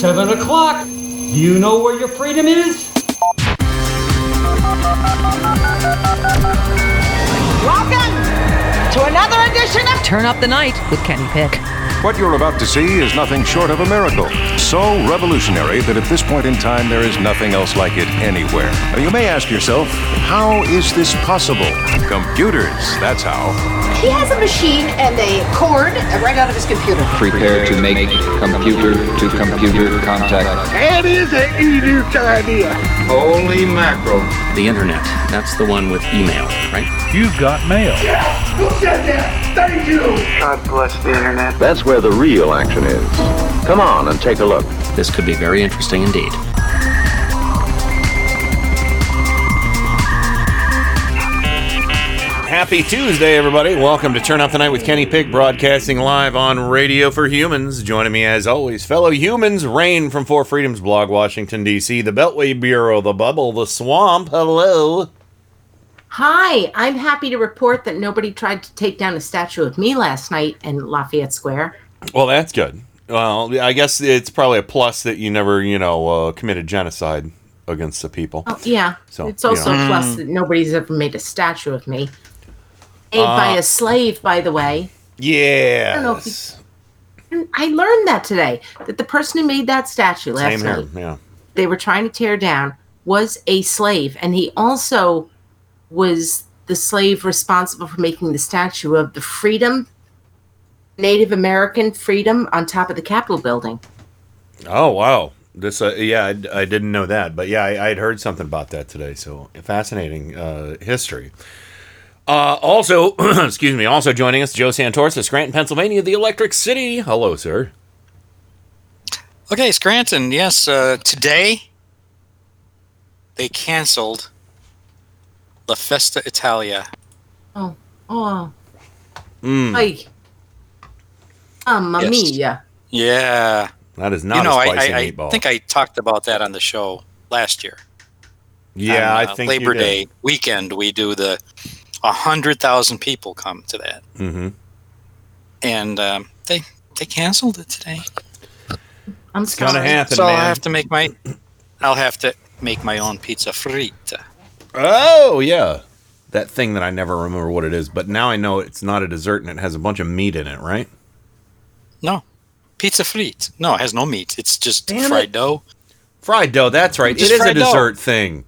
7 o'clock. Do you know where your freedom is? Welcome to another edition of Turn Up the Night with Kenny Pick. What you're about to see is nothing short of a miracle. So revolutionary that at this point in time there is nothing else like it anywhere. Now, you may ask yourself, how is this possible? Computers, that's how. He has a machine and a cord right out of his computer. Prepare to make computer to computer contact. That is an Enuke idea. Holy mackerel. The internet. That's the one with email, right? You've got mail. Who said that? Thank you. God bless the internet. That's where the real action is. Come on and take a look. This could be very interesting indeed. Happy Tuesday, everybody. Welcome to Turn Up the Night with Kenny Pick, broadcasting live on Radio for Humans. Joining me, as always, fellow humans, Rain from Four Freedoms blog, Washington, D.C., the Beltway Bureau, the Bubble, the Swamp. Hello. Hi, I'm happy to report that nobody tried to take down a statue of me last night in Lafayette Square. Well, that's good. Well, I guess it's probably a plus that you never, you know, uh, committed genocide against the people. Oh, yeah. So, it's also you know. a plus that nobody's ever made a statue of me. Made by Uh, a slave, by the way. Yeah. don't know if I learned that today that the person who made that statue last night, Yeah. they were trying to tear down, was a slave. And he also was the slave responsible for making the statue of the freedom, Native American freedom on top of the Capitol building. Oh wow. This, uh, yeah, I, I didn't know that, but yeah, I, I'd heard something about that today. So fascinating uh, history. Uh, also, excuse me, also joining us, Joe Santorsa, of Scranton, Pennsylvania, the Electric City. Hello, sir. Okay, Scranton. Yes, uh, today they canceled La Festa Italia. Oh, oh, Mm, ay. Mamma Yes. mia. Yeah, that is not you know, a I, spicy I, I meatball. think I talked about that on the show last year. yeah, On, I uh, think Labor Day weekend we do the a hundred thousand people come to that, hmm and um, they they canceled it today. I'm It's gonna sorry. happen, so man. I have to make my I'll have to make my own pizza frita. Oh yeah, that thing that I never remember what it is, but now I know it's not a dessert and it has a bunch of meat in it, right? No, pizza frite. No, it has no meat. It's just Damn fried it. dough. Fried dough. That's right. Just it is a fried dough. dessert thing.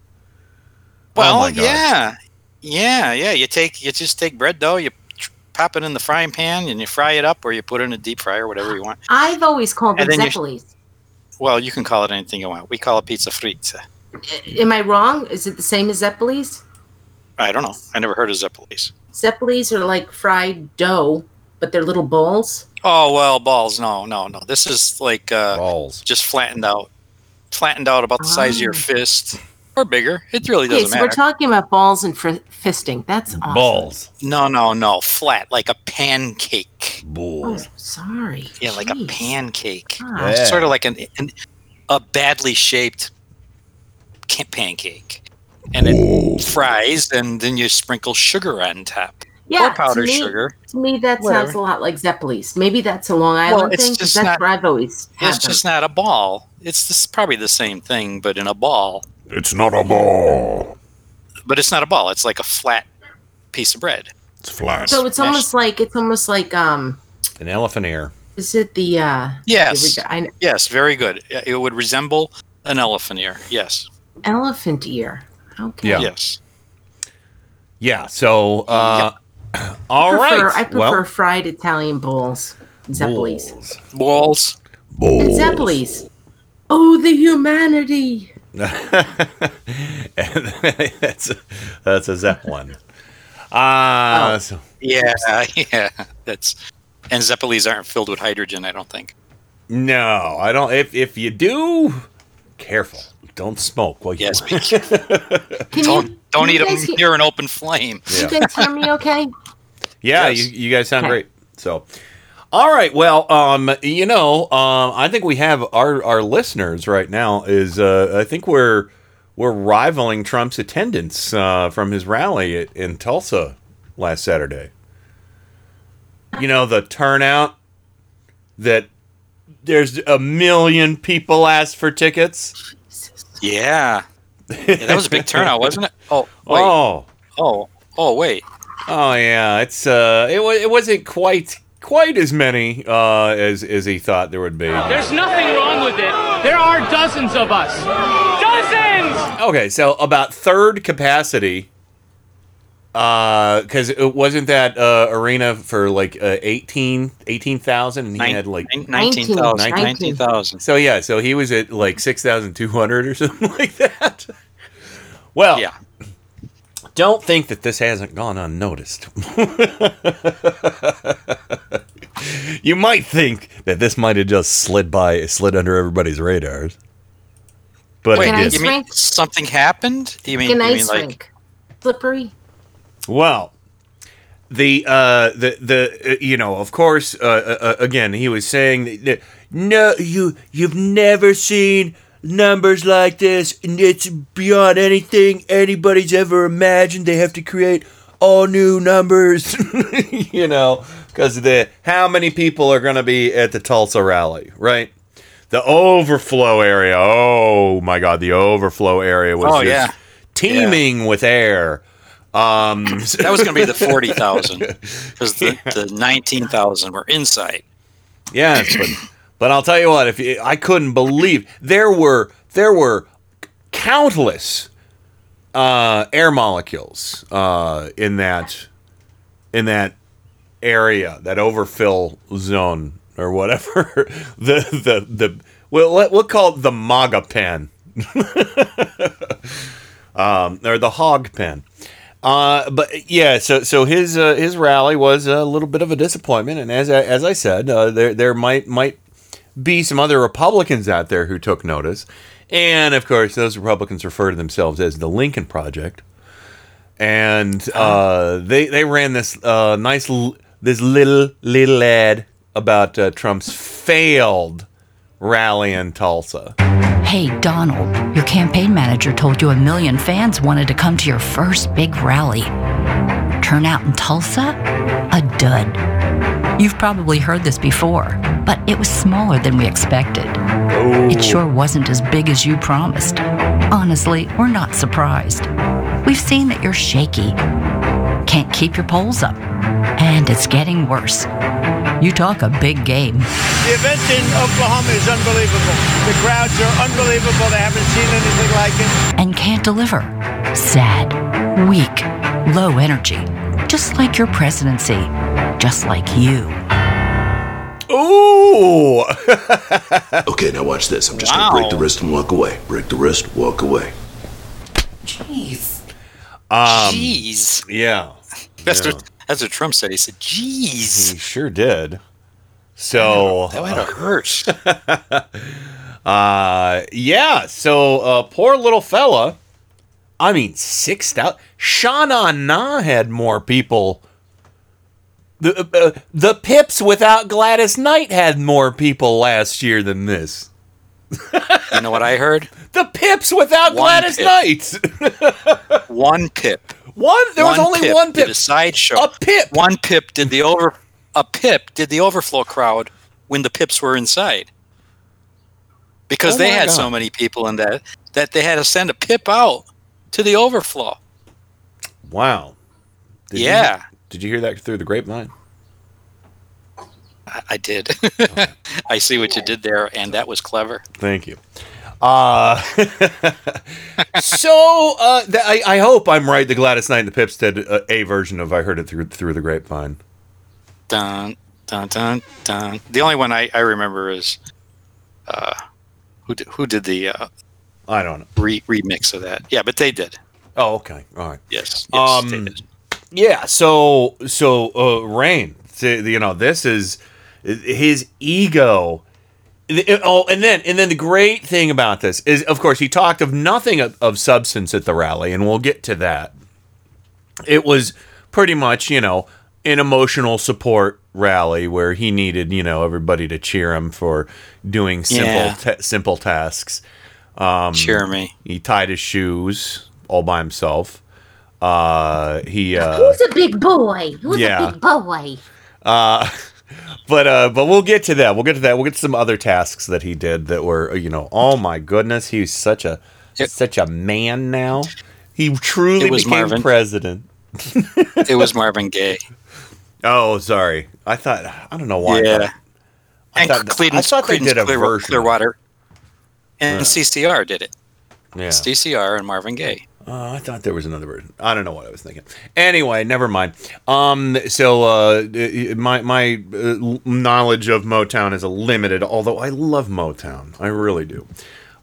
Well, oh my God. yeah, yeah, yeah. You take you just take bread dough, you tr- pop it in the frying pan, and you fry it up, or you put it in a deep fryer, whatever you want. I've always called them And then Zeppelis. Well, you can call it anything you want. We call it pizza frita. Am I wrong? Is it the same as Zeppelis? I don't know. I never heard of Zeppelis. Zeppelis are like fried dough, but they're little balls. Oh well, balls. No, no, no. This is like uh, balls, just flattened out, flattened out about the size of your Oh. fist or bigger. It really Okay, doesn't okay, so matter. we're talking about balls and fr- fisting. That's awesome. Balls. no, no, no. Flat, like a pancake. Oh, sorry. Yeah, like a pancake. Ah. It's Yeah. Sort of like an, an a badly shaped ca- pancake, and it fries, and then you sprinkle sugar on top. Yeah, or powdered to me, sugar. To me, that Whatever. sounds a lot like Zeppelis. Maybe that's a Long Well, Island it's thing. 'cause just that's not- where I've always It's them. just not a ball. It's this, probably the same thing, but in a ball. It's not a ball. But it's not a ball. It's like a flat piece of bread. It's flat. So it's almost like it's almost like um. An elephant ear. Is it the uh? Yes. I- Yes, very good. It would resemble an elephant ear. Yes. elephant ear? Okay. Yeah. Yes. Yeah. So, uh, all I right. prefer, I prefer well, fried Italian balls. Zeppelis. Balls. And Zeppelis. Oh, the humanity. That's that's a zeppelin. Uh, so- Yeah, yeah. That's and Zeppelins aren't filled with hydrogen. I don't think. no, I don't. If if you do, careful. Don't smoke. While you Yes. Be careful. Can don't you, don't can eat you them guys hear- near an open flame. You guys hear me okay? Yeah, Yes. you, you guys sound Okay. great. So, all right. Well, um, you know, um, I think we have our our listeners right now is uh, I think we're we're rivaling Trump's attendance uh, from his rally at, in Tulsa last Saturday. You know the turnout that there's a million people asked for tickets. Yeah. yeah. That was a big turnout, wasn't it? Oh, wait. Oh, Oh, oh, wait. oh yeah. It's uh, it was it wasn't quite quite as many uh as as he thought there would be. There's nothing wrong with it. There are dozens of us. Dozens! Okay, so about third capacity. Uh, because it wasn't that uh arena for like uh 18 18,000 and he Nin- had like nin- 19,000. 19,000. 19,000. So yeah, so he was at like six thousand two hundred or something like that. Well, Yeah. Don't think that this hasn't gone unnoticed. you might think that this might have just slid by, slid under everybody's radars, but Wait, it Can I did. you mean something happened? You mean, An you mean ice like. Slippery. Well, the uh, the the uh, you know, of course, uh, uh, uh, again, he was saying that, that, no, you you've never seen numbers like this, and it's beyond anything anybody's ever imagined. They have to create all new numbers, you know, because the how many people are going to be at the Tulsa rally, right? The overflow area. Oh my God, the overflow area was Oh, just yeah. teeming with air. Um, that was going to be the 40,000 because the, the 19,000 were inside. Yes, but but I'll tell you what, if you, I couldn't believe there were there were countless uh, air molecules uh, in that in that area, that overfill zone or whatever. the the the well, let, we'll call it the MAGA pen, um, or the hog pen. Uh, but yeah, so so his uh, his rally was a little bit of a disappointment, and as I, as I said, uh, there there might might be some other Republicans out there who took notice, and of course those Republicans refer to themselves as the Lincoln Project, and uh, they they ran this uh, nice l- this little little ad about uh, Trump's failed rally in Tulsa. Hey, Donald, your campaign manager told you a million fans wanted to come to your first big rally. Turnout in Tulsa? A dud. You've probably heard this before, but it was smaller than we expected. It oh. sure wasn't as big as you promised. Honestly, we're not surprised. We've seen that you're shaky, can't keep your polls up, and it's getting worse. You talk a big game. The event in Oklahoma is unbelievable. The crowds are unbelievable. They haven't seen anything like it. and can't deliver. Sad, weak, low energy, just like your presidency, just like you. Ooh! Okay, now watch this. I'm just Wow. gonna break the wrist and walk away. Break the wrist, walk away. Jeez. Um, Jeez. yeah. That's, Yeah. what, that's what Trump said. He said, Jeez. He sure did. So, That would have hurt. uh, yeah. So, uh, poor little fella. I mean, six thousand. Shauna Na had more people. The uh, the Pips without Gladys Knight had more people last year than this. you know what I heard? The Pips without One Gladys Pip. Knight. One pip. one. There was only pip one Pip. Did a sideshow. A Pip. One pip did the over. A pip did the overflow crowd when the pips were inside. Because Oh they had God. so many people in that that they had to send a pip out to the overflow. Wow. Did yeah, did you hear that through the grapevine? I, I did. I see what you did there, and that was clever. Thank you. Uh, so uh, th- I, I hope I'm right. The Gladys Knight and the Pips did a, a version of "I Heard It Through Through the Grapevine." Dun dun dun dun. The only one I, I remember is uh, who did, who did the uh, I don't know. re- remix of that? Yeah, but they did. Oh, okay, all right. Yes, yes, Um. Yeah. So so uh, Rain, you know, this is his ego. Oh, and then and then the great thing about this is, of course, he talked of nothing of, of substance at the rally, and we'll get to that. It was pretty much, you know, an emotional support rally where he needed, you know, everybody to cheer him for doing simple Yeah. ta- simple tasks. Um, Cheer me. He tied his shoes all by himself. Uh, he uh, Who's a big boy? Who's yeah. a big boy? uh, but uh, but we'll get to that. We'll get to that. We'll get to some other tasks that he did that were, you know, oh my goodness, he's such a such a man now. He truly was became Marvin. president. It was Marvin Gaye. Oh, sorry. I thought I don't know why. I Yeah. thought, I And thought, Creedence, I thought they Creedence did a Clear- version. Clearwater. And Yeah. CCR did it. Yeah. It's CCR and Marvin Gaye. Oh, I thought there was another version. I don't know what I was thinking. Anyway, never mind. Um, so uh, my my uh, knowledge of Motown is limited, although I love Motown. I really do.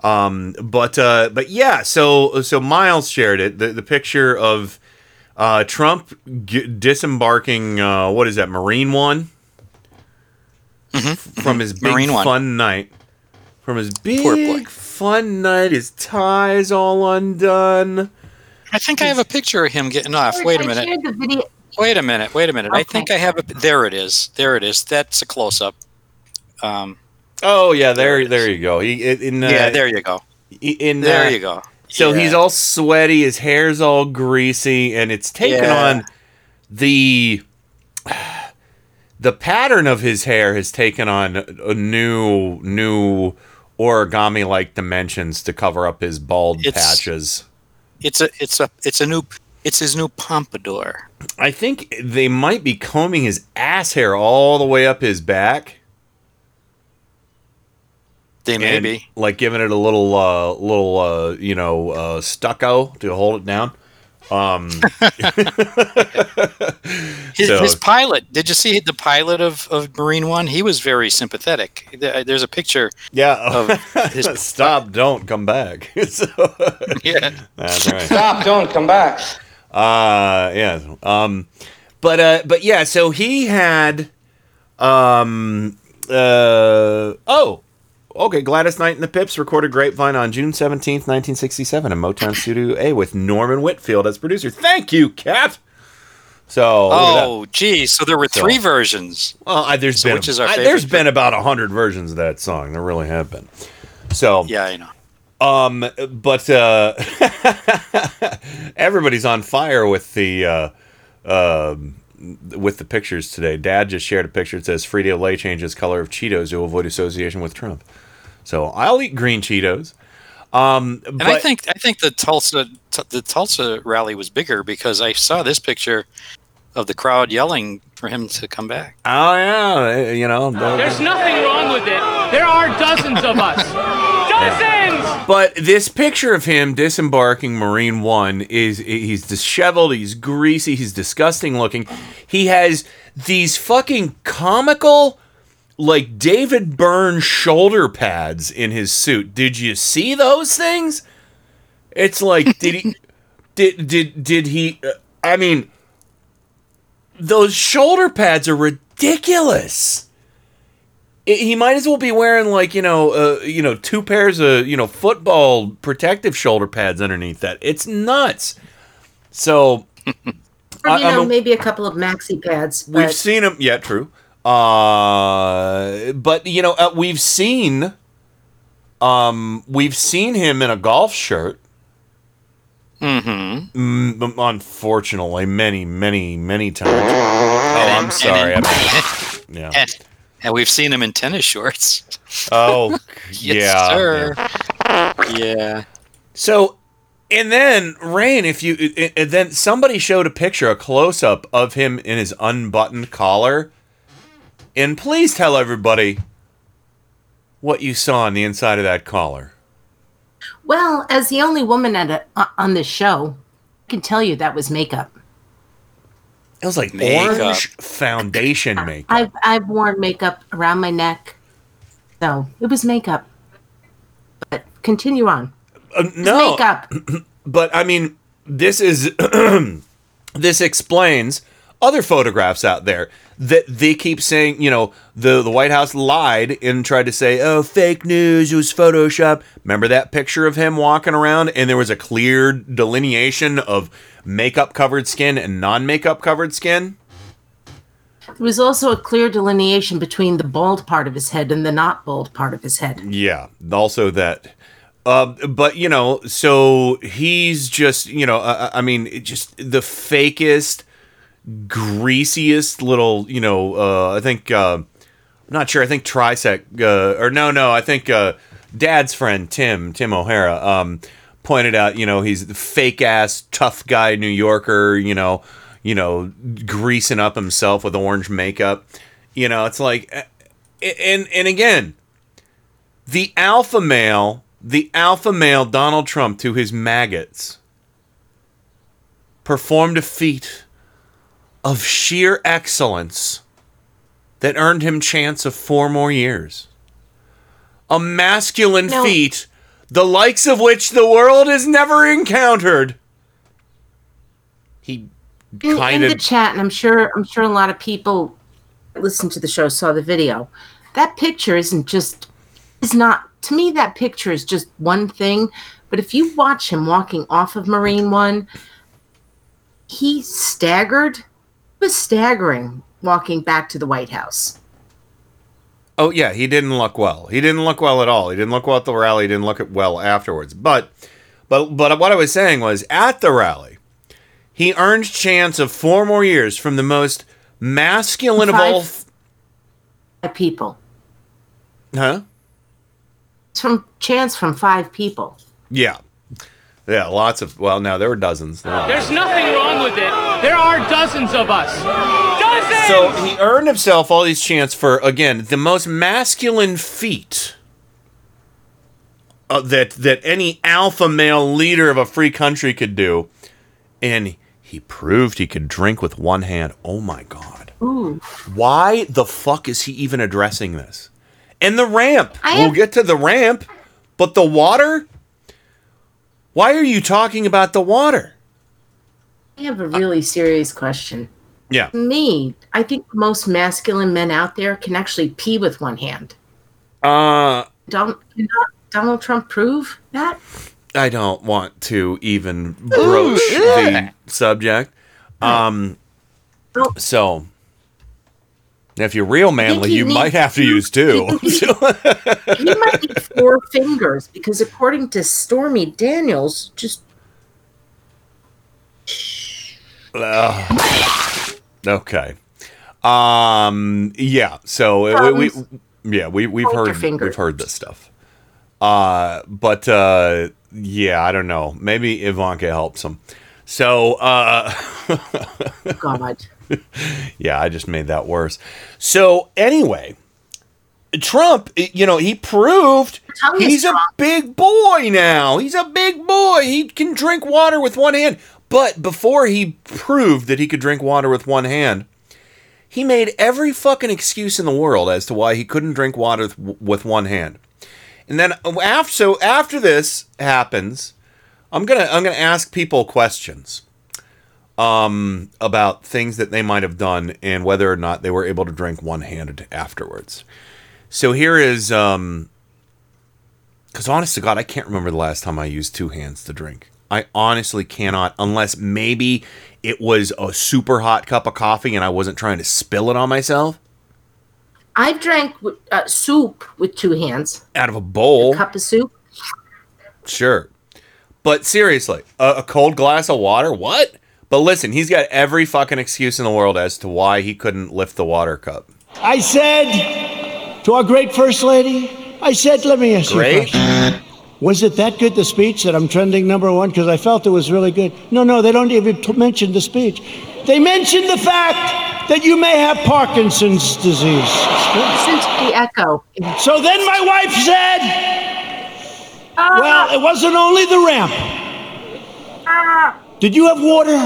Um, but uh, but yeah, so so Miles shared it. The the picture of uh, Trump g- disembarking. Uh, what is that? Marine One. From his big Mm-hmm. Marine One. fun night. From his big fun night, his tie's all undone. I think I have a picture of him getting off. Wait a minute. shared the video. Wait a minute. Wait a minute. I think I have a. There it is. There it is. That's a close up. Um, Oh yeah, there there you go. He in uh, yeah, there you go. in There uh, you go. So Yeah. he's all sweaty, his hair's all greasy, and it's taken Yeah. on the the pattern of his hair has taken on a new new origami like dimensions to cover up his bald It's- patches. It's a. It's a. It's a new. It's his new pompadour. I think they might be combing his ass hair all the way up his back. They may be. like giving it a little uh little uh you know uh stucco to hold it down um His, So- his pilot. Did you see the pilot of, of Marine One? He was very sympathetic. There's a picture. yeah Of his- stop don't come back So- Yeah. that's right Stop, don't come back. uh yeah um but uh but yeah so he had um uh oh okay gladys knight and the pips recorded grapevine on june 17th 1967 in motown studio a with norman whitfield as producer thank you cat so look at that. Oh, geez. So there were So- three versions. Well, I, there's So been which is our I- there's been about a hundred versions of that song. There really have been. So Yeah, I know. um, but uh, everybody's on fire with the uh, um with the pictures today. Dad just shared a picture that says Frito Lay changes color of Cheetos to avoid association with Trump. So I'll eat green Cheetos. Um, And but I think I think the Tulsa t- the Tulsa rally was bigger because I saw this picture of the crowd yelling for him to come back. oh yeah, you know. There's nothing wrong with it. There are dozens of us. Dozens! But this picture of him disembarking Marine One is he's disheveled, he's greasy, he's disgusting looking. He has these fucking comical like David Byrne shoulder pads in his suit. Did you see those things? It's like did he did did did he uh, I mean those shoulder pads are ridiculous it- he might as well be wearing like you know uh, you know two pairs of you know football protective shoulder pads underneath that it's nuts so Or, you I'm know, a- maybe a couple of maxi pads. we've seen him yeah true uh but you know uh, we've seen um we've seen him in a golf shirt Mm-hmm. mm, unfortunately many many many times oh i'm sorry I mean, yeah And, and we've seen him in tennis shorts. oh Yes, yeah sir. Yeah. So, and then Rain, if you, i- then somebody showed a picture, a close up of him in his unbuttoned collar, and please tell everybody what you saw on the inside of that collar. well, as the only woman at a, uh, on this show, I can tell you that was makeup. It was like Makeup. orange foundation makeup. I've I've worn makeup around my neck, so it was makeup. But continue on. Uh, no, makeup. but I mean, this is this explains other photographs out there that they keep saying, you know, the the White House lied and tried to say, "Oh, fake news, it was Photoshop." Remember that picture of him walking around and there was a clear delineation of makeup covered skin and non-makeup covered skin? There was also a clear delineation between the bald part of his head and the not bald part of his head. Yeah, also that. Uh, but you know, so he's just you know, I, I mean, just the fakest greasiest little, you know, uh, I think, uh, I'm not sure, I think Trisec, uh, or no, no, I think uh, Dad's friend, Tim, Tim O'Hara, um, pointed out, you know, he's the fake ass, tough guy New Yorker, you know, you know, greasing up himself with orange makeup. You know, it's like, and and again, the alpha male, the alpha male Donald Trump to his maggots performed a feat of sheer excellence that earned him chance of four more years. A masculine No. feat, the likes of which the world has never encountered. He in, kind in of the chat, and I'm sure I'm sure a lot of people listened to the show saw the video. That picture isn't just is not to me. That picture is just one thing, but if you watch him walking off of Marine One, he staggered. He was staggering walking back to the White House. Oh yeah, he didn't look well. He didn't look well at all. He didn't look well at the rally. He didn't look at well afterwards. But, but, but what I was saying was at the rally, he earned chance of four more years from the most masculine of all. Five- Five people. Huh? It's from chance from five people. Yeah, yeah. Lots of. Well, no, there were dozens. There's nothing wrong with it. There are dozens of us. Dozens! So he earned himself all these chants for again the most masculine feat uh, that that any alpha male leader of a free country could do, and he proved he could drink with one hand. Oh my god! Ooh. Why the fuck is he even addressing this? And the ramp. I we'll have- get to the ramp, but the water. Why are you talking about the water? I have a really serious question. Yeah. Me, I think most masculine men out there can actually pee with one hand. Uh, Don't Donald Trump prove that? I don't want to even broach the subject. Um, so if you're real manly, he you might have to to- use two. He might need four fingers because according to Stormy Daniels, just Okay. Um. Yeah. So uh, we, we yeah we we've heard we've heard this stuff. Uh. But uh. Yeah. I don't know. Maybe Ivanka helps him. So uh. God. yeah, I just made that worse. So anyway, Trump, you know, he proved he's a big boy now. He's a big boy. He can drink water with one hand. But before he proved that he could drink water with one hand, he made every fucking excuse in the world as to why he couldn't drink water with, with one hand. And then after so after this happens, I'm gonna I'm gonna ask people questions um, about things that they might have done and whether or not they were able to drink one handed afterwards. So here is, um, because honest to God, I can't remember the last time I used two hands to drink. I honestly cannot, unless maybe it was a super hot cup of coffee and I wasn't trying to spill it on myself I've drank uh, soup with two hands. out of a bowl. Cup of soup. Sure. But seriously, a, a cold glass of water? What? But listen, he's got every fucking excuse in the world as to why he couldn't lift the water cup. I said to our great First Lady, I said, let me ask you a Great. question. Was it that good, the speech, that I'm trending number one? Because I felt it was really good. No, no, they don't even t- mention the speech. They mention the fact that you may have Parkinson's disease. The echo. So then my wife said, ah. well, it wasn't only the ramp. Ah. Did you have water?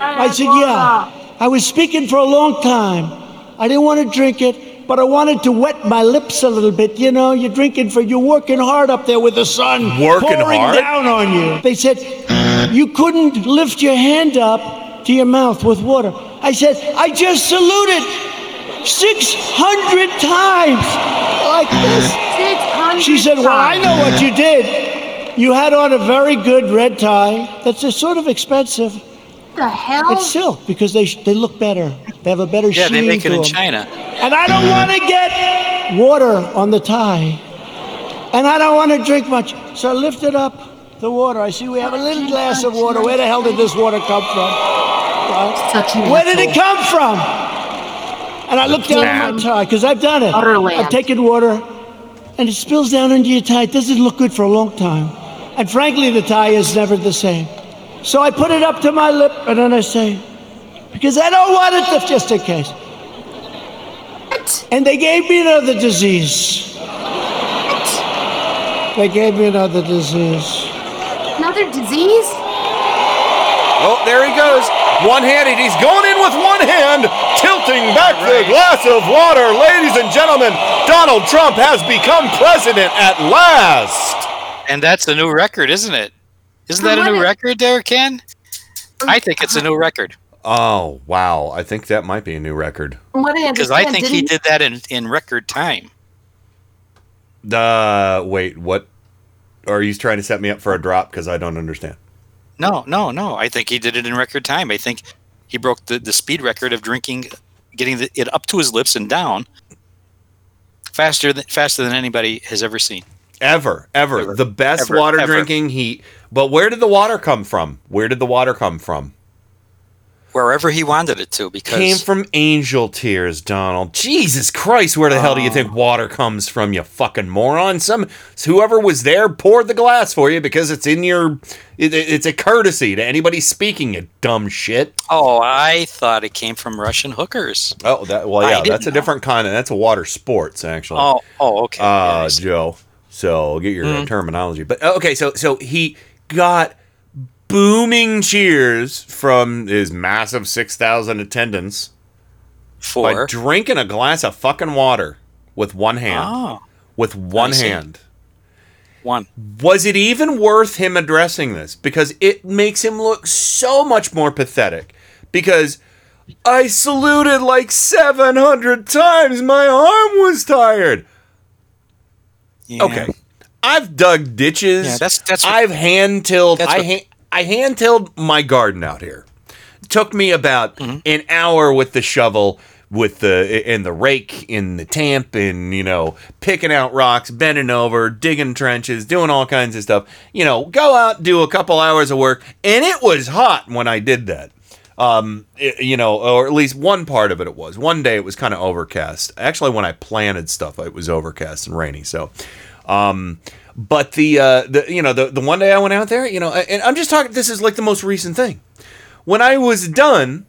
I said, yeah. I was speaking for a long time. I didn't want to drink it, but I wanted to wet my lips a little bit. You know, you're drinking for, you're working hard up there with the sun Working pouring hard? down on you. They said, you couldn't lift your hand up to your mouth with water. I said, I just saluted 600 times like this. 600 She said, Well, I know what you did. You had on a very good red tie that's a sort of expensive. The hell? It's silk because they they look better. They have a better Yeah, they sheen make it to in 'em. China. And I don't want to get water on the tie. And I don't want to drink much. So I lifted up the water. I see we have a little glass of water. Where the hell did this water come from? Such an Where did it come from? And I look down at my tie because I've done it. Utterland. I've taken water, and it spills down into your tie. It doesn't look good for a long time. And frankly, the tie is never the same. So I put it up to my lip, and then I say, because I don't want it to, just in case. What? And they gave me another disease. What? They gave me another disease. Another disease? Oh, there he goes. One handed. He's going in with one hand, tilting back the glass of water. Ladies and gentlemen, Donald Trump has become president at last. And that's a new record, isn't it? Isn't that a new record there, Ken? I think it's a new record Oh, wow. I think that might be a new record. From what I because I understand, think he didn't- did that in, in record time. Uh, wait, what? Are you trying to set me up for a drop? Because I don't understand. No, no, no. I think he did it in record time. I think he broke the, the speed record of drinking, getting the, it up to his lips and down faster than faster than anybody has ever seen. Ever, ever. The best Ever, water ever. drinking he. But where did the water come from? Where did the water come from? Wherever he wanted it to, because Came from angel tears, Donald. Jesus Christ, where the hell do you Oh. think water comes from, you fucking moron? Some whoever was there poured the glass for you because it's in your. It, it- it's a courtesy to anybody speaking. You dumb shit. oh, I thought it came from Russian hookers. Oh, that well, yeah, that's a different kind of. That's a water sports, actually. Oh, oh, okay. uh. Joe. So get your Mhm. terminology. But okay, so so he got booming cheers from his massive six thousand attendants by For drinking a glass of fucking water with one hand. Oh. With one hand. one. Was it even worth him addressing this? Because it makes him look so much more pathetic. Because I saluted like 700 times. My arm was tired. Yeah. Okay. I've dug ditches. Yeah, that's- that's what- I've hand tilled. I what- ha- I hand tilled my garden out here. It took me about Mm-hmm. an hour with the shovel, with the and the rake in the tamp, and you know picking out rocks, bending over, digging trenches, doing all kinds of stuff. You know, go out, do a couple hours of work, and it was hot when I did that. Um, it- you know, or at least one part of it, it was. One day it was kind of overcast. Actually, when I planted stuff, it was overcast and rainy. So, um, but the uh, the you know the the one day I went out there, you know, and I'm just talking. This is like the most recent thing. When I was done,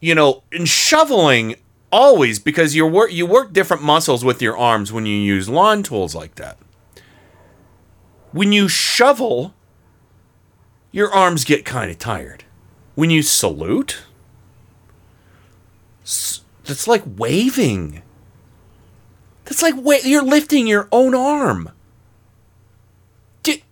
you know, in shoveling, always because you work you work different muscles with your arms when you use lawn tools like that. When you shovel, your arms get kind of tired. When you salute, s- that's like waving. That's like wait, you're lifting your own arm. Di-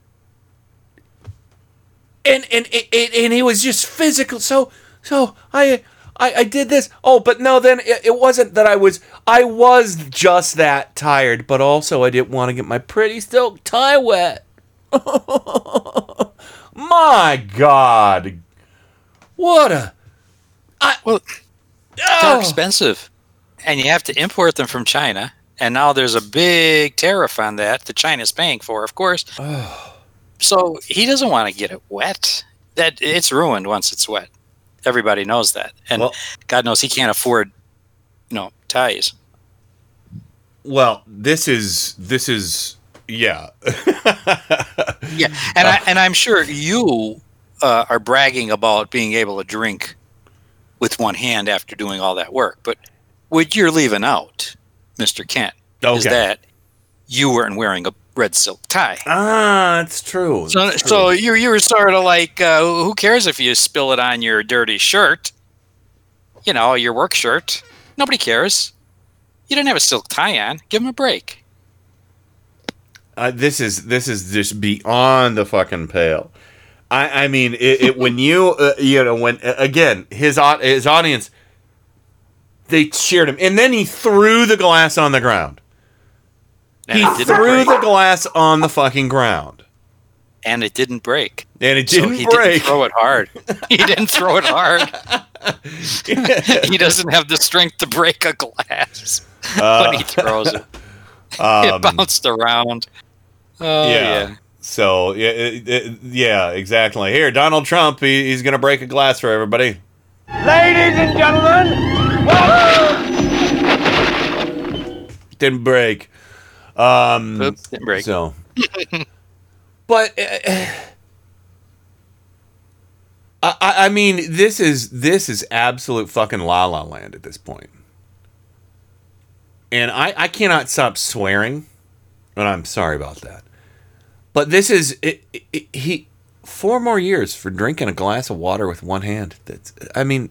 And and it, and it was just physical. So so I I, I did this. Oh, but no, then it, it wasn't that I was I was just that tired, but also I didn't want to get my pretty silk tie wet. my God, what a well, Oh. they're expensive, and you have to import them from China. And now there's a big tariff on that that China's paying for, of course. so he doesn't want to get it wet. That it's ruined once it's wet. Everybody knows that, and God knows he can't afford, you know, ties. Well, this is this is yeah. Yeah, and I and I'm sure you uh, are bragging about being able to drink with one hand after doing all that work. But what you're leaving out, Mister Kent, is Okay. that you weren't wearing a red silk tie. Ah, that's true. So, it's true. so you you were sort of like, uh, who cares if you spill it on your dirty shirt? You know, your work shirt. Nobody cares. You didn't have a silk tie on. Give him a break. Uh, this is this is just beyond the fucking pale. I I mean, it, it when you uh, you know when again his his audience they cheered him, and then he threw the glass on the ground. And he threw break. the glass on the fucking ground, and it didn't break. and it didn't he break. didn't throw it hard. he didn't throw it hard. he doesn't have the strength to break a glass when he throws it. Um, it bounced around. Oh yeah. yeah. So yeah, it, it- yeah, exactly. Here, Donald Trump, he, he's gonna break a glass for everybody. Ladies and gentlemen, Didn't break. Um, Oops, didn't break. So, but uh, I, I mean, this is this is absolute fucking la la land at this point. And I, I cannot stop swearing, and I'm sorry about that. But this is it, it, he four more years for drinking a glass of water with one hand. That's I mean,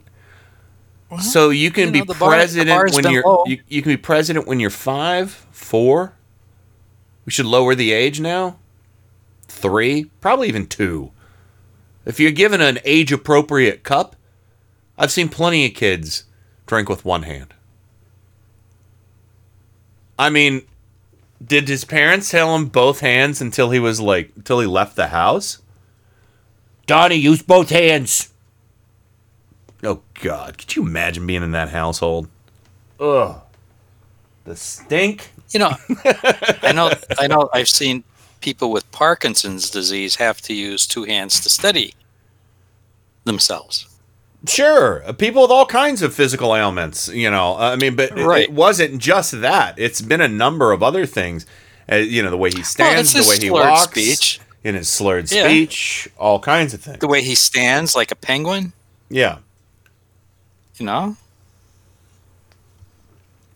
so you can you be know, bar- the president bar's when you're you, you can be president when you're five, four. We should lower the age now. Three, probably even two. If you're given an age appropriate cup, I've seen plenty of kids drink with one hand. I mean, did his parents tell him both hands until he was like until he left the house? Donnie, use both hands. Oh God, could you imagine being in that household? Ugh, the stink. You know, I know, I know. I've seen people with Parkinson's disease have to use two hands to steady themselves. Sure, uh, people with all kinds of physical ailments, you know. I mean, but it- Right. it wasn't just that. It's been a number of other things. Uh, you know, the way he stands, it's the way he walks, speech. in his slurred Yeah. speech, all kinds of things. The way he stands like a penguin, Yeah, you know,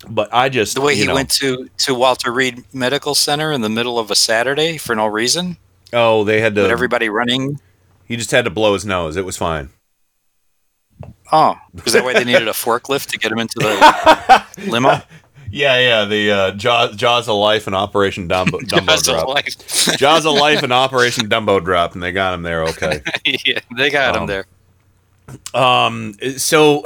but I just the way you he know, went to to Walter Reed Medical Center in the middle of a Saturday for no reason, Oh, they had to. with everybody running. he just had to blow his nose. It was fine. Oh, is that why they needed a forklift to get him into the limo? Yeah, yeah. The uh, Jaws, Jaws of Life and Operation Dumbo, Dumbo Jaws of Drop. Life. Jaws of Life and Operation Dumbo Drop, and they got him there. Okay. yeah, they got him Um, there. Um. So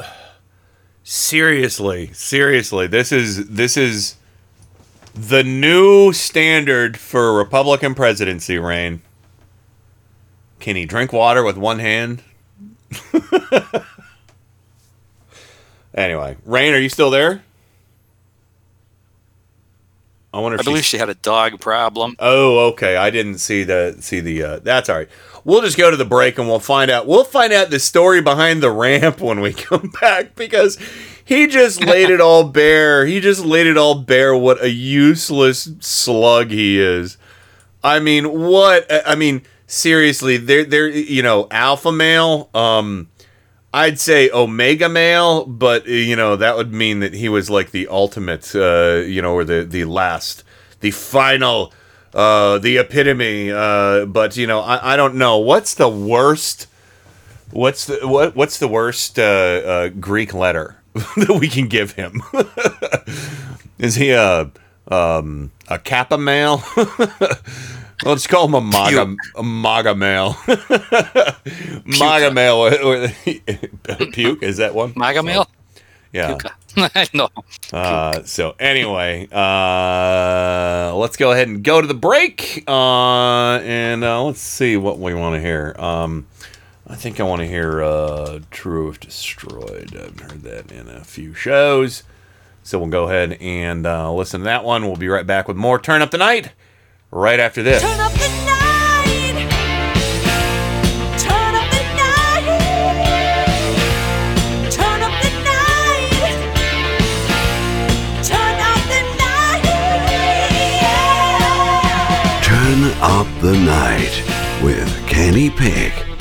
seriously, seriously, this is this is the new standard for a Republican presidency reign. Can he drink water with one hand? anyway, Rain, are you still there? I wonder if I believe she had a dog problem. Oh, okay. I didn't see the see the. Uh, that's all right. We'll just go to the break and we'll find out. We'll find out the story behind the ramp when we come back because he just laid it all bare. He just laid it all bare. What a useless slug he is. I mean, what? I mean, seriously, they're you know alpha male. Um, I'd say omega male, but you know that would mean that he was like the ultimate, uh, you know, or the the last, the final, uh, the epitome. Uh, but you know, I, I don't know what's the worst. What's the what What's the worst uh, uh, Greek letter that we can give him? Is he a um, a kappa male? Let's call him a maga a maga male. maga male. Puke is that one? MAGA male? Yeah. I know. Uh, so anyway, uh, let's go ahead and go to the break. Uh, and uh, let's see what we want to hear. Um, I think I want to hear uh, "True if Destroyed." I haven't heard that in a few shows, so we'll go ahead and uh, listen to that one. We'll be right back with more "Turn Up the Night" right after this. Up the night with Kenny Pick.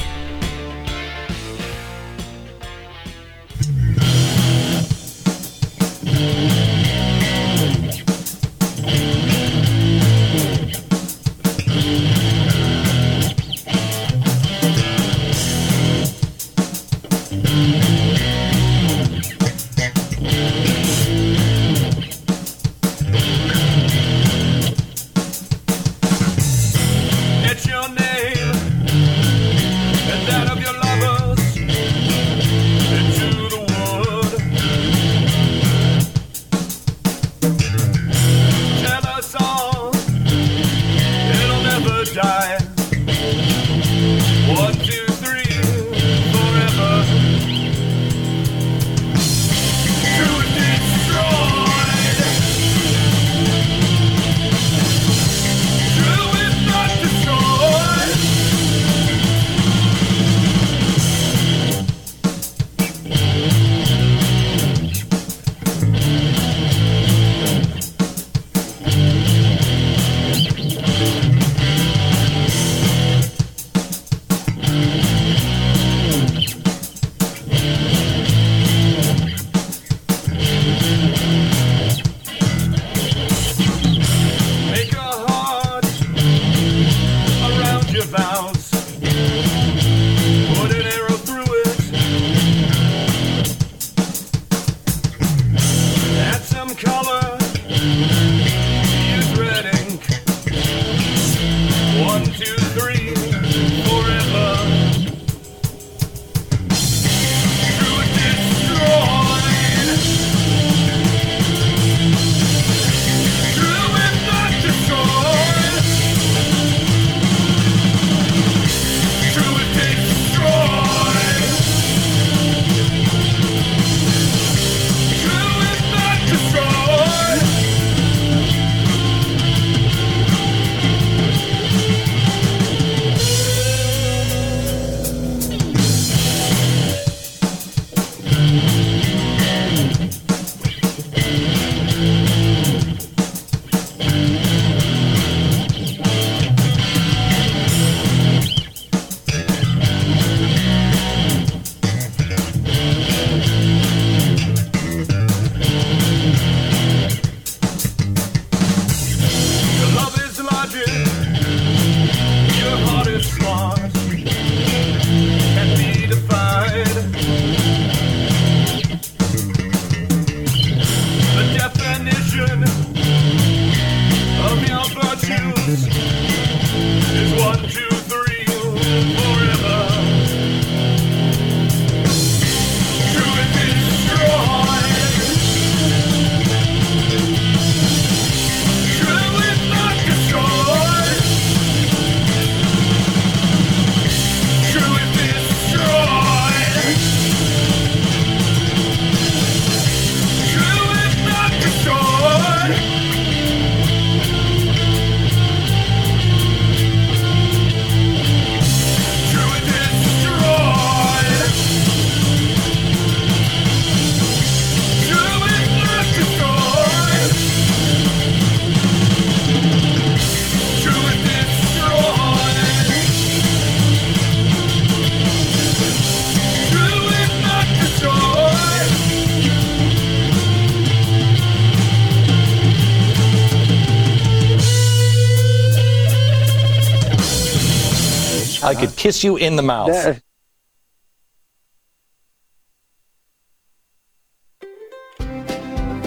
Kiss you in the mouth.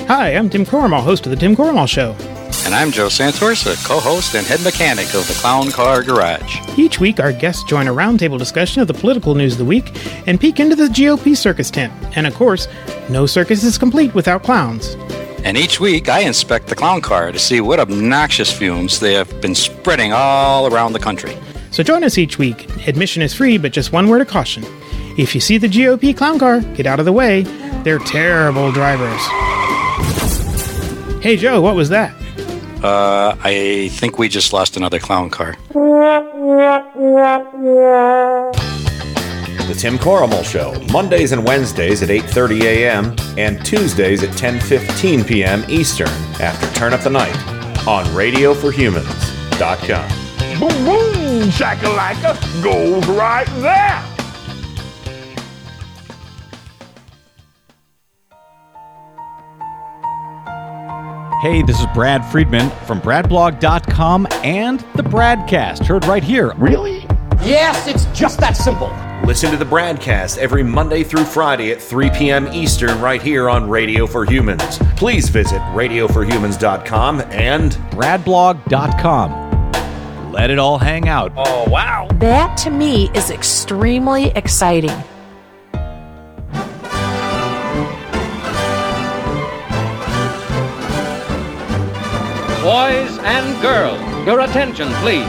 Hi, I'm Tim Corrimal, host of The Tim Corrimal Show. And I'm Joe Santorsa, co host and head mechanic of the Clown Car Garage. Each week, our guests join a roundtable discussion of the political news of the week and peek into the GOP circus tent. And of course, no circus is complete without clowns. And each week I inspect the clown car to see what obnoxious fumes they have been spreading all around the country. So join us each week. Admission is free, but just one word of caution. If you see the GOP clown car, get out of the way. They're terrible drivers. Hey, Joe, what was that? Uh, I think we just lost another clown car. The Tim Corrimal Show, Mondays and Wednesdays at 8:30 a.m. and Tuesdays at 10:15 p.m. Eastern after Turn Up the Night on radioforhumans.com. Boom, boom, shakalaka goes right there. Hey, this is Brad Friedman from BradBlog.com and the Bradcast, heard right here. Really? Yes, it's just that simple. Listen to the Bradcast every Monday through Friday at 3 p.m. Eastern right here on Radio for Humans. Please visit radioforhumans.com and BradBlog.com. Let it all hang out. Oh, wow. That to me is extremely exciting. Boys and girls, your attention, please.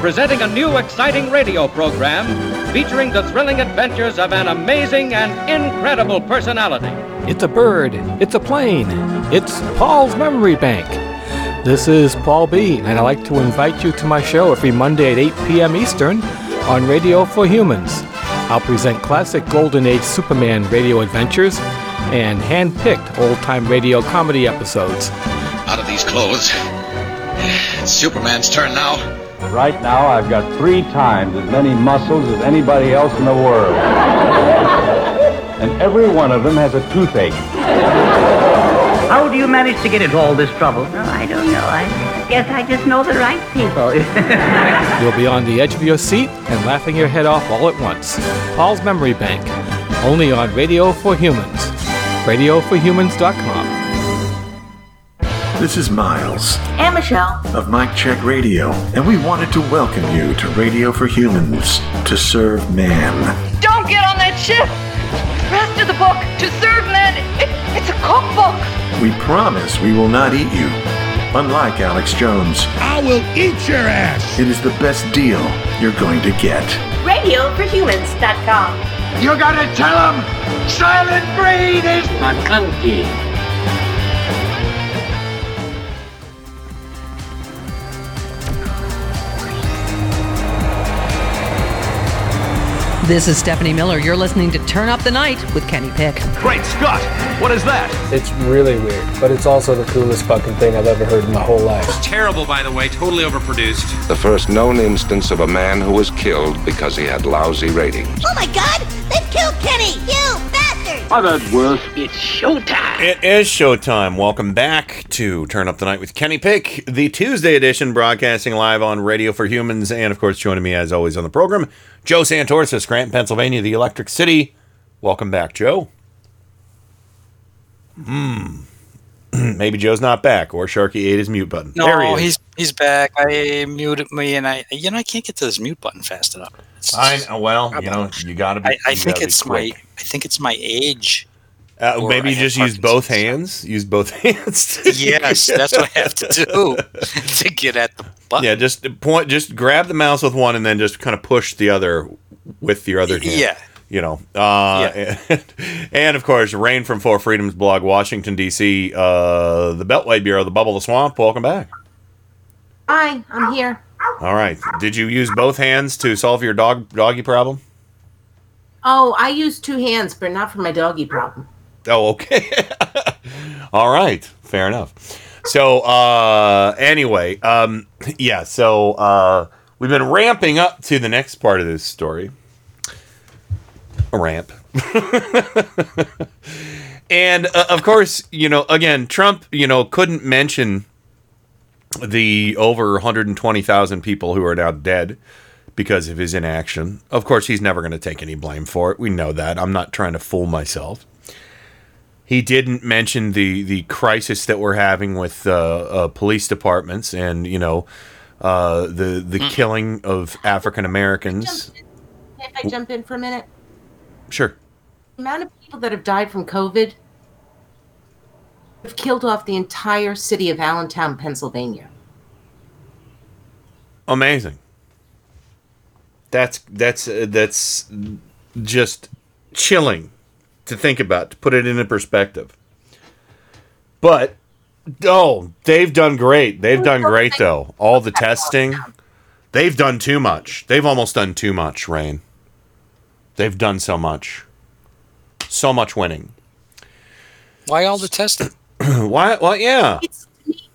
Presenting a new exciting radio program featuring the thrilling adventures of an amazing and incredible personality. It's a bird. It's a plane. It's Paul's Memory Bank. This is Paul B, and I'd like to invite you to my show every Monday at 8 p.m. Eastern on Radio for Humans. I'll present classic Golden Age Superman radio adventures and hand-picked old-time radio comedy episodes. Out of these clothes. It's Superman's turn now. Right now, I've got three times as many muscles as anybody else in the world. and every one of them has a toothache. How do you manage to get into all this trouble? Oh, I don't know. I guess I just know the right people. You'll be on the edge of your seat and laughing your head off all at once. Paul's Memory Bank, only on Radio for Humans. RadioForHumans.com. This is Miles And Michelle. of Mike Check Radio, and we wanted to welcome you to Radio for Humans to serve man. Don't get on that ship! Rest of the book, To Serve Men, it, it's a cookbook! We promise we will not eat you. Unlike Alex Jones, I will eat your ass. it is the best deal you're going to get. RadioForHumans.com. You gotta tell them Silent Breed is McClunky. This is Stephanie Miller. You're listening to Turn Up the Night with Kenny Pick. Great Scott! What is that? It's really weird, but it's also the coolest fucking thing I've ever heard in my whole life. Terrible, by the way, totally overproduced. The first known instance of a man who was killed because he had lousy ratings. Oh my god! They've killed Kenny! You bastard! I've had worse. It's showtime! It is showtime. Welcome back to Turn Up the Night with Kenny Pick, the Tuesday edition, broadcasting live on Radio for Humans, and of course, joining me as always on the program, Joe Santorsa, Scranton, Pennsylvania, the Electric City. Welcome back, Joe. Hmm. Maybe Joe's not back, or Sharky ate his mute button. there he No, he's he's back. I muted me, and I you know I can't get to this mute button fast enough. It's- I. Well, you know, you gotta be. I, I think it's quick. my I think it's my age. Uh, maybe you just use both hands. Use both hands. yes, that's what I have to do to get at the button. Yeah, just point. Just grab the mouse with one, and then just kind of push the other with your other hand. Yeah. You know. Uh, and, and of course, Rain from Four Freedoms blog, Washington D.C. Uh, the Beltway Bureau, the Bubble, of the Swamp. Welcome back. Hi, I'm here. All right. Did you use both hands to solve your dog doggy problem? Oh, I use two hands, but not for my doggy problem. Oh, okay. All right. Fair enough. So, uh, anyway, um, yeah, so, uh, we've been ramping up to the next part of this story. A ramp. and, uh, of course, you know, again, Trump, you know, couldn't mention the over 120,000 people who are now dead because of his inaction. Of course, he's never going to take any blame for it. We know that. I'm not trying to fool myself. He didn't mention the the crisis that we're having with uh, uh, police departments and you know uh, the the killing of African Americans. If I jump in for a minute, Sure. the amount of people that have died from COVID have killed off the entire city of Allentown, Pennsylvania. Amazing. That's that's uh, that's just chilling to think about to put it into perspective. But oh, they've done great. They've done great though. All the testing, they've done too much. They've almost done too much, Rain. They've done so much. So much winning. Why all the testing? Why well yeah. It's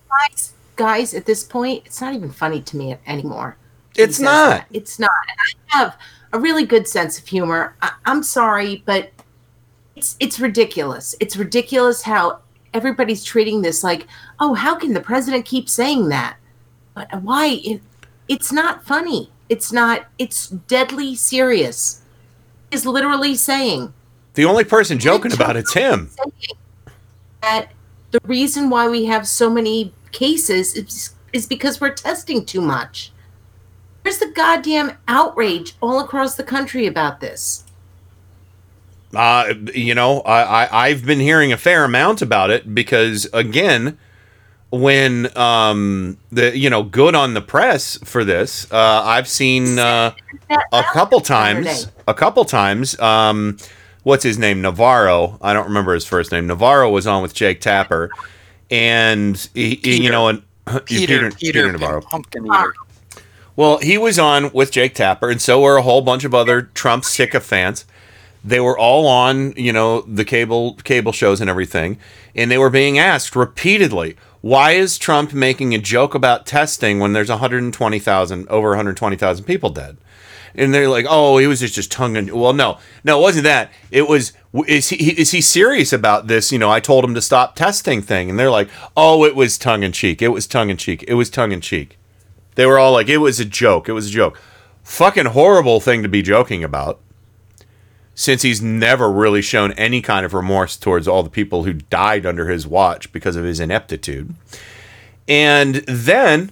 guys, guys. At this point, it's not even funny to me anymore. It's not. that. It's not. And I have a really good sense of humor. I, I'm sorry, but it's it's ridiculous. It's ridiculous how everybody's treating this like, oh, how can the president keep saying that? But why? It, it's not funny. It's not. It's deadly serious. Is literally saying The only person joking about it's him. that the reason why we have so many cases is, is because we're testing too much. There's the goddamn outrage all across the country about this. Uh, you know, I, I I've been hearing a fair amount about it because again, when um the you know good on the press for this, uh, I've seen uh, a couple times, a couple times. Um, what's his name? Navarro. I don't remember his first name. Navarro was on with Jake Tapper, and he, he- you know, and Peter, Peter, Navarro. Pumpkin Eater. Well, he was on with Jake Tapper, and so were a whole bunch of other Trump sycophants. They were all on, you know, the cable cable shows and everything, and they were being asked repeatedly, "Why is Trump making a joke about testing when there's 120,000 over 120,000 people dead?" And they're like, "Oh, he was just just tongue in." Well, no, no, it wasn't that. It was, is he is he serious about this? You know, I told him to stop testing thing, and they're like, "Oh, it was tongue in cheek. It was tongue in cheek. It was tongue in cheek." They were all like, it was a joke. It was a joke. Fucking horrible thing to be joking about. Since he's never really shown any kind of remorse towards all the people who died under his watch because of his ineptitude. And then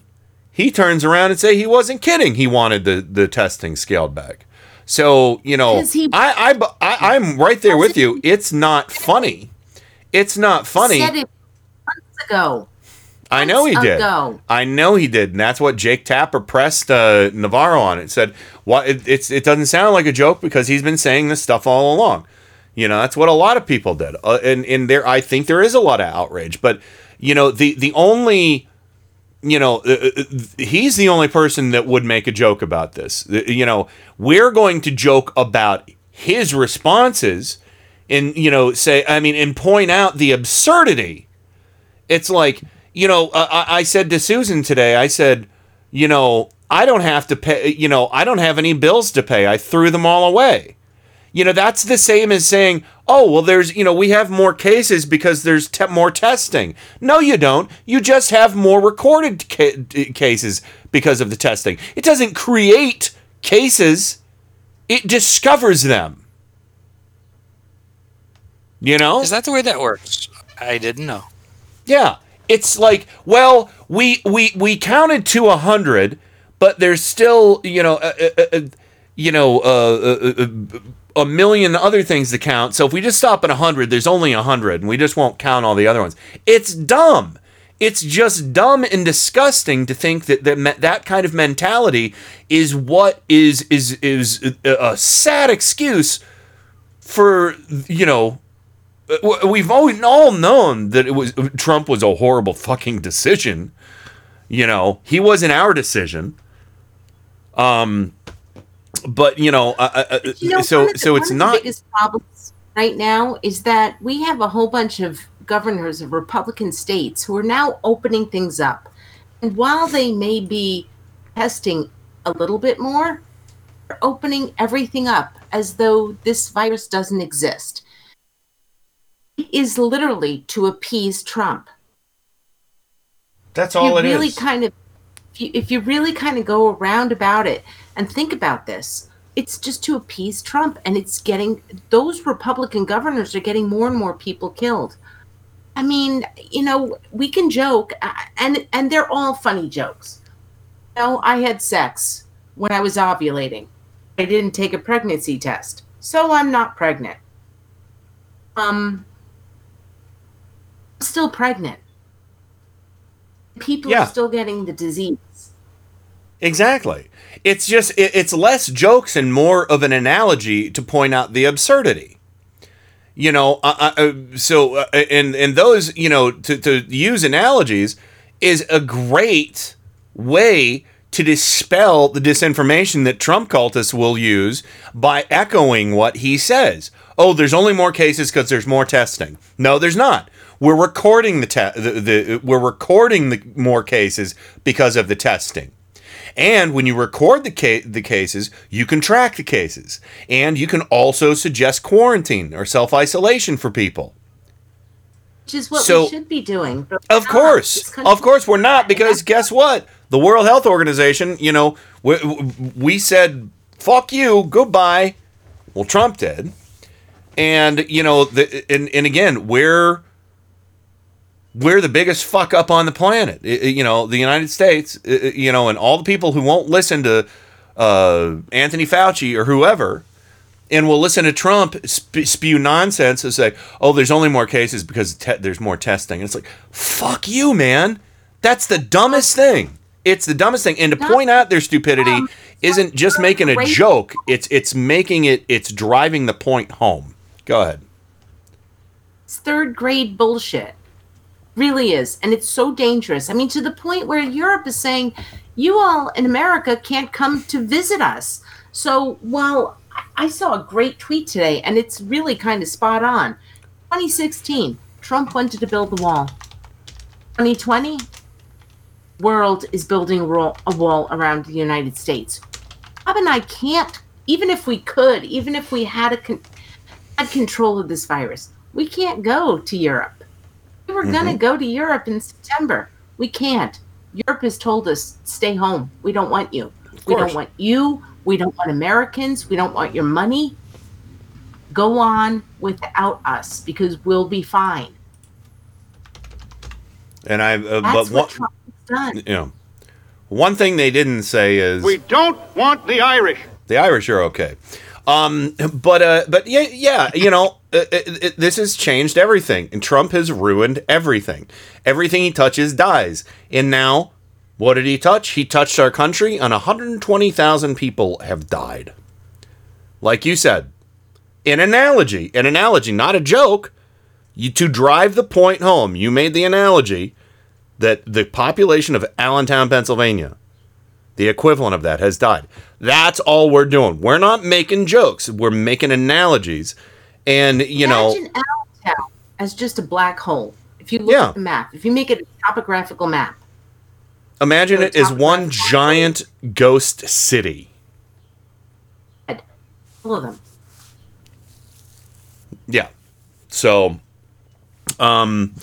he turns around and say he wasn't kidding. He wanted the the testing scaled back. So you know, he- I, I I I'm right there with you. It's not funny. It's not funny. Said it months ago. I know he did. ago. I know he did, and that's what Jake Tapper pressed uh, Navarro on. It said, "What? It, it's it doesn't sound like a joke because he's been saying this stuff all along." You know, that's what a lot of people did, uh, and and there, I think there is a lot of outrage. But you know, the the only, you know, uh, uh, he's the only person that would make a joke about this. Uh, You know, we're going to joke about his responses, and you know, say, I mean, and point out the absurdity it's like you know uh, I, I said to susan today i said you know i don't have to pay you know i don't have any bills to pay. I threw them all away. You know that's the same as saying oh well there's you know we have more cases because there's te- more testing. No you don't. You just have more recorded ca- cases because of the testing. It doesn't create cases. It discovers them. You know? Is that the way that works? I didn't know. yeah, it's like, well, we we we counted to a hundred, but there's still, you know, uh, uh, uh, you know, a million other things to count. So if we just stop at a hundred, there's only a hundred, and we just won't count all the other ones. It's dumb. It's just dumb and disgusting to think that that that kind of mentality is what is is is a, sad excuse for you know we've always all known that it was Trump was a horrible fucking decision. You know, he wasn't our decision. Um, but you know, uh, uh, You know, so the- so it's not. The biggest problems right now is that we have a whole bunch of governors of Republican states who are now opening things up, and while they may be testing a little bit more, they're opening everything up as though this virus doesn't exist. It is literally to appease Trump. That's you all it is. really kind of if you, if you really kind of go around about it and think about this it's just to appease trump and it's getting those republican governors are getting more and more people killed i mean you know we can joke uh, and and they're all funny jokes you know i had sex when i was ovulating i didn't take a pregnancy test so i'm not pregnant um still pregnant people Yeah. are still getting the disease. Exactly. It's just it, it's less jokes and more of an analogy to point out the absurdity. You know, uh, uh, so uh, and and those you know to to use analogies is a great way to dispel the disinformation that Trump cultists will use by echoing what he says. Oh, there's only more cases because there's more testing. No, there's not. We're recording the, te- the, the we're recording the more cases because of the testing. And when you record the ca- the cases, you can track the cases, and you can also suggest quarantine or self isolation for people. Which is what So- we should be doing. Of not. course, of course, we're not because guess what? The World Health Organization, you know, we, we said "fuck you, goodbye." Well, Trump did, and you know, the, and and again, we're we're the biggest fuck up on the planet. I- I- you know, the United States. I- I- You know, and all the people who won't listen to uh, Anthony Fauci or whoever, and will listen to Trump sp- spew nonsense and say, "Oh, there's only more cases because te- there's more testing." And it's like, "Fuck you, man! That's the dumbest thing. It's the dumbest thing." And to point out their stupidity isn't just making a joke. It's it's making it. It's driving the point home. Go ahead. It's third grade bullshit. Really is. And it's so dangerous. I mean, to the point where Europe is saying, you all in America can't come to visit us. So while I- saw a great tweet today, and it's really kind of spot on 2016, Trump wanted to build the wall. 2020, world is building a wall- a wall around the United States. Bob and I can't, even if we could, even if we had a con- had control of this virus, we can't go to Europe. We were going to go to Europe in September. We can't. Europe has told us, stay home. We don't want you. We don't want you. We don't want Americans. We don't want your money. Go on without us because we'll be fine. And I, uh, That's but what one, Trump has done. you know, one thing they didn't say is We don't want the Irish. The Irish are okay. Um, but uh, but yeah, yeah, you know, uh, it, this has changed everything, and Trump has ruined everything. Everything he touches dies, and now, what did he touch? He touched our country, and 120,000 people have died. Like you said, an analogy, an analogy, not a joke. You to drive the point home. You made the analogy that the population of Allentown, Pennsylvania, the equivalent of that, has died. That's all we're doing. We're not making jokes. We're making analogies. And, you know, Imagine Allentown as just a black hole. If you look Yeah. at the map, if you make it a topographical map, imagine it as one giant ghost city. all of them. Yeah. So, um,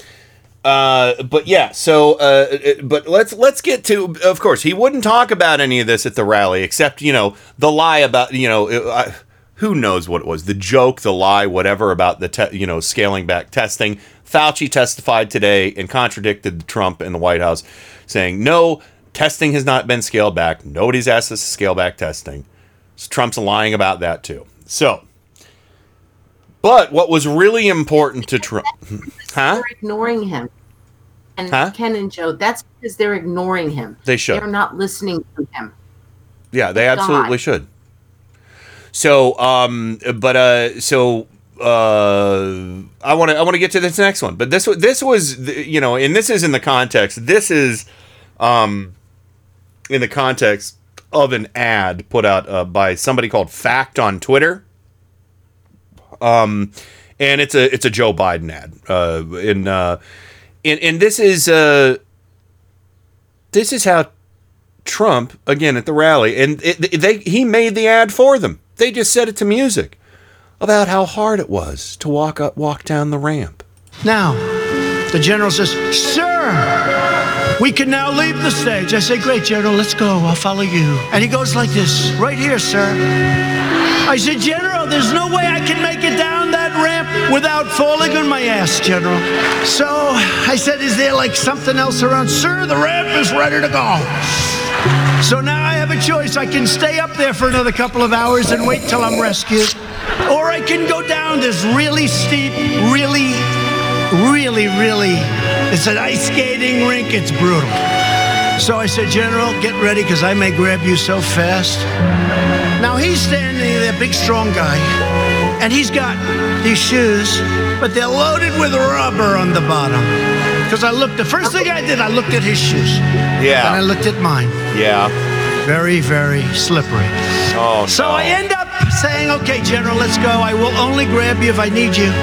uh, but yeah. So, uh, but let's let's get to. Of course, he wouldn't talk about any of this at the rally, except you know the lie about you know. I, who knows what it was? The joke, the lie, whatever about the te- you know scaling back testing. Fauci testified today and contradicted Trump in the White House, saying no, testing has not been scaled back. Nobody's asked us to scale back testing. So Trump's lying about that too. So, but what was really important to Trump, huh? They're ignoring him. And Huh? Ken and Joe, that's because they're ignoring him. They should. They're not listening to him. Yeah, they God. absolutely should. So, um, but uh, so uh, I want to I want to get to this next one, but this this was you know, and this is in the context. This is, um, in the context of an ad put out uh, by somebody called Fact on Twitter. Um, and it's a it's a Joe Biden ad. Uh, in uh, and and this is uh, this is how Trump again at the rally, and it, they he made the ad for them. They just set it to music about how hard it was to walk up, walk down the ramp. Now, the general says, Sir, we can now leave the stage. I say, Great, General, let's go. I'll follow you. And he goes like this Right here, sir. I said, General, there's no way I can make it down that ramp without falling on my ass, General. So I said, Is there like something else around? Sir, the ramp is ready to go. So now I have a choice. I can stay up there for another couple of hours and wait till I'm rescued. Or I can go down this really steep, really, really, really, it's an ice skating rink. It's brutal. So I said, General, get ready because I may grab you so fast. Now he's standing there, big, strong guy, and he's got these shoes, but they're loaded with rubber on the bottom. Because I looked, the first thing I did, I looked at his shoes. Yeah. And I looked at mine. Yeah. Very, very slippery. Oh So I end up saying, okay, General, let's go. I will only grab you if I need you.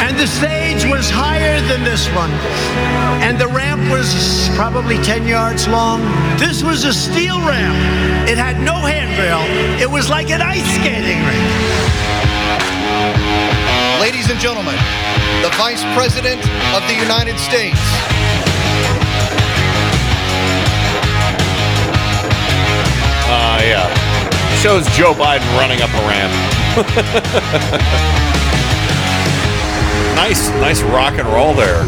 And the stage was higher than this one. And the ramp was probably 10 yards long. This was a steel ramp. It had no handrail. It was like an ice skating rink. Ladies and gentlemen, the Vice President of the United States. Uh, yeah. Shows Joe Biden running up a ramp. nice, nice rock and roll there.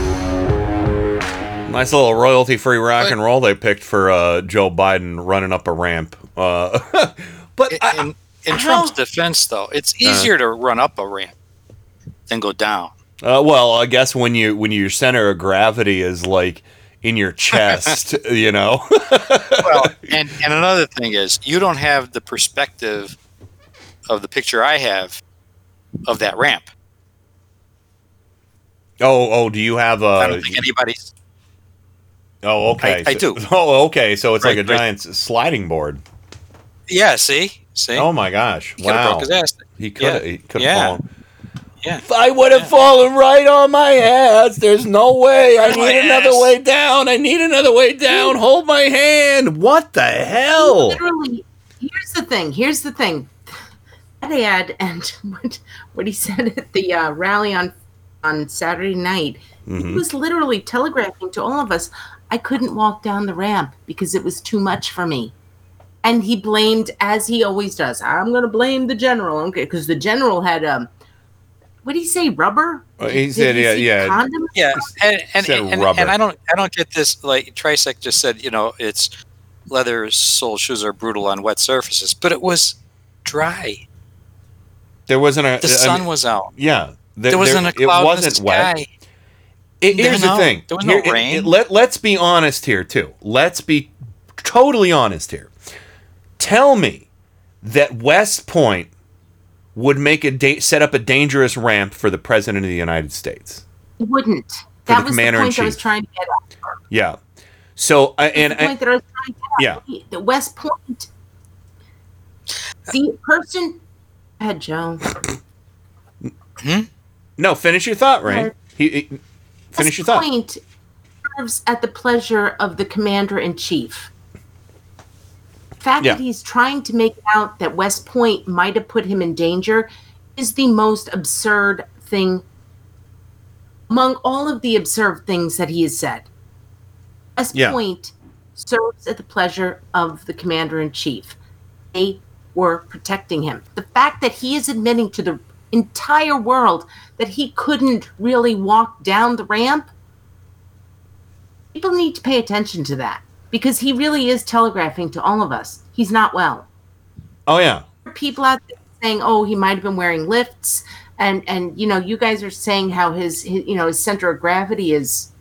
Nice little royalty-free rock and roll they picked for uh, Joe Biden running up a ramp. Uh, but in, in Trump's defense, though, it's easier to run up a ramp than go down. Uh, well, I guess when you when your center of gravity is like in your chest, you know. well, and and another thing is you don't have the perspective of the picture I have of that ramp. oh, oh, do you have a? I don't think anybody's. Oh, okay. I- I do. Oh, okay. So it's like a right. giant sliding board. Yeah, see, see. Oh my gosh! He wow. broke his ass. He could. Yeah. He could have Yeah. fallen. Yeah. I would have fallen right on my ass. There's no way. I My need another ass. way down. I need another way down. Hold my hand. What the hell? Literally, here's the thing. Here's the thing. That ad and what what he said at the uh, rally on on Saturday night. He Mhm. was literally telegraphing to all of us, I couldn't walk down the ramp because it was too much for me. And he blamed, as he always does. I'm going to blame the general, okay? Because the general had um, what did he say? Rubber? Uh, he Did said, he yeah, yeah. Condom? Yeah, and and, Said and, rubber. and I don't I don't get this. Like Trisec just said, you know, it's leather sole shoes are brutal on wet surfaces, but it was dry. There wasn't a The I sun mean, was out. Yeah, There, wasn't a it wasn't in the wet. It- here's No, the thing. there was no Here- it- rain. it- let, let's be honest here, too. Let's be totally honest here. Tell me that West Point would make a da- set up a dangerous ramp for the president of the United States. He wouldn't. For That the was the commander point I was trying to get at. Yeah. So uh, and the point I, that I was trying to get at. yeah. The West Point. The person had Joe. no, finish your thought, Rain. He, he- finish your thought. Point serves at the pleasure of the commander in chief. The fact Yeah. that he's trying to make out that West Point might have put him in danger is the most absurd thing among all of the absurd things that he has said. West Yeah. Point serves at the pleasure of the commander in chief. They were protecting him. The fact that he is admitting to the entire world that he couldn't really walk down the ramp, people need to pay attention to that because he really is telegraphing to all of us he's not well. Oh yeah. There are People out there saying, "Oh, he might have been wearing lifts," and and you know, you guys are saying how his, his you know his center of gravity is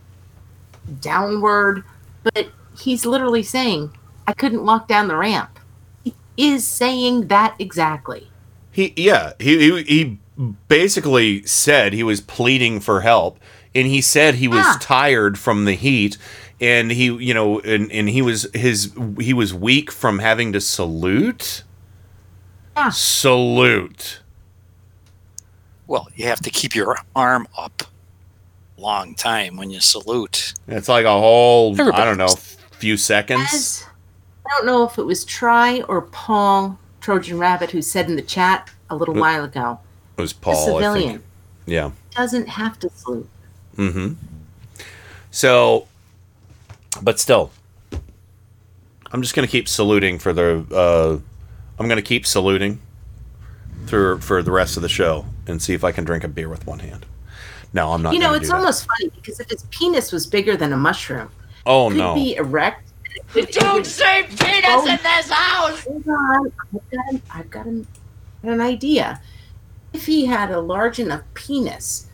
downward, but he's literally saying, "I couldn't walk down the ramp." He is saying that exactly. He yeah, he, he he basically said he was pleading for help and he said he was Yeah. tired from the heat and he you know and, and he was his he was weak from having to salute. Yeah. Salute. Well, you have to keep your arm up long time when you salute. It's like a whole I don't know, few seconds. As I don't know if it was Try or Paul Trojan Rabbit who said in the chat a little Wh- while ago, It was the Paul, I civilian think. Yeah. doesn't have to salute. Mm-hmm. So, but still, I'm just gonna keep saluting for the. Uh, I'm gonna keep saluting through for the rest of the show and see if I can drink a beer with one hand. No, I'm not. you know, it's do that. almost funny because if his penis was bigger than a mushroom, Oh it could no! be erect. It- it Don't say penis Oh, in this house! Hold on, I've got, an, I've got an, an idea. If he had a large enough penis, it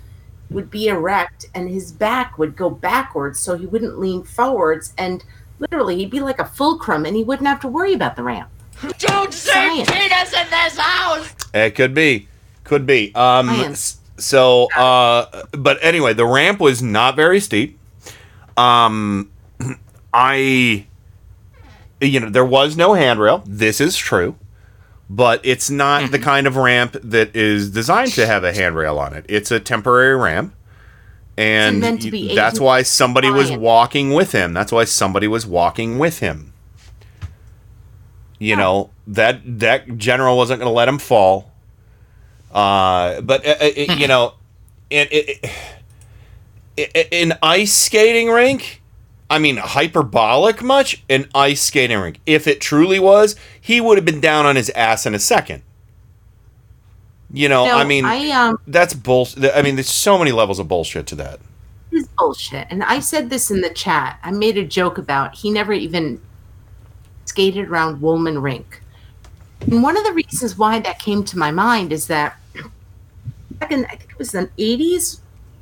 would be erect and his back would go backwards so he wouldn't lean forwards and literally he'd be like a fulcrum and he wouldn't have to worry about the ramp. Don't say penis in this house! It could be, could be. Um, Science. so, uh, but anyway, the ramp was not very steep. Um, I, you know, there was no handrail. This is true, but it's not the kind of ramp that is designed to have a handrail on it. It's a temporary ramp. And meant to you- be that's why somebody was walking with him. That's why somebody was walking with him. You know that that general wasn't going to let him fall. Uh, but uh, uh, it- you know, in, it, it, in ice skating rink, I mean, hyperbolic much? An ice skating rink. If it truly was, he would have been down on his ass in a second. You know, No, I mean, I, um, that's bullshit. I mean, there's so many levels of bullshit to that. is bullshit. And I said this in the chat. I made a joke about he never even skated around Wollman Rink. And one of the reasons why that came to my mind is that back in I think it was the 80s,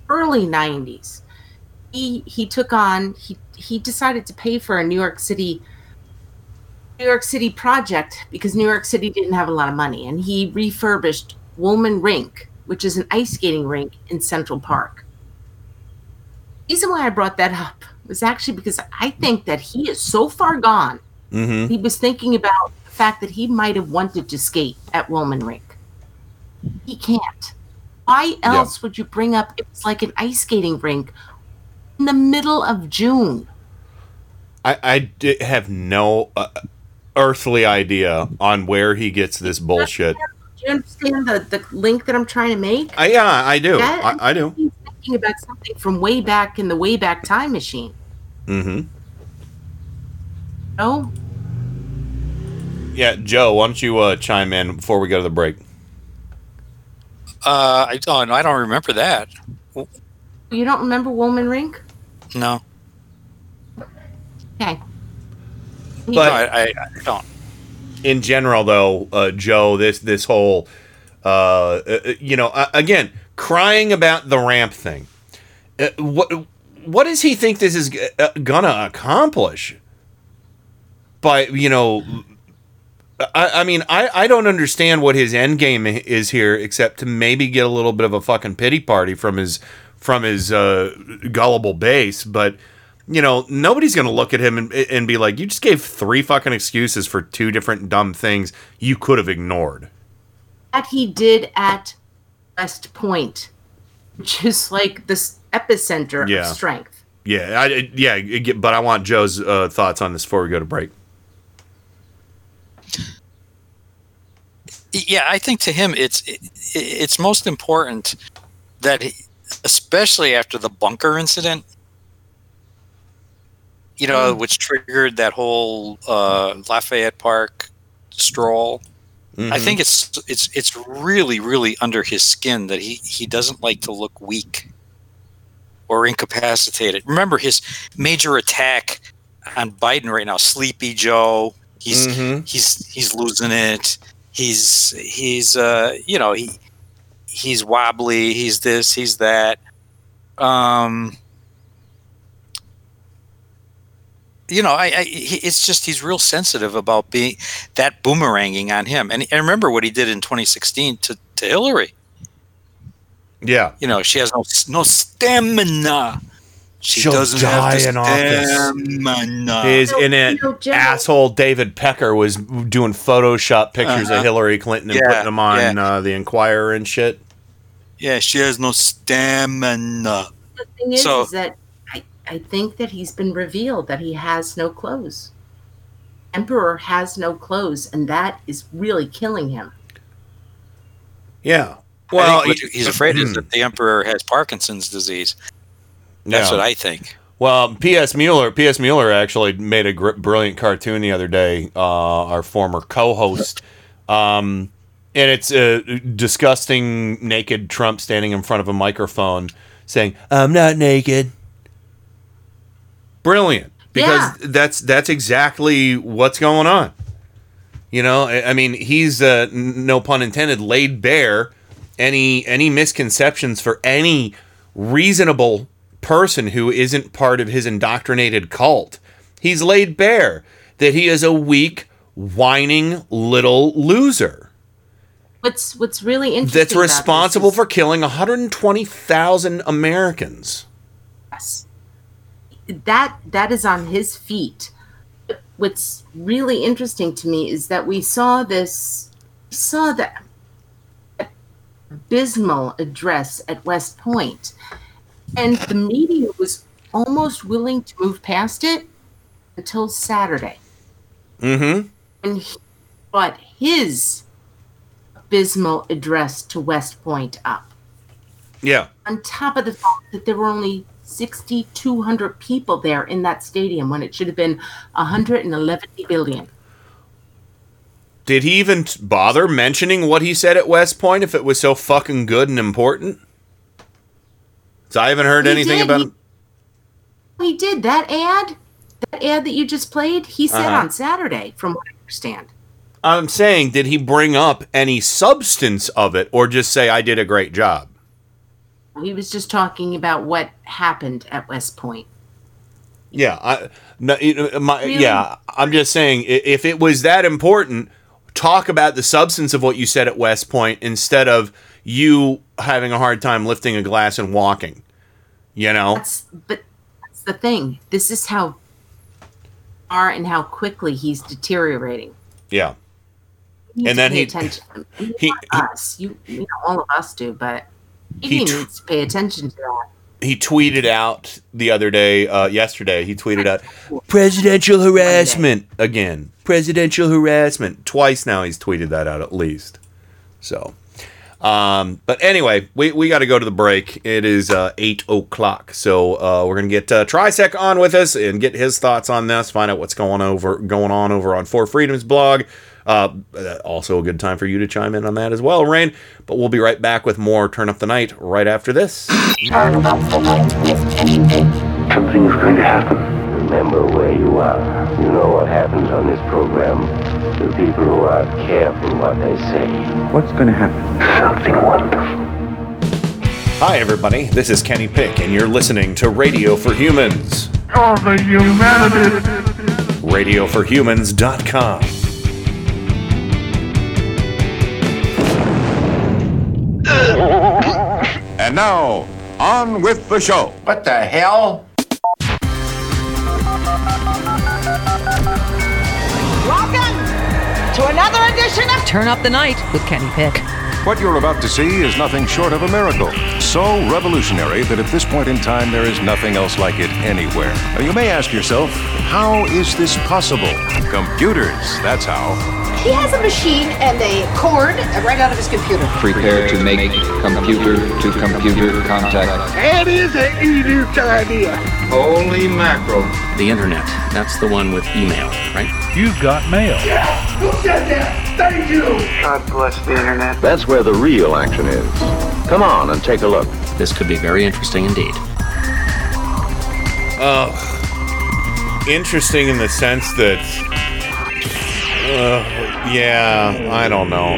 early 90s, he he took on he he decided to pay for a New York City New York City project because New York City didn't have a lot of money and he refurbished Wollman Rink, which is an ice skating rink in Central Park reason why I brought that up was actually because I think that he is so far gone. Mm-hmm. He was thinking about the fact that he might have wanted to skate at Wollman Rink. He can't. Why else would you bring up it's like an ice skating rink in the middle of June? I, I have no uh, earthly idea on where he gets this bullshit. Do you understand the, the link that I'm trying to make? I, yeah, I do. That- I, I do. He's thinking about something from way back in the way back time machine. Mm-hmm. No? Yeah, Joe, why don't you uh, chime in before we go to the break? Uh, I oh no, I don't remember that. You don't remember Wollman Rink? No, Okay. But- I, I, I don't. in general though uh, joe this this whole uh, uh, you know uh, again crying about the ramp thing uh, what what does he think this is g- uh, gonna accomplish by you know I, I mean I, I don't understand what his end game is here except to maybe get a little bit of a fucking pity party from his from his uh, gullible base but you know, nobody's going to look at him and, and be like, you just gave three fucking excuses for two different dumb things you could have ignored. That he did at West Point, which is like this epicenter Yeah. of strength. Yeah, I, I- yeah, I but I want Joe's uh, thoughts on this before we go to break. Yeah, I think to him it's it, it's most important that, he, especially after the bunker incident, you know, which triggered that whole uh, Lafayette Park stroll. I Mhm. think it's it's it's really really under his skin that he he doesn't like to look weak or incapacitated. Remember his major attack on Biden right now, Sleepy Joe. He's Mhm. he's he's losing it. He's he's uh you know he he's wobbly. He's this. He's that. Um. You know, I, I he, it's just he's real sensitive about being that boomeranging on him, and, and remember what he did in 2016 to, to Hillary. Yeah. You know, she has no no stamina. She She'll doesn't die have in the office. stamina. His in it asshole David Pecker was doing Photoshop pictures Uh-huh. of Hillary Clinton and Yeah, putting them on yeah. uh, the Inquirer and shit. Yeah, she has no stamina. The thing is, So- is that I, I think that he's been revealed that he has no clothes. Emperor has no clothes, and that is really killing him. Yeah. Well, Well, what he- he's afraid is that the emperor has Parkinson's disease. That's Yeah. what I think. Well, P.S. Mueller, P.S. Mueller actually made a gr- brilliant cartoon the other day. Uh, our former co-host, um, and it's a disgusting naked Trump standing in front of a microphone saying, "I'm not naked." Brilliant, because that's that's exactly what's going on. You know, I, I mean, he's uh, no pun intended, laid bare any any misconceptions for any reasonable person who isn't part of his indoctrinated cult. He's laid bare that he is a weak, whining little loser What's what's really interesting that's responsible is- for killing 120,000 Americans. That that is on his feet. What's really interesting to me is that we saw this saw that abysmal address at West Point, and the media was almost willing to move past it until Saturday. Mm-hmm. And he brought his abysmal address to West Point up Yeah. on top of the fact that there were only 6,200 people there in that stadium when it should have been 111 billion. Did he even bother mentioning what he said at West Point if it was so fucking good and important? So I haven't heard He anything did. about He- him. He did that ad, that ad that you just played. He said Uh-huh. on Saturday, from what I understand. I'm saying, did he bring up any substance of it or just say, I did a great job? He was just talking about what happened at West Point. Yeah, I, no, my, Really? yeah. I'm just saying, if it was that important, talk about the substance of what you said at West Point instead of you having a hard time lifting a glass and walking. You know, That's but that's the thing. This is how far and how quickly he's deteriorating. yeah. And then pay he- attention. he- he, us, you, you know, all of us do, but he, He needs to pay attention to that. He tweeted out the other day, uh, yesterday. He tweeted out presidential harassment again. Presidential harassment twice now. He's tweeted that out at least. So, um, but anyway, we, we got to go to the break. It is uh, eight o'clock, so uh, we're gonna get uh, Trisec on with us and get his thoughts on this. Find out what's going over going on over on Four Freedoms blog. Uh, also, a good time for you to chime in on that as well, Rain. But we'll be right back with more Turn Up the Night right after this. Something's going to happen. Remember where you are. You know what happens on this program. The people who aren't careful what they say. What's going to happen? Something wonderful. Hi, everybody. This is Kenny Pick, and you're listening to Radio for Humans. All the humanity. RadioForHumans.com. And now, on with the show. What the hell? Welcome to another edition of Turn Up the Night with Kenny Pick. What you're about to see is nothing short of a miracle. So revolutionary that at this point in time there is nothing else like it anywhere. Now, you may ask yourself, how is this possible? Computers, that's how. He has a machine and a cord right out of his computer. Prepare to make computer to computer contact. That is an idiot's idea. Holy mackerel. The internet. That's the one with email, right? You've got mail. Yeah, who said that? Thank you. God bless the internet. That's where the real action is. Come on and take a look. This could be very interesting indeed. Oh, interesting in the sense that, uh, yeah, I don't know.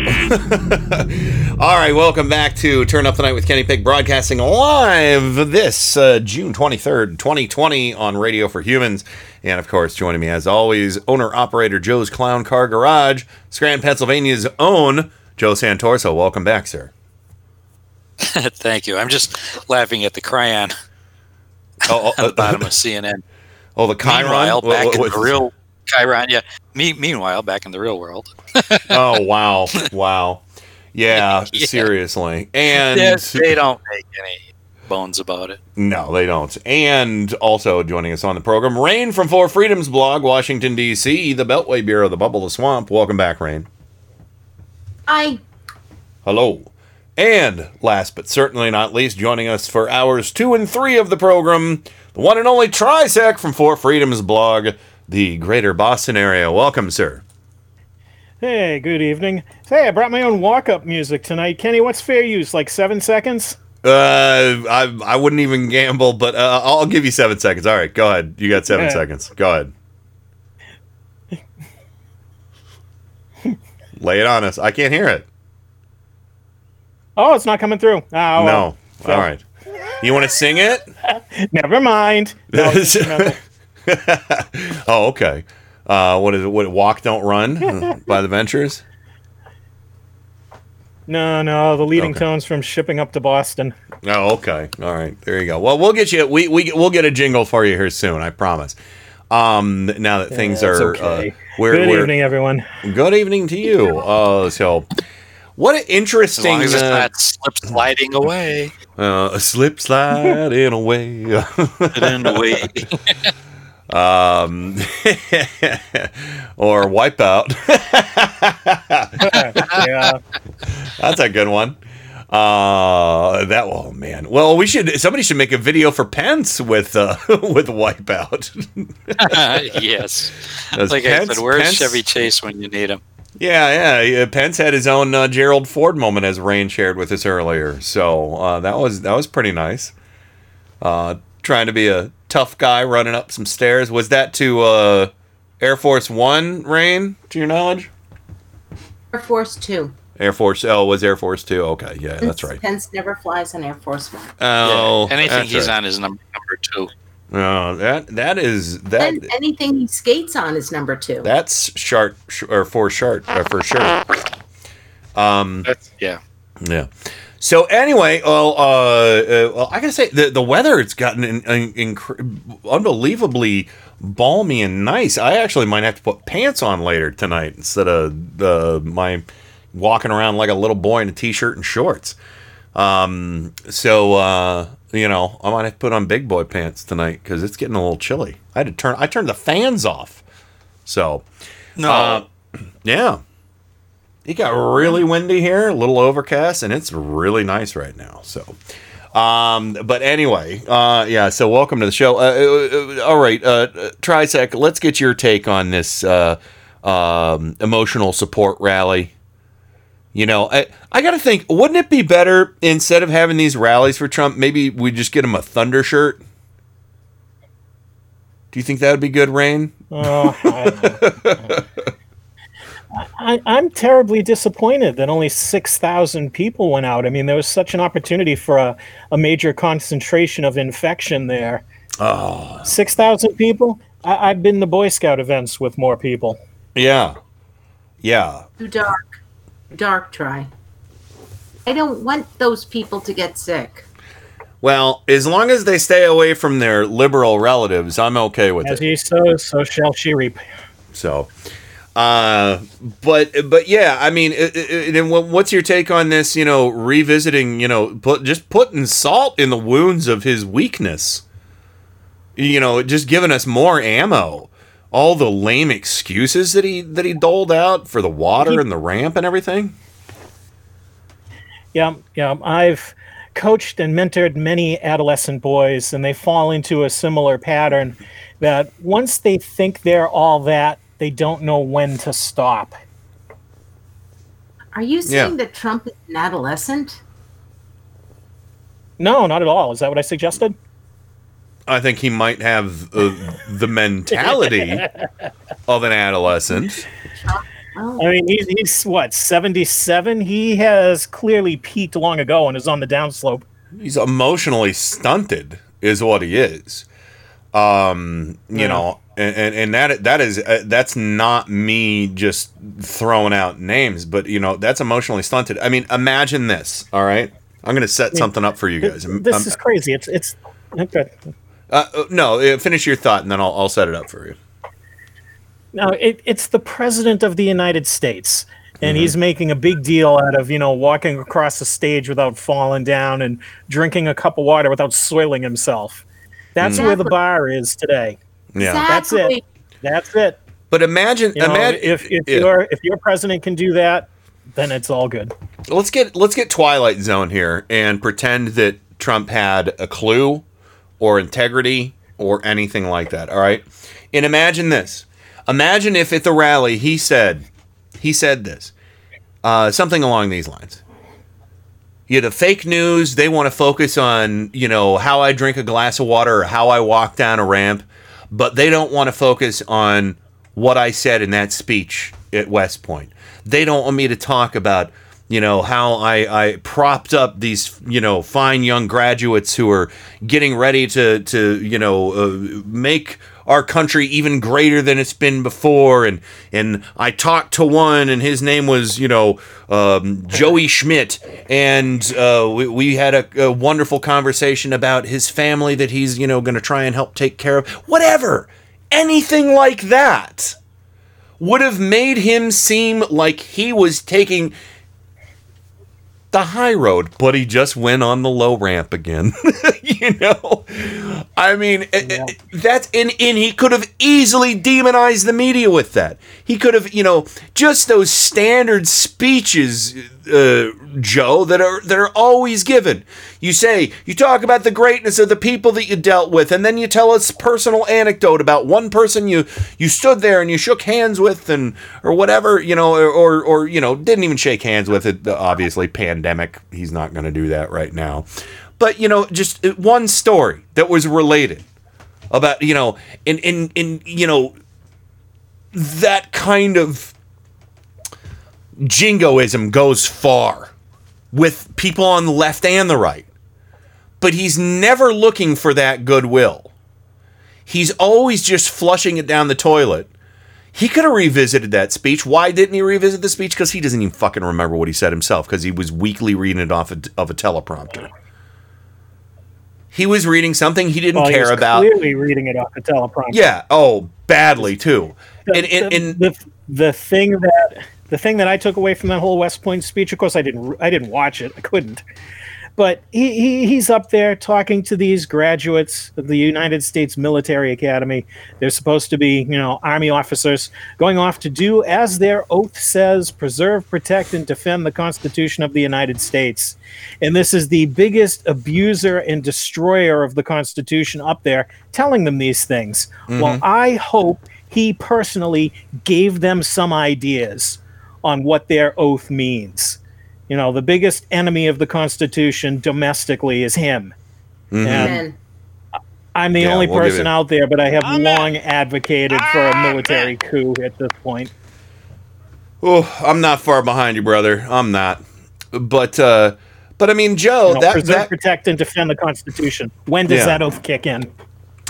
All right, welcome back to Turn Up the Night with Kenny Pick, broadcasting live this uh, June 23rd, 2020 on Radio for Humans. And of course, joining me as always, owner operator Joe's Clown Car Garage, Scranton, Pennsylvania's own Joe Santorso. Welcome back, sir. Thank you. I'm just laughing at the crayon oh, on the bottom of CNN. Oh, the Chiron? Meanwhile, What- back what- in the real Chiron, yeah. Me, meanwhile, back in the real world. oh wow, wow, yeah, Yeah. seriously, and Yes, they don't make any bones about it. no, they don't. And also joining us on the program, Rain from Four Freedoms blog, Washington D.C., the Beltway Bureau, the Bubble, the Swamp. Welcome back, Rain. I Hello. And last but certainly not least, joining us for hours two and three of the program, the one and only Trisec from Four Freedoms blog, the Greater Boston area. Welcome, sir. Hey, good evening. Hey, I brought my own walk-up music tonight. Kenny, what's fair use? Like seven seconds? Uh, I I wouldn't even gamble, but uh, I'll give you seven seconds. All right, go ahead. You got seven Yeah. seconds. Go ahead. Lay it on us. I can't hear it. Oh, it's not coming through. Oh, well. no. So- All right. You want to sing it? Never mind. No. oh, okay. Uh, what is it? What Walk Don't Run uh, by the Ventures? no, no, the leading Okay. tones from shipping up to Boston. Oh, okay. All right. There you go. Well, we'll get you. We we we'll get a jingle for you here soon. I promise. Um, now that things Yeah, are, okay. uh, we're, good we're- evening, everyone. Good evening to you. Uh, so, what an As interesting. long as it's uh, not slip sliding away. uh, a slip slide in a way. In a way. um, or wipeout. yeah. That's a good one. Uh, that oh man. Well, we should. Somebody should make a video for Pence with uh with wipeout. yes. Does like I said, where's Pence- Chevy Chase when you need him? Yeah, yeah. yeah, Pence had his own uh, Gerald Ford moment, as Rain shared with us earlier. So uh, that was that was pretty nice. Uh, trying to be a tough guy running up some stairs. Was that to uh, Air Force One, Rain? To your knowledge, Air Force Two. Air Force. Oh, was Air Force Two. Okay, yeah, that's right. Pence never flies on Air Force One. Oh, Anything he's right. on is number number two. No, that that is that and anything he skates on is number two. that's sharp sh- or for sharp or for sure. Um, That's yeah. Yeah. So anyway, well, uh, uh, well, I gotta say the the weather it's gotten in, in, incre- unbelievably balmy and nice. I actually might have to put pants on later tonight instead of uh, my walking around like a little boy in a t-shirt and shorts. Um, so uh, you know, I might have to put on big boy pants tonight because it's getting a little chilly. I had to turn I turned the fans off. So No. uh, yeah. It got really windy here, a little overcast, and it's really nice right now. So, um, but anyway, uh, yeah. So welcome to the show. Uh, uh, all right, uh, Trisec, let's get your take on this uh, um, emotional support rally. You know, I, I got to think, wouldn't it be better instead of having these rallies for Trump, maybe we just get him a thunder shirt? Do you think that would be good, Rain? Oh, I, I, I'm terribly disappointed that only 6,000 people went out. I mean, there was such an opportunity for a, a major concentration of infection there. Ah. Oh. 6,000 people? I, I've been to Boy Scout events with more people. Yeah. Yeah. Too dark. Dark try. I don't want those people to get sick. Well, as long as they stay away from their liberal relatives, I'm okay with As it. he sows, so shall she reap. So, uh, but but yeah, I mean, it, it, what- what's your take on this? You know, revisiting, you know, put just putting salt in the wounds of his weakness. You know, just giving us more ammo. All the lame excuses that he that he doled out for the water and the ramp and everything. Yeah, yeah. I've coached and mentored many adolescent boys, and they fall into a similar pattern that once they think they're all that, they don't know when to stop. Are you Yeah. saying that Trump is an adolescent? No, not at all. Is that what I suggested? I think he might have uh, the mentality of an adolescent. I mean, he's, he's what, 77? He has clearly peaked long ago and is on the downslope. He's emotionally stunted, is what he is. Um, you Yeah. know, and, and and that that is uh, that's not me just throwing out names, but you know that's emotionally stunted. I mean, imagine this. All right, I'm gonna set mean, something up for you guys. This Um, is crazy. It's, it's, okay. uh, uh, no, uh, finish your thought, and then I'll I'll set it up for you. No, it, it's the president of the United States, and Mm-hmm. he's making a big deal out of you know walking across the stage without falling down and drinking a cup of water without soiling himself. That's Mm. where the bar is today. Yeah. that's it. That's it. But imagine, You know, imagine if if yeah. your if your president can do that, then it's all good. let's get let's get Twilight Zone here and pretend that Trump had a clue or integrity or anything like that. All right, and imagine this. Imagine if at the rally he said he said this uh, something along these lines. You know, the fake news, they want to focus on, you know, how I drink a glass of water or how I walk down a ramp, but they don't want to focus on what I said in that speech at West Point. They don't want me to talk about, you know, how I, I propped up these, you know, fine young graduates who are getting ready to, to you know, uh, make our country even greater than it's been before. And and I talked to one, and his name was, you know, um, Joey Schmidt, and uh, we, we had a, a wonderful conversation about his family that he's, you know, going to try and help take care of. Whatever, anything like that would have made him seem like he was taking the high road, but he just went on the low ramp again. you know, I mean, eh, eh, it- it- that's and and he could have easily demonized the media with that. He could have, you know, just those standard speeches, uh, Joe, that are that are always given. You say you talk about the greatness of the people that you dealt with, and then you tell us personal anecdote about one person you you stood there and you shook hands with, and or whatever, you know, or or, or you know, didn't even shake hands with it. Obviously, pandemic, he's not going to do that right now. But you know, just uh, one story that was related about you know, in in in you know, that kind of jingoism goes far with people on the left and the right. But he's never looking for that goodwill. He's always just flushing it down the toilet. He could have revisited that speech. Why didn't he revisit the speech? Because he doesn't even fucking remember what he said himself because he was weakly reading it off of, of a teleprompter. He was reading something he didn't Well, he care was about. Clearly reading it off the teleprompter. Yeah. Oh, badly too. The, And, and, the- and the, the thing that the thing that I took away from that whole West Point speech, of course, I didn't I didn't watch it. I couldn't. But he, he he's up there talking to these graduates of the United States Military Academy. They're supposed to be, you know, army officers going off to do as their oath says, preserve, protect, and defend the Constitution of the United States. And this is the biggest abuser and destroyer of the Constitution up there telling them these things. Well, Mhm. I hope he personally gave them some ideas on what their oath means. You know, the biggest enemy of the Constitution domestically is him. Mhm. And I'm the Yeah, only we'll person out there, but I have long advocated for a military coup at this point. Oh, I'm not far behind you, brother. I'm not. But uh but I mean, Joe, You know, that, preserve, that protect, and defend the Constitution. When does Yeah. that oath kick in?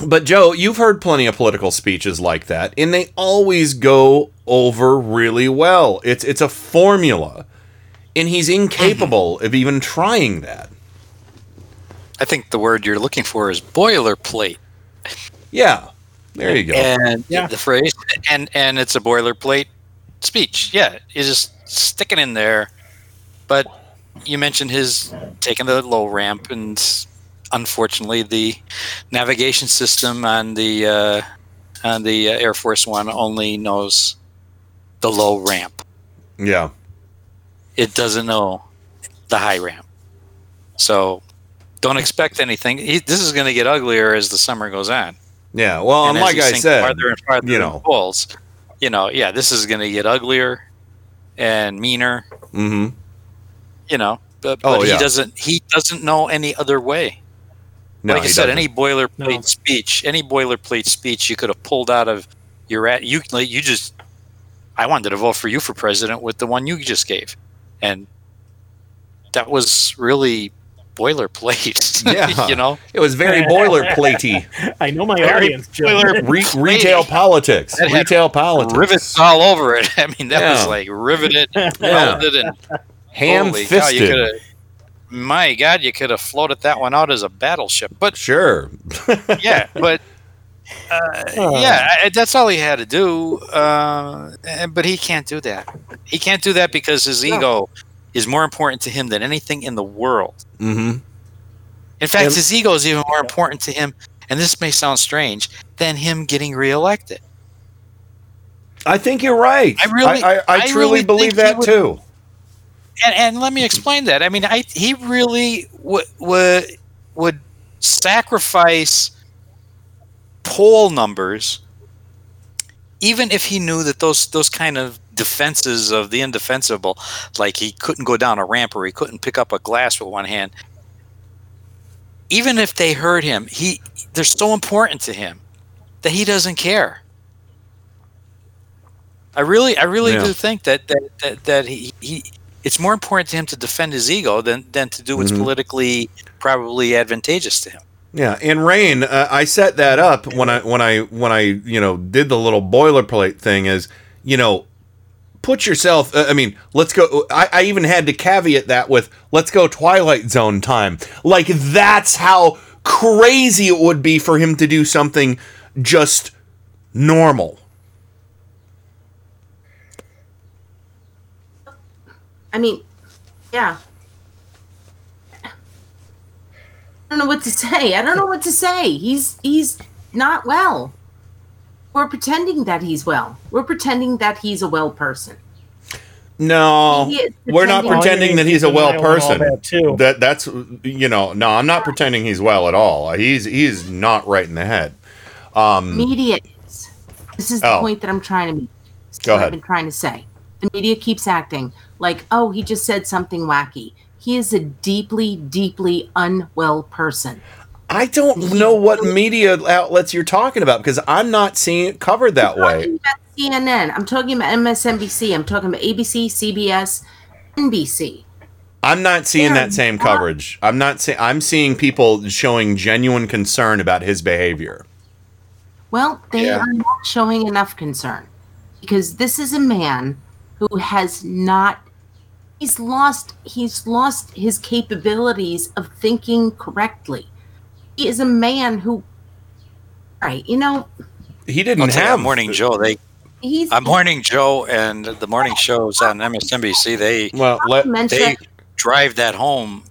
But Joe, you've heard plenty of political speeches like that, and they always go over really well. It's it's a formula, and he's incapable of even trying that. I think the word you're looking for is boilerplate. Yeah, there you go. And yeah. the phrase, and and it's a boilerplate speech. Yeah, you just sticking in there. But you mentioned his taking the low ramp, and unfortunately, the navigation system on the uh, on the uh, Air Force One only knows the low ramp. Yeah. It doesn't know the high ramp. So don't expect anything. He, this is going to get uglier as the summer goes on. Yeah. Well, and, as like I said, farther and farther you in know. pools, you know, yeah, this is going to get uglier and meaner. Mm-hmm. You know, but, Oh, but yeah. he doesn't. He doesn't know any other way. No, like I said, doesn't. any boilerplate speech, any boilerplate speech you could have pulled out of your at you like you just. I wanted to vote for you for president with the one you just gave, and that was really boilerplate. Yeah. you know, It was very boilerplatey. I know my Very audience, Joe. Re- retail politics. That Retail politics. rivets all over it. I mean, that Yeah. was like riveted, Yeah. and Ham holy cow, you fisted. My God, you could have floated that one out as a battleship. But Sure. yeah, but uh, yeah, that's all he had to do. Uh, and- but he can't do that. He can't do that because his ego is more important to him than anything in the world. Mm-hmm. In fact, And- his ego is even more important to him. And this may sound strange than him getting reelected. I think you're right. I really- I, I, I I truly really believe that would- too. and, and let me explain that. I mean, I he really would would would sacrifice poll numbers, even if he knew that those those kind of defenses of the indefensible, like he couldn't go down a ramp or he couldn't pick up a glass with one hand. Even if they hurt him, he they're so important to him that he doesn't care. I really, I really Yeah. do think that that that, that he, he it's more important to him to defend his ego than than to do what's Mhm. politically probably advantageous to him. Yeah, and Rain, uh, I set that up when I when I when I you know did the little boilerplate thing. Is you know, put yourself. Uh, I mean, let's go. I, I even had to caveat that with let's go Twilight Zone time. Like that's how crazy it would be for him to do something just normal. I mean, yeah. I don't know what to say. I don't know what to say. He's he's not well. We're pretending that he's well. We're pretending that he's a well person. No, we're not pretending- that he's a well denial and all person. that, too. That that's you know, no, I'm not pretending he's well at all. He's he's not right in the head. Um, Media is. This is the Oh. point that I'm trying to make. Go ahead. I've been trying to say. The media keeps acting like, oh, he just said something wacky. He is a deeply, deeply unwell person. I don't know what media outlets you're talking about because I'm not seeing it covered that way. about CNN. I'm talking about MSNBC. I'm talking about ABC, CBS, NBC. I'm not seeing They're that same not- coverage. I'm not seeing. I'm seeing people showing genuine concern about his behavior. Well, they Yeah. are not showing enough concern because this is a man who has not he's lost he's lost his capabilities of thinking correctly. He is a man who right, you know, He didn't tell you, have on Morning Joe. They he's on Morning Joe and the morning shows on MSNBC. They well, let, mention they drive that home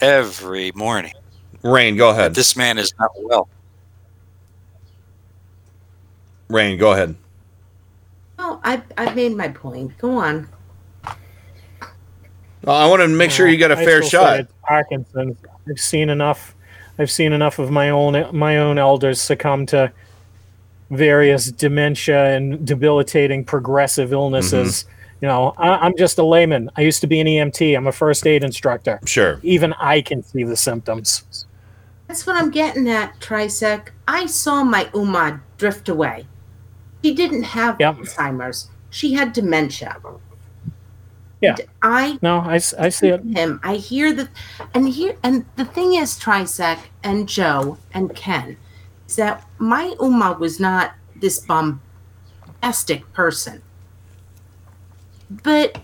every morning. Rain, go ahead. This man is not well. Rain, go ahead. Oh, I I've made my point. Go on. Well, I want to make sure you get a I fair still say shot. it's Parkinson's. I've seen enough. I've seen enough of my own my own elders succumb to various dementia and debilitating progressive illnesses. Mm-hmm. You know, I, I'm just a layman. I used to be an EMT. I'm a first aid instructor. Sure. Even I can see the symptoms. That's what I'm getting at, Trisec. I saw my Uma drift away. She didn't have Alzheimer's. She had dementia. Yeah. I No, I see it. him. I hear the and here and the thing is, Trisec and Joe and Ken, is that my Uma was not this bombastic person. But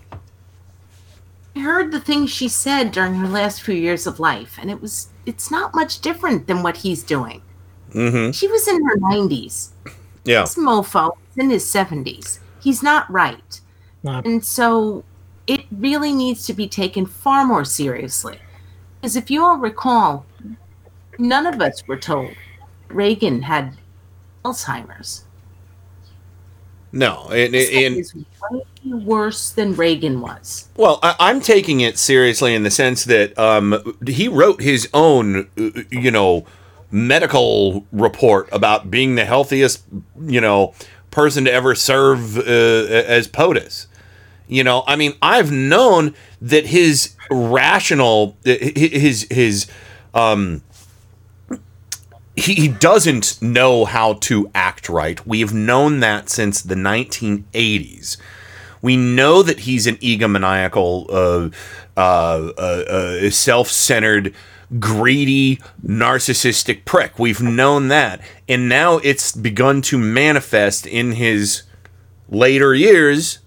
I heard the things she said during her last few years of life, and it was it's not much different than what he's doing. Mm-hmm. She was in her nineties. Yeah. This mofo is in his seventies. He's not right. And so it really needs to be taken far more seriously. Because if you all recall, none of us were told Reagan had Alzheimer's. No, and, and is way worse than Reagan was. well, I, I'm taking it seriously in the sense that um, he wrote his own, you know, medical report about being the healthiest, you know, person to ever serve uh, as POTUS. You know, I mean, I've known that his rational, his his um, he, doesn't know how to act right. We've known that since the 1980s. We know that he's an egomaniacal, uh, uh, uh, uh, self-centered, greedy, narcissistic prick. We've known that, and now it's begun to manifest in his later years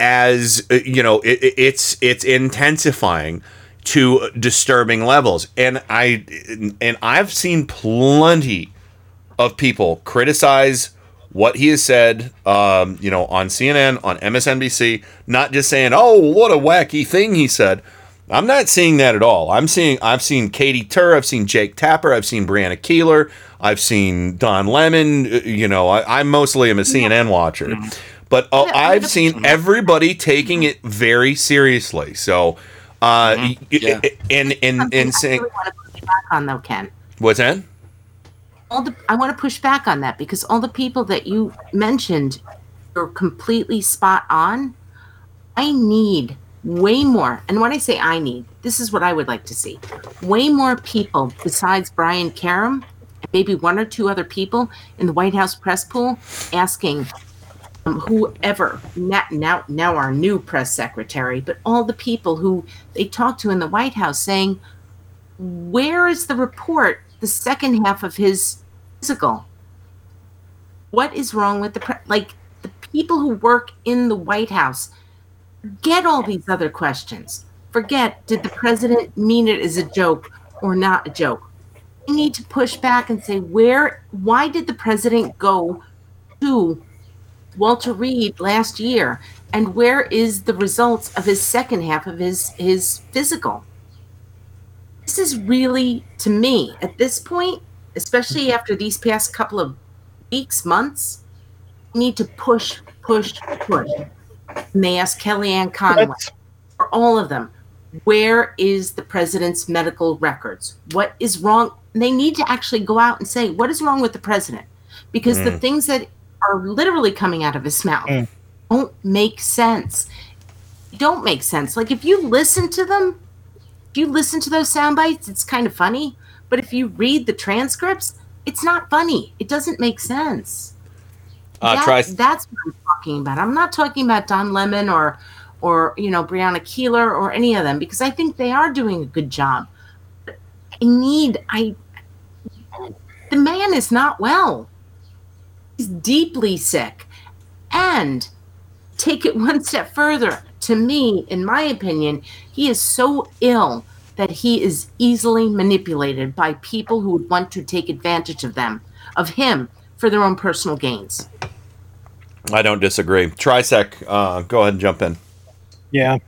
as uh, you know it, it- it's it's intensifying to disturbing levels. And i and i've seen plenty of people criticize what he has said um, you know on cnn on msnbc not just saying oh what a wacky thing he said. I'm not seeing that at all. I'm seeing i've seen katie tur i've seen jake tapper i've seen brianna keilar i've seen don lemon uh, you know I, i mostly am a cnn watcher but uh, I've seen everybody taking it very seriously. So, uh, y- y- and and and saying want to push back on though, Ken. what's that? all the I want to push back on that because all the people that you mentioned are completely spot on. I need way more. And when I say I need, this is what I would like to see. Way more people besides Brian Karem, maybe one or two other people in the White House press pool asking um, whoever now, now now our new press secretary, but all the people who they talked to in the White House saying, where is the report, the second half of his physical? What is wrong with the pre- like the people who work in the White House? Get all these other questions. Forget did the president mean it as a joke or not a joke? We need to push back and say where why did the president go to Walter Reed last year and where is the results of his second half of his his physical? This is really to me at this point, especially after these past couple of weeks, months, need to push, push, push. And they asked Kellyanne Conway, or all of them, where is the president's medical records? What is wrong? They need to actually go out and say, what is wrong with the president? Because the Mm. things that are literally coming out of his mouth don't make sense. Don't make sense. Like if you listen to them, if you listen to those sound bites, it's kind of funny. But if you read the transcripts, it's not funny. It doesn't make sense. Uh, That- try that's what I'm talking about. I'm not talking about Don Lemon or or you know Brianna Keilar or any of them because I think they are doing a good job. But I need I the man is not well. He's deeply sick. And take it one step further. To me, in my opinion, he is so ill that he is easily manipulated by people who would want to take advantage of them, of him, for their own personal gains. I don't disagree. Trisec, uh, go ahead and jump in. Yeah.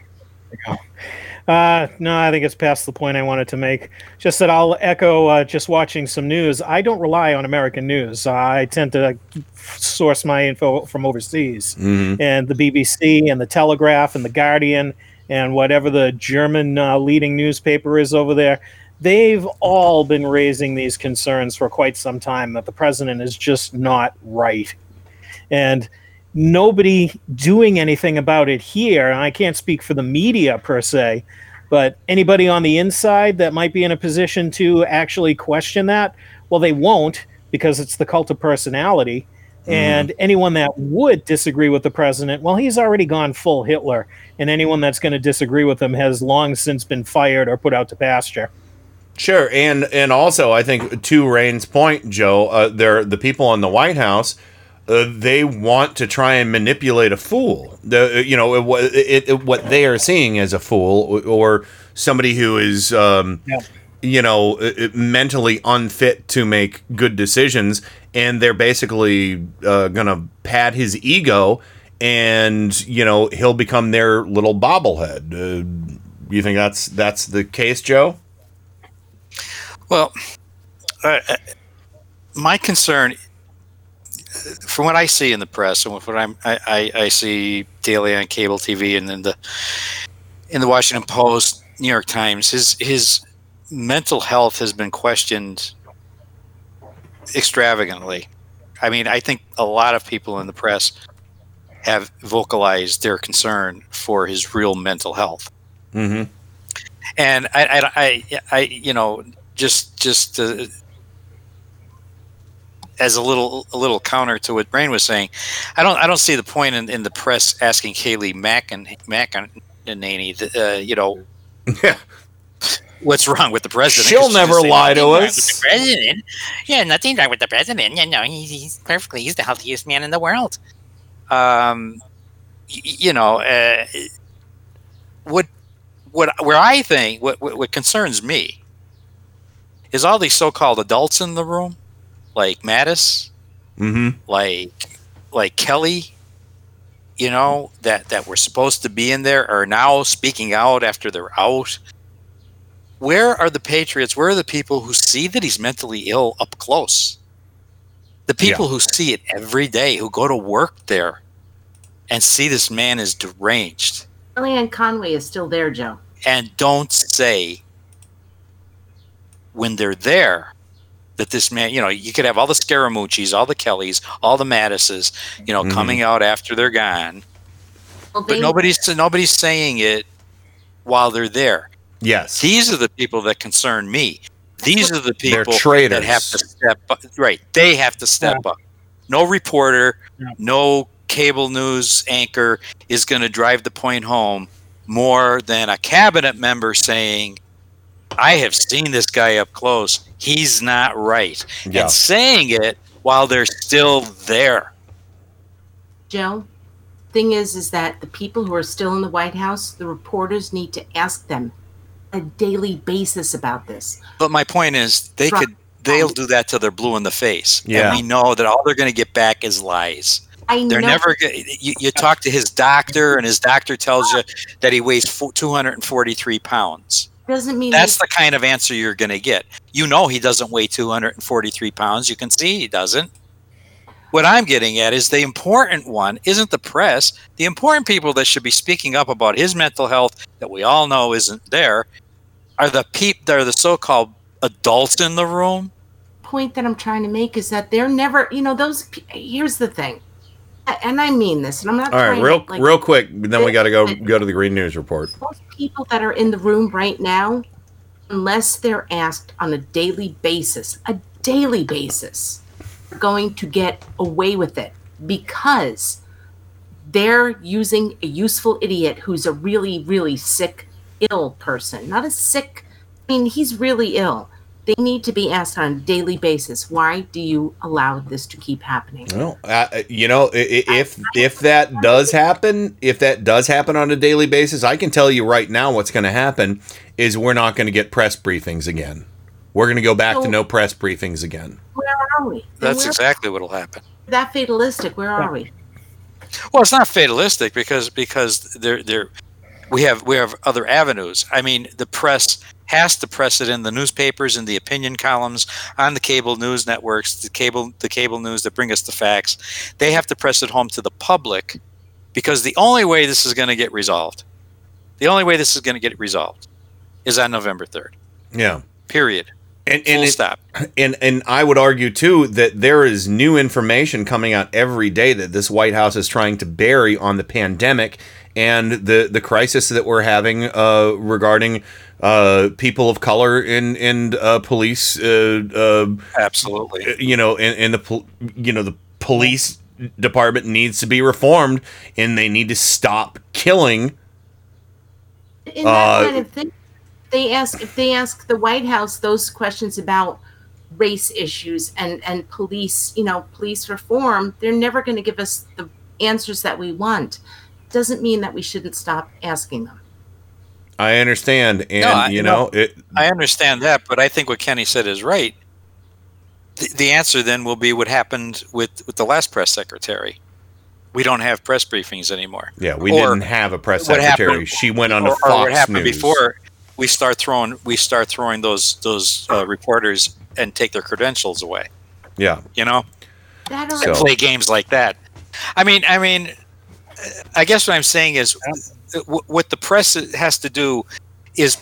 There you go. Uh, no, I think it's past the point I wanted to make. Just that I'll echo uh, just watching some news. I don't rely on American news. I tend to source my info from overseas. Mhm. And the BBC and the Telegraph and the Guardian and whatever the German uh, leading newspaper is over there, they've all been raising these concerns for quite some time that the president is just not right. And nobody doing anything about it here. And I can't speak for the media per se, but anybody on the inside that might be in a position to actually question that, well, they won't because it's the cult of personality. And anyone that would disagree with the president, well, he's already gone full Hitler. And anyone that's going to disagree with him has long since been fired or put out to pasture. Sure, and and also I think to Rain's point, Joe, uh, they're the people in the White House. Uh, they want to try and manipulate a fool. The you know what it, it, what they are seeing as a fool or, or somebody who is um, you know uh, uh, mentally unfit to make good decisions, and they're basically uh, gonna pad his ego, and you know he'll become their little bobblehead. Uh, you think that's that's the case, Joe? Well, uh, uh, my concern, from what I see in the press and what I'm, I, I, I see daily on cable TV and then the in the Washington Post, New York Times, his his mental health has been questioned extravagantly. I mean, I think a lot of people in the press have vocalized their concern for his real mental health Mm-hmm. and I, I, I, I you know, just just uh, as a little a little counter to what Brain was saying, I don't I don't see the point in, in the press asking Kayleigh Macken McEnany, uh, you know, what's wrong with the president? She'll never lie to us." The president, yeah, nothing wrong with the president. You know, he's, he's perfectly he's the healthiest man in the world. Um, y- you know, uh, what what where I think what, what what concerns me is all these so-called adults in the room, like Mattis, Mm-hmm. like like Kelly, you know that that were supposed to be in there are now speaking out after they're out. Where are the patriots? Where are the people who see that he's mentally ill up close? The people who see it every day, who go to work there and see this man is deranged Kellyanne Conway is still there, Joe. and don't say when they're there that this man, you know, you could have all the Scaramucci's, all the Kellys, all the Mattises, you know, Mhm. coming out after they're gone. Well, But nobody's nobody's saying it while they're there. Yes. These are the people that concern me. These are the people traitors. that have to step up. Right. They have to step up. No reporter, no cable news anchor is going to drive the point home more than a cabinet member saying, I have seen this guy up close. He's not right. Yeah. And saying it while they're still there. Joe, thing is, is that the people who are still in the White House, the reporters need to ask them a daily basis about this. But my point is, they Right. could. They'll do that till they're blue in the face, Yeah. and we know that all they're going to get back is lies. I They're know. never. You, you talk to his doctor, and his doctor tells you that he weighs 243 pounds. Doesn't mean That's the kind of answer you're going to get. You know he doesn't weigh 243 pounds. You can see he doesn't. What I'm getting at is the important one isn't the press. The important people that should be speaking up about his mental health that we all know isn't there are the peep. that are the so-called adults in the room. point that I'm trying to make is that they're never, you know, those. Here's the thing, and I mean this, and I'm not. All right, real to, like, real quick. Then we got to go go to the Green News report. most people that are in the room right now, unless they're asked on a daily basis, a daily basis, are going to get away with it because they're using a useful idiot who's a really, really sick, ill person. Not a sick, I mean, he's really ill. They need to be asked on a daily basis why do you allow this to keep happening? Well, uh, you know, i- i- if if that does happen, if that does happen on a daily basis, I can tell you right now what's going to happen is we're not going to get press briefings again. We're going to go back to no press briefings again. Where are we? That's exactly what'll happen. that fatalistic. Where are we? Well, it's not fatalistic because because they're they're we have we have other avenues. I mean, the press has to press it in the newspapers and the opinion columns on the cable news networks, the cable the cable news that bring us the facts. They have to press it home to the public because the only way this is going to get resolved, the only way this is going to get resolved, is on November third. Yeah. Period. And, Full it- stop. And and I would argue too that there is new information coming out every day that this White House is trying to bury on the pandemic and the the crisis that we're having uh, regarding uh, people of color in in uh, police. Uh, uh, Absolutely. You know, in, in the pol- you know the police department needs to be reformed, and they need to stop killing. in that Uh, kind of thing, they ask if they ask the White House those questions about race issues and and police, you know, police reform. They're never going to give us the answers that we want. Doesn't mean that we shouldn't stop asking them. I understand, and No, I- you know it. I understand that, but I think what Kenny said is right. The, the answer then will be what happened with, with the last press secretary. We don't have press briefings anymore. Yeah, we Or didn't have a press secretary. happened- she went on to or, Fox or what happened News. before we start throwing we start throwing those those uh, reporters and take their credentials away. Yeah, You know, That and So- play games like that. I mean, I mean, I guess what I'm saying is, what the press has to do is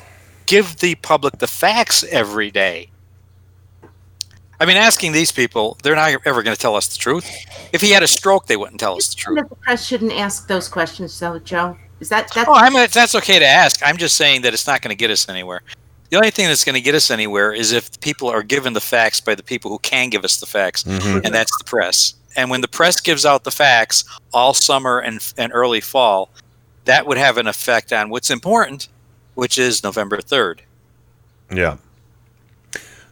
give the public the facts every day. I mean, asking these people, they're not ever going to tell us the truth. If he had a stroke, they wouldn't tell us the truth. And the press shouldn't ask those questions, though, Joe. Is that that? Oh, I'm that's okay to ask. I'm just saying that it's not going to get us anywhere. The only thing that's going to get us anywhere is if people are given the facts by the people who can give us the facts, Mhm. and that's the press. And when the press gives out the facts all summer and, and early fall, that would have an effect on what's important, which is November 3rd. Yeah.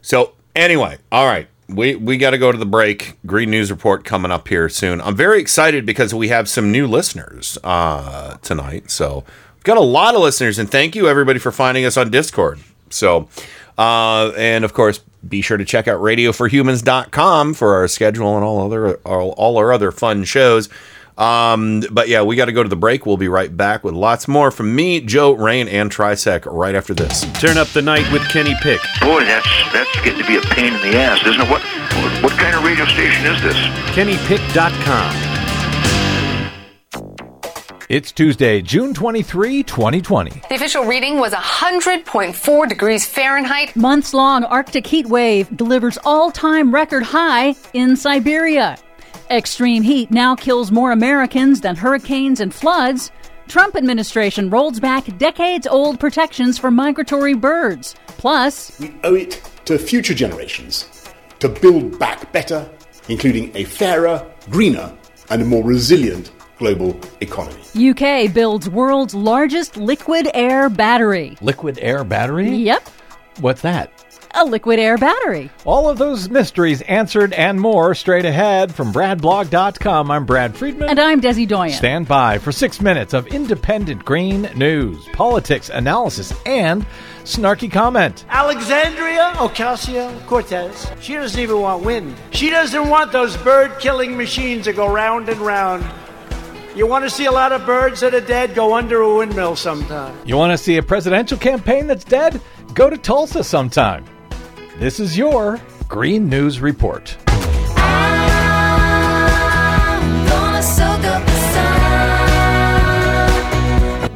So anyway, all right. We we got to go to the break. Green News Report coming up here soon. I'm very excited because we have some new listeners uh, tonight. So we've got a lot of listeners, and thank you everybody for finding us on Discord. So, uh, and of course, be sure to check out radioforhumans.com for our schedule and all other all, all our other fun shows. Um, but yeah, we got to go to the break. We'll be right back with lots more from me, Joe, Rain, and Trisec right after this. Turn up the night with Kenny Pick. Boy, that's that's getting to be a pain in the ass, isn't it? What what kind of radio station is this? KennyPick.com. It's Tuesday, June 23, 2020. The official reading was 100.4 degrees Fahrenheit. Months long Arctic heat wave delivers all time record high in Siberia. Extreme heat now kills more Americans than hurricanes and floods. Trump administration rolls back decades old protections for migratory birds. Plus, We owe it to future generations to build back better, including a fairer, greener, and more resilient global economy. UK builds world's largest liquid air battery. Liquid air battery? Yep, What's that? A liquid air battery. All of those mysteries answered and more straight ahead from BradBlog.com. I'm Brad Friedman. And I'm Desi Doyen. Stand by for six minutes of independent green news, politics, analysis, and snarky comment. Alexandria Ocasio Cortez. She doesn't even want wind. She doesn't want those bird killing machines that go round and round. You want to see a lot of birds that are dead? Go under a windmill sometime. You want to see a presidential campaign that's dead? Go to Tulsa sometime. This is your Green News Report.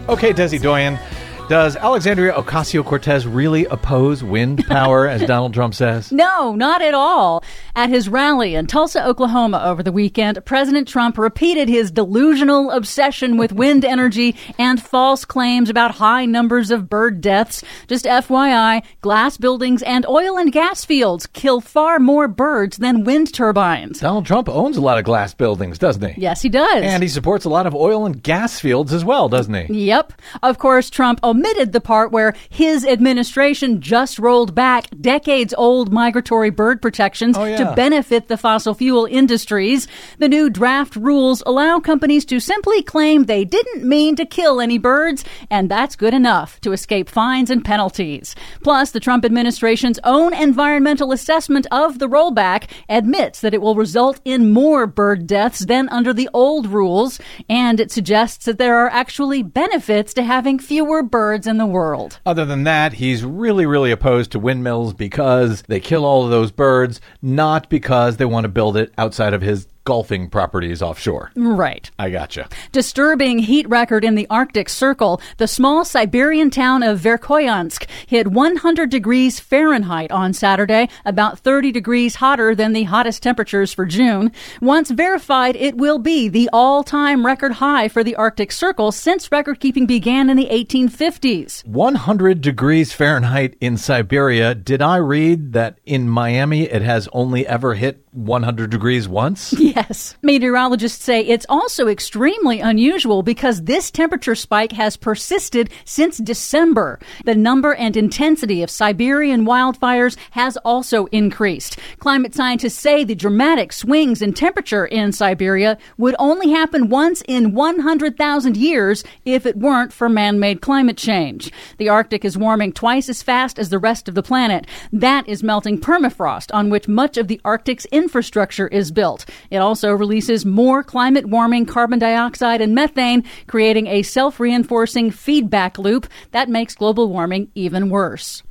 Okay, Desi Doyen, does Alexandria Ocasio Cortez really oppose wind power, as Donald Trump says? No, not at all. At his rally in Tulsa, Oklahoma over the weekend, President Trump repeated his delusional obsession with wind energy and false claims about high numbers of bird deaths. Just FYI, glass buildings and oil and gas fields kill far more birds than wind turbines. Donald Trump owns a lot of glass buildings, doesn't he? Yes, he does. And he supports a lot of oil and gas fields as well, doesn't he? Yep. Of course, Trump omitted the part where his administration just rolled back decades old migratory bird protections Oh, yeah. to benefit the fossil fuel industries. The new draft rules allow companies to simply claim they didn't mean to kill any birds, and that's good enough to escape fines and penalties. Plus, the Trump administration's own environmental assessment of the rollback admits that it will result in more bird deaths than under the old rules, and it suggests that there are actually benefits to having fewer birds in the world. Other than that, he's really, really opposed to windmills because they kill all of those birds, not because they want to build it outside of his golfing properties offshore. Right. I gotcha. Disturbing heat record in the Arctic Circle. The small Siberian town of Verkhoyansk hit 100 degrees Fahrenheit on Saturday, about 30 degrees hotter than the hottest temperatures for June. Once verified, it will be the all-time record high for the Arctic Circle since record keeping began in the 1850s. 100 degrees Fahrenheit in Siberia. Did I read that in Miami it has only ever hit 100 degrees once? Yes. Meteorologists say it's also extremely unusual because this temperature spike has persisted since December. The number and intensity of Siberian wildfires has also increased. Climate scientists say the dramatic swings in temperature in Siberia would only happen once in 100,000 years if it weren't for man-made climate change. The Arctic is warming twice as fast as the rest of the planet. That is melting permafrost on which much of the Arctic's infrastructure is built. It also releases more climate warming carbon dioxide and methane, creating a self reinforcing feedback loop that makes global warming even worse.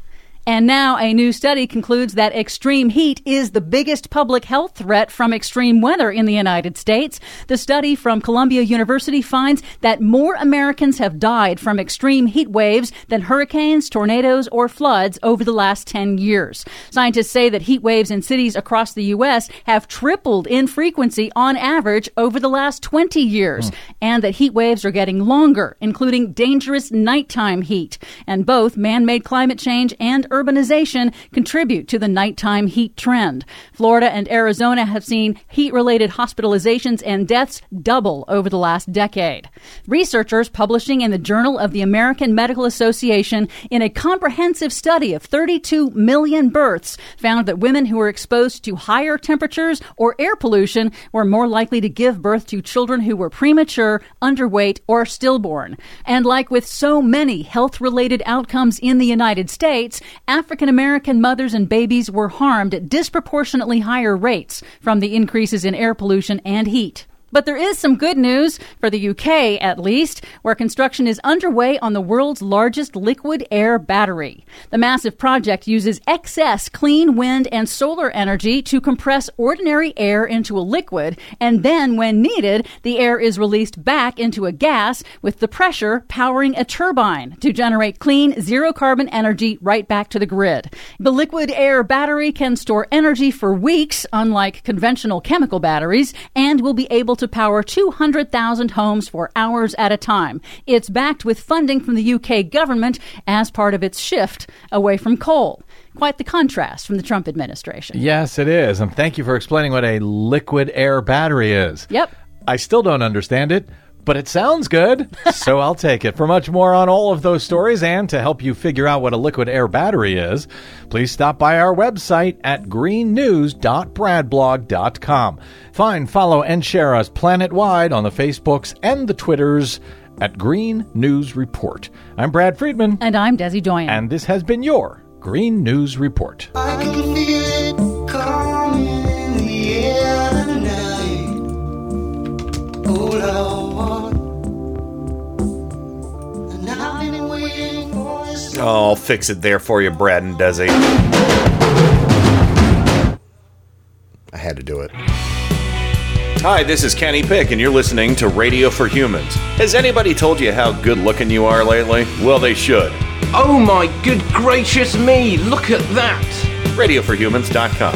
And now a new study concludes that extreme heat is the biggest public health threat from extreme weather in the United States. The study from Columbia University finds that more Americans have died from extreme heat waves than hurricanes, tornadoes, or floods over the last 10 years. Scientists say that heat waves in cities across the U.S. have tripled in frequency on average over the last 20 years, hmm. and that heat waves are getting longer, including dangerous nighttime heat. And both man-made climate change and urbanization contribute to the nighttime heat trend. Florida and Arizona have seen heat related hospitalizations and deaths double over the last decade. Researchers publishing in the Journal of the American Medical Association in a comprehensive study of 32 million births found that women who were exposed to higher temperatures or air pollution were more likely to give birth to children who were premature, underweight, or stillborn. And like with so many health related outcomes in the United States, African American mothers and babies were harmed at disproportionately higher rates from the increases in air pollution and heat. But there is some good news for the UK, at least, where construction is underway on the world's largest liquid air battery. The massive project uses excess clean wind and solar energy to compress ordinary air into a liquid, and then, when needed, the air is released back into a gas with the pressure powering a turbine to generate clean, zero carbon energy right back to the grid. The liquid air battery can store energy for weeks, unlike conventional chemical batteries, and will be able to power 200,000 homes for hours at a time. It's backed with funding from the UK government as part of its shift away from coal. Quite the contrast from the Trump administration. Yes, it is. And thank you for explaining what a liquid air battery is. Yep. I still don't understand it, but it sounds good. so I'll take it. For much more on all of those stories and to help you figure out what a liquid air battery is, please stop by our website at greennews.bradblog.com. Find, follow, and share us planet wide on the Facebooks and the Twitters at Green News Report. I'm Brad Friedman. And I'm Desi Doyen. And this has been your Green News Report. Oh, I'll fix it there for you, Brad and Desi. I had to do it. Hi, this is Kenny Pick, and you're listening to Radio for Humans. Has anybody told you how good looking you are lately? Well, they should. Oh my good gracious me, look at that! RadioForHumans.com.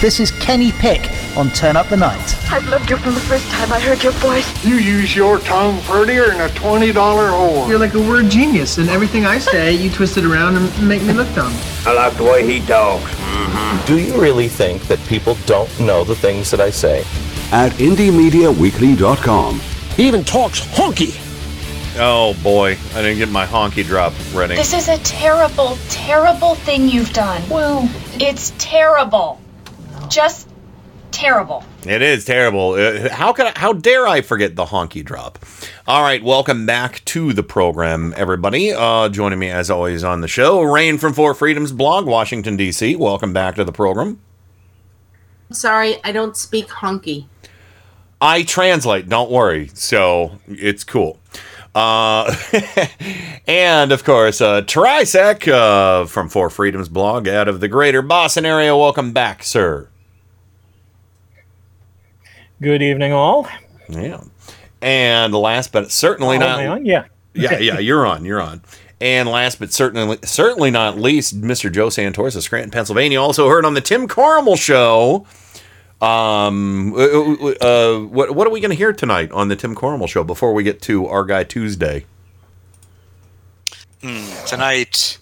This is Kenny Pick on Turn Up the Night. I've loved you from the first time I heard your voice. You use your tongue prettier than a $20 whore. You're like a word genius, and everything I say, you twist it around and make me look dumb. I like the way he talks. Mm-hmm. Do you really think that people don't know the things that I say? At IndieMediaWeekly.com. He even talks honky. Oh boy, I didn't get my honky drop ready. This is a terrible, terrible thing you've done. Well, it's terrible. Just terrible. It is terrible. Uh, How can I, how dare I forget the honky drop? All right, welcome back to the program, everybody. Uh, joining me as always on the show, Rain from Four Freedoms blog, Washington D.C. Welcome back to the program. Sorry, I don't speak honky. I translate, don't worry. So it's cool. Uh, and of course, uh, Trisec uh, from Four Freedoms blog out of the greater Boston area. Welcome back, sir. Good evening, all. Yeah. And last but certainly Oh, not am I on? Yeah. Yeah, yeah, you're on. You're on. And last but certainly certainly not least, Mr. Joe Santoris of Scranton, Pennsylvania, also heard on the Tim Carmel show. Um, uh, uh, what what are we going to hear tonight on the Tim Carmel show before we get to our guy Tuesday? Hmm, tonight,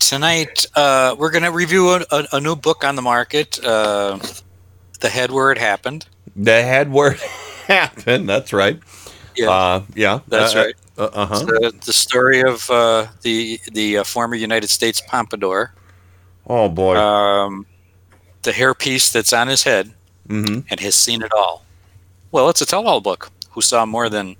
tonight uh, we're going to review a, a, a new book on the market. Uh, the head where it happened. The head where it happened. That's right. Yeah, uh, yeah, that's uh, right. Uh huh. It's the, story of uh, the the uh, former United States pompadour. Oh boy. Um, the hairpiece that's on his head Mhm. and has seen it all. Well, it's a tell-all book. Who saw more than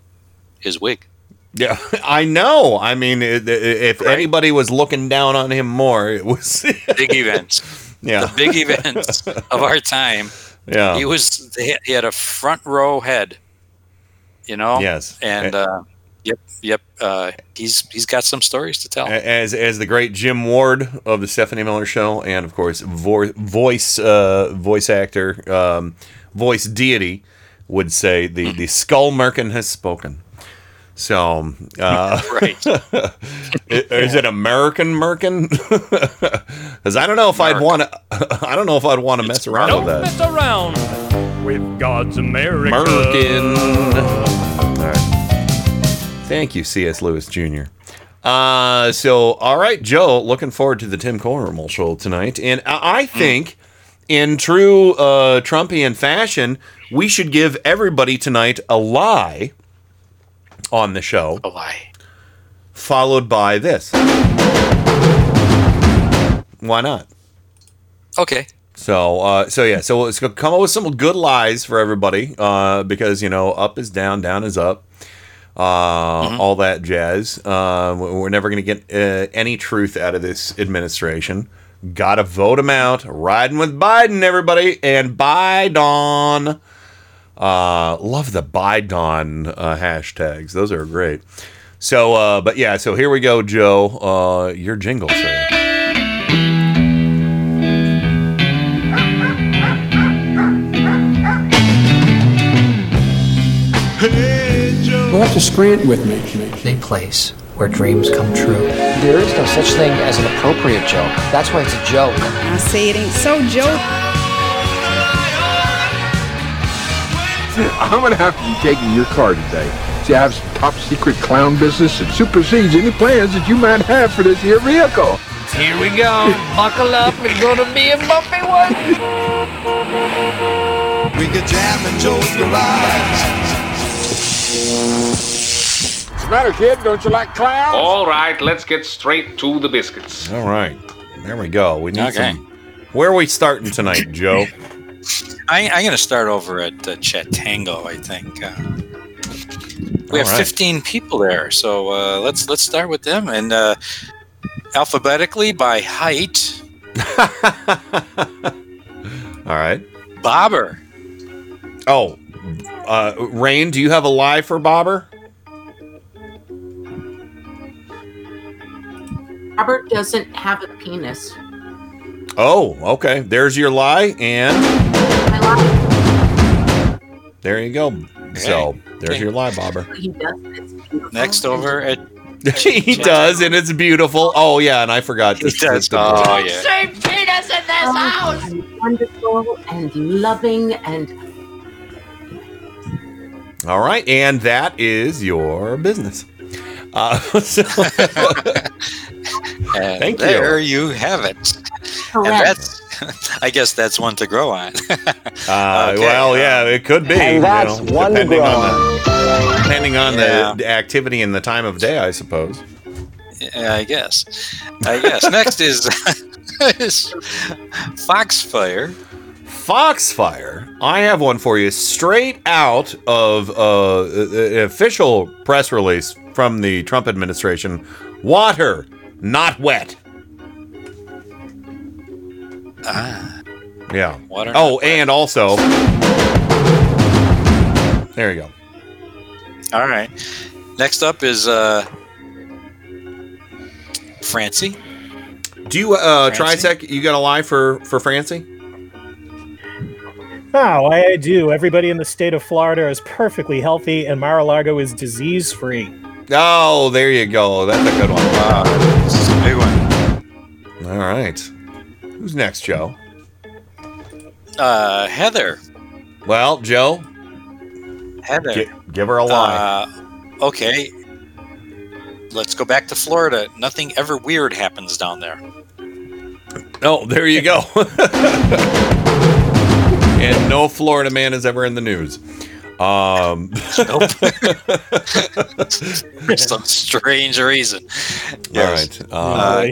his wig? Yeah, I know. I mean, if anybody was looking down on him more, it was Big events. Yeah. The big events of our time. Yeah. He was he had a front row head. You know? Yes. And uh, yep, yep. Uh, he's he's got some stories to tell. as as the great Jim Ward of the Stephanie Miller Show, and of course vo- voice uh, voice actor, um, voice deity would say the the skull merkin has spoken. So, uh, Right. is it American merkin? Because I don't know if I'd want to. I don't know if I'd want to mess around Don't with that. mess around with God's America. Merkin. All right. Thank you, C.S. Lewis Jr. Uh, so, all right, Joe, looking forward to the Tim Carmel show tonight. And I I think, in true uh, Trumpian fashion, we should give everybody tonight a lie on the show. A lie. Followed by this. Why not? Okay. So, uh, so yeah, so let's go- come up with some good lies for everybody, uh, because you know, up is down, down is up, uh, all that jazz. Uh, we- we're never going to get uh, any truth out of this administration. Got to vote him out. Riding with Biden, everybody, and Biden. Uh, love the Biden uh, hashtags; those are great. So, uh, but yeah, so here we go, Joe. Uh, your jingle, sir. Go out to Scranton with me. A place where dreams come true. There is no such thing as an appropriate joke. That's why it's a joke. I say it ain't so, Joe. I'm gonna have to be taking your car today. See, I have some top secret clown business that supersedes any plans that you might have for this here vehicle. Here we go. Buckle up. It's gonna be a bumpy one. We could jam in Joe's garage. What's the matter, kid? Don't you like clowns? All right, let's get straight to the biscuits. All right, there we go. We need Okay. some. Where are we starting tonight, Joe? I, I'm going to start over at uh, Chatango. I think uh, we All have right. 15 people there, so uh, let's let's start with them and uh, alphabetically by height. All right. Bobber. Oh, uh, Rain, do you have a lie for Bobber? Robert doesn't have a penis. Oh, okay. There's your lie, and there you go. So there's your lie, Bobber. He does. It's beautiful. Next over at he does, and it's beautiful. Oh yeah, and I forgot. He does. Oh yeah. Say penis. this in this house. And wonderful and loving and All right, and that is your business. Uh, so- And Thank you. there you have it. And Correct. that's, I guess that's one to grow on. Uh, Okay, well, uh, yeah, it could be. And you know, one depending grow on the depending on Yeah. the, the activity and the time of day, I suppose. Yeah, I guess. I guess. Next is, is Foxfire. Foxfire. I have one for you, straight out of uh, an official press release from the Trump administration. Water, not wet. Ah. Yeah. Water, oh, and also, there you go. All right. Next up is uh, Francie. Do you uh, Francie? Trisec? You got a lie for for Francie? Oh, I do. Everybody in the state of Florida is perfectly healthy, and Mar-a-Lago is disease-free. Oh, there you go. That's a good one. Wow, this is a big one. All right. Who's next, Joe? Uh, Heather. Well, Joe, Heather. gi- give her a lie. Uh, okay. Let's go back to Florida. Nothing ever weird happens down there. oh, there you go. and no Florida man is ever in the news. Um, For some strange reason. All right. Uh,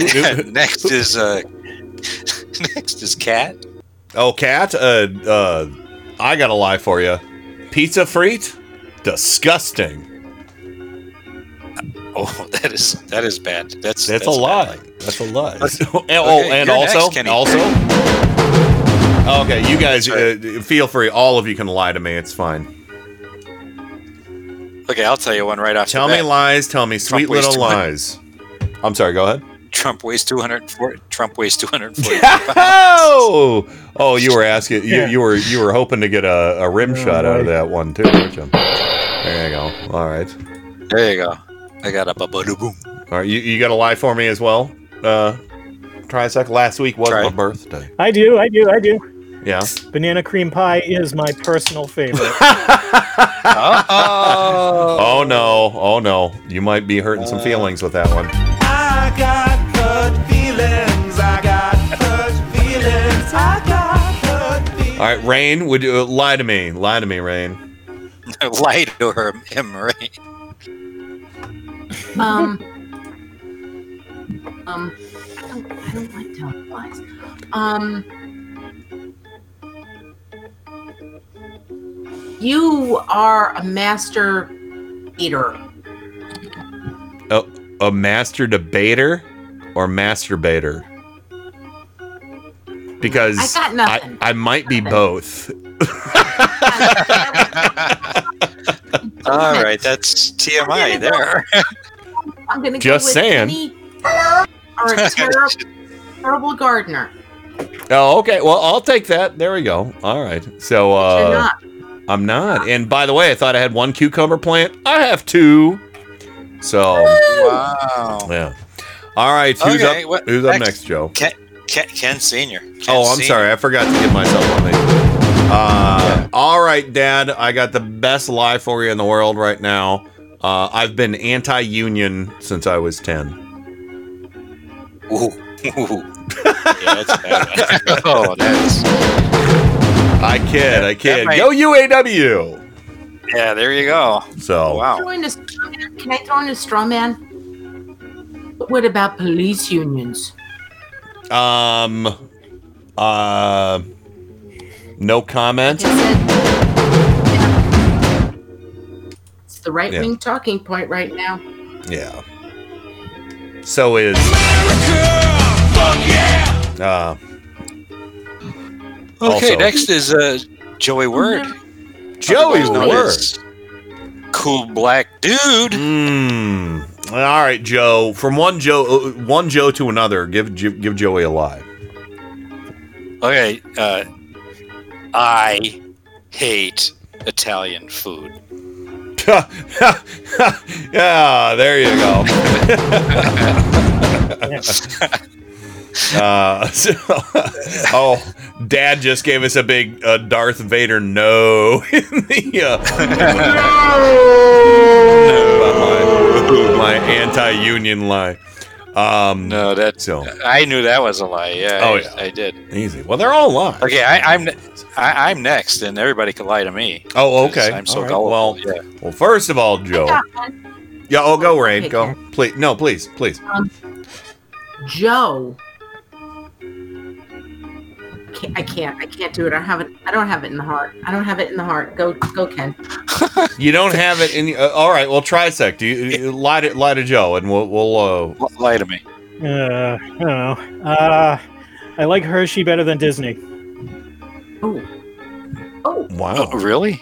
Uh, next is uh, next is Cat. oh, Cat. Uh, uh, I got a lie for you. Pizza frite, disgusting. Oh, that is that is bad. That's That's, a bad. lie. That's a lie. oh, Okay, and also, next, also. Okay, you guys uh, feel free. All of you can lie to me. It's fine. Okay, I'll tell you one right off. Tell me lies. Tell me sweet Trump little 200 lies. I'm sorry. Go ahead. Trump weighs two hundred forty. Trump weighs two hundred forty. Oh, oh, you were asking. You, Yeah. you were you were hoping to get a, a rim shot out of that one too, weren't you? There you go. All right. There you go. I got a ba boom. All right. You, you got a lie for me as well. Uh, Trisec. Last week was my birthday. I do, I do, I do. Yeah. Banana cream pie is my personal favorite. Oh no. Oh no. You might be hurting some feelings with that one. All right, Rain. Would you uh, lie to me? Lie to me, Rain. Lie to her, him, right? um um I don't, I don't like telling lies. Um you are a master eater. Oh, a master debater or masturbator? Because I got nothing. I, I might be both. All right, that's TMI there. I'm gonna Just go with saying. Kenny or a terrible, terrible gardener. Oh, okay. Well, I'll take that. There we go. All right. So uh You're not. I'm not. And by the way, I thought I had one cucumber plant. I have two. So Wow. yeah. All right. Who's Okay, up? what- Who's up next? next, Joe? Ken, Ken, Ken Senior. Ken oh, I'm Senior. sorry. I forgot to get myself on the. Uh, All right, Dad. I got the best lie for you in the world right now. Uh, I've been anti-union since I was ten. Ooh. Ooh. Yeah, that's bad one. oh, that's I kid. I kid. might- Go UAW. yeah. There you go. So Wow. Throw in a straw man. Can I throw in a straw man? What about police unions? Um. Uh. No comment. It's the right wing talking point right now. Yeah. So is. Uh. Okay, also- next is uh, Joey Word. Joey Otherwise known Word. Cool black dude. Hmm. All right, Joe. From one Joe, uh, one Joe to another. Give give, give Joey a lie. Okay, uh, I hate Italian food. yeah, there you go. Uh, so, oh, Dad just gave us a big uh, Darth Vader no in the uh, my, my anti-union lie. Um, no, that so I knew that was a lie. Yeah. Oh, I, yeah. I did. easy. Well, they're all lies. Okay, I, I'm I, I'm next, and everybody can lie to me. Oh, okay. I'm so All right. gullible. Well, yeah. well, first of all, Joe. Yeah. Oh, go, Rain. Go, please. No, please, please. Um, Joe. Can't, I can't. I can't do it. I have it. I don't have it in the heart. I don't have it in the heart. Go, go, Ken. You don't have it in. Uh, all right. Well, trisect. You, you lie to lie to Joe, and we'll we'll. Uh, lie to me. Uh, I don't know. Uh, I like Hershey better than Disney. Oh. Oh. Wow. Oh, really?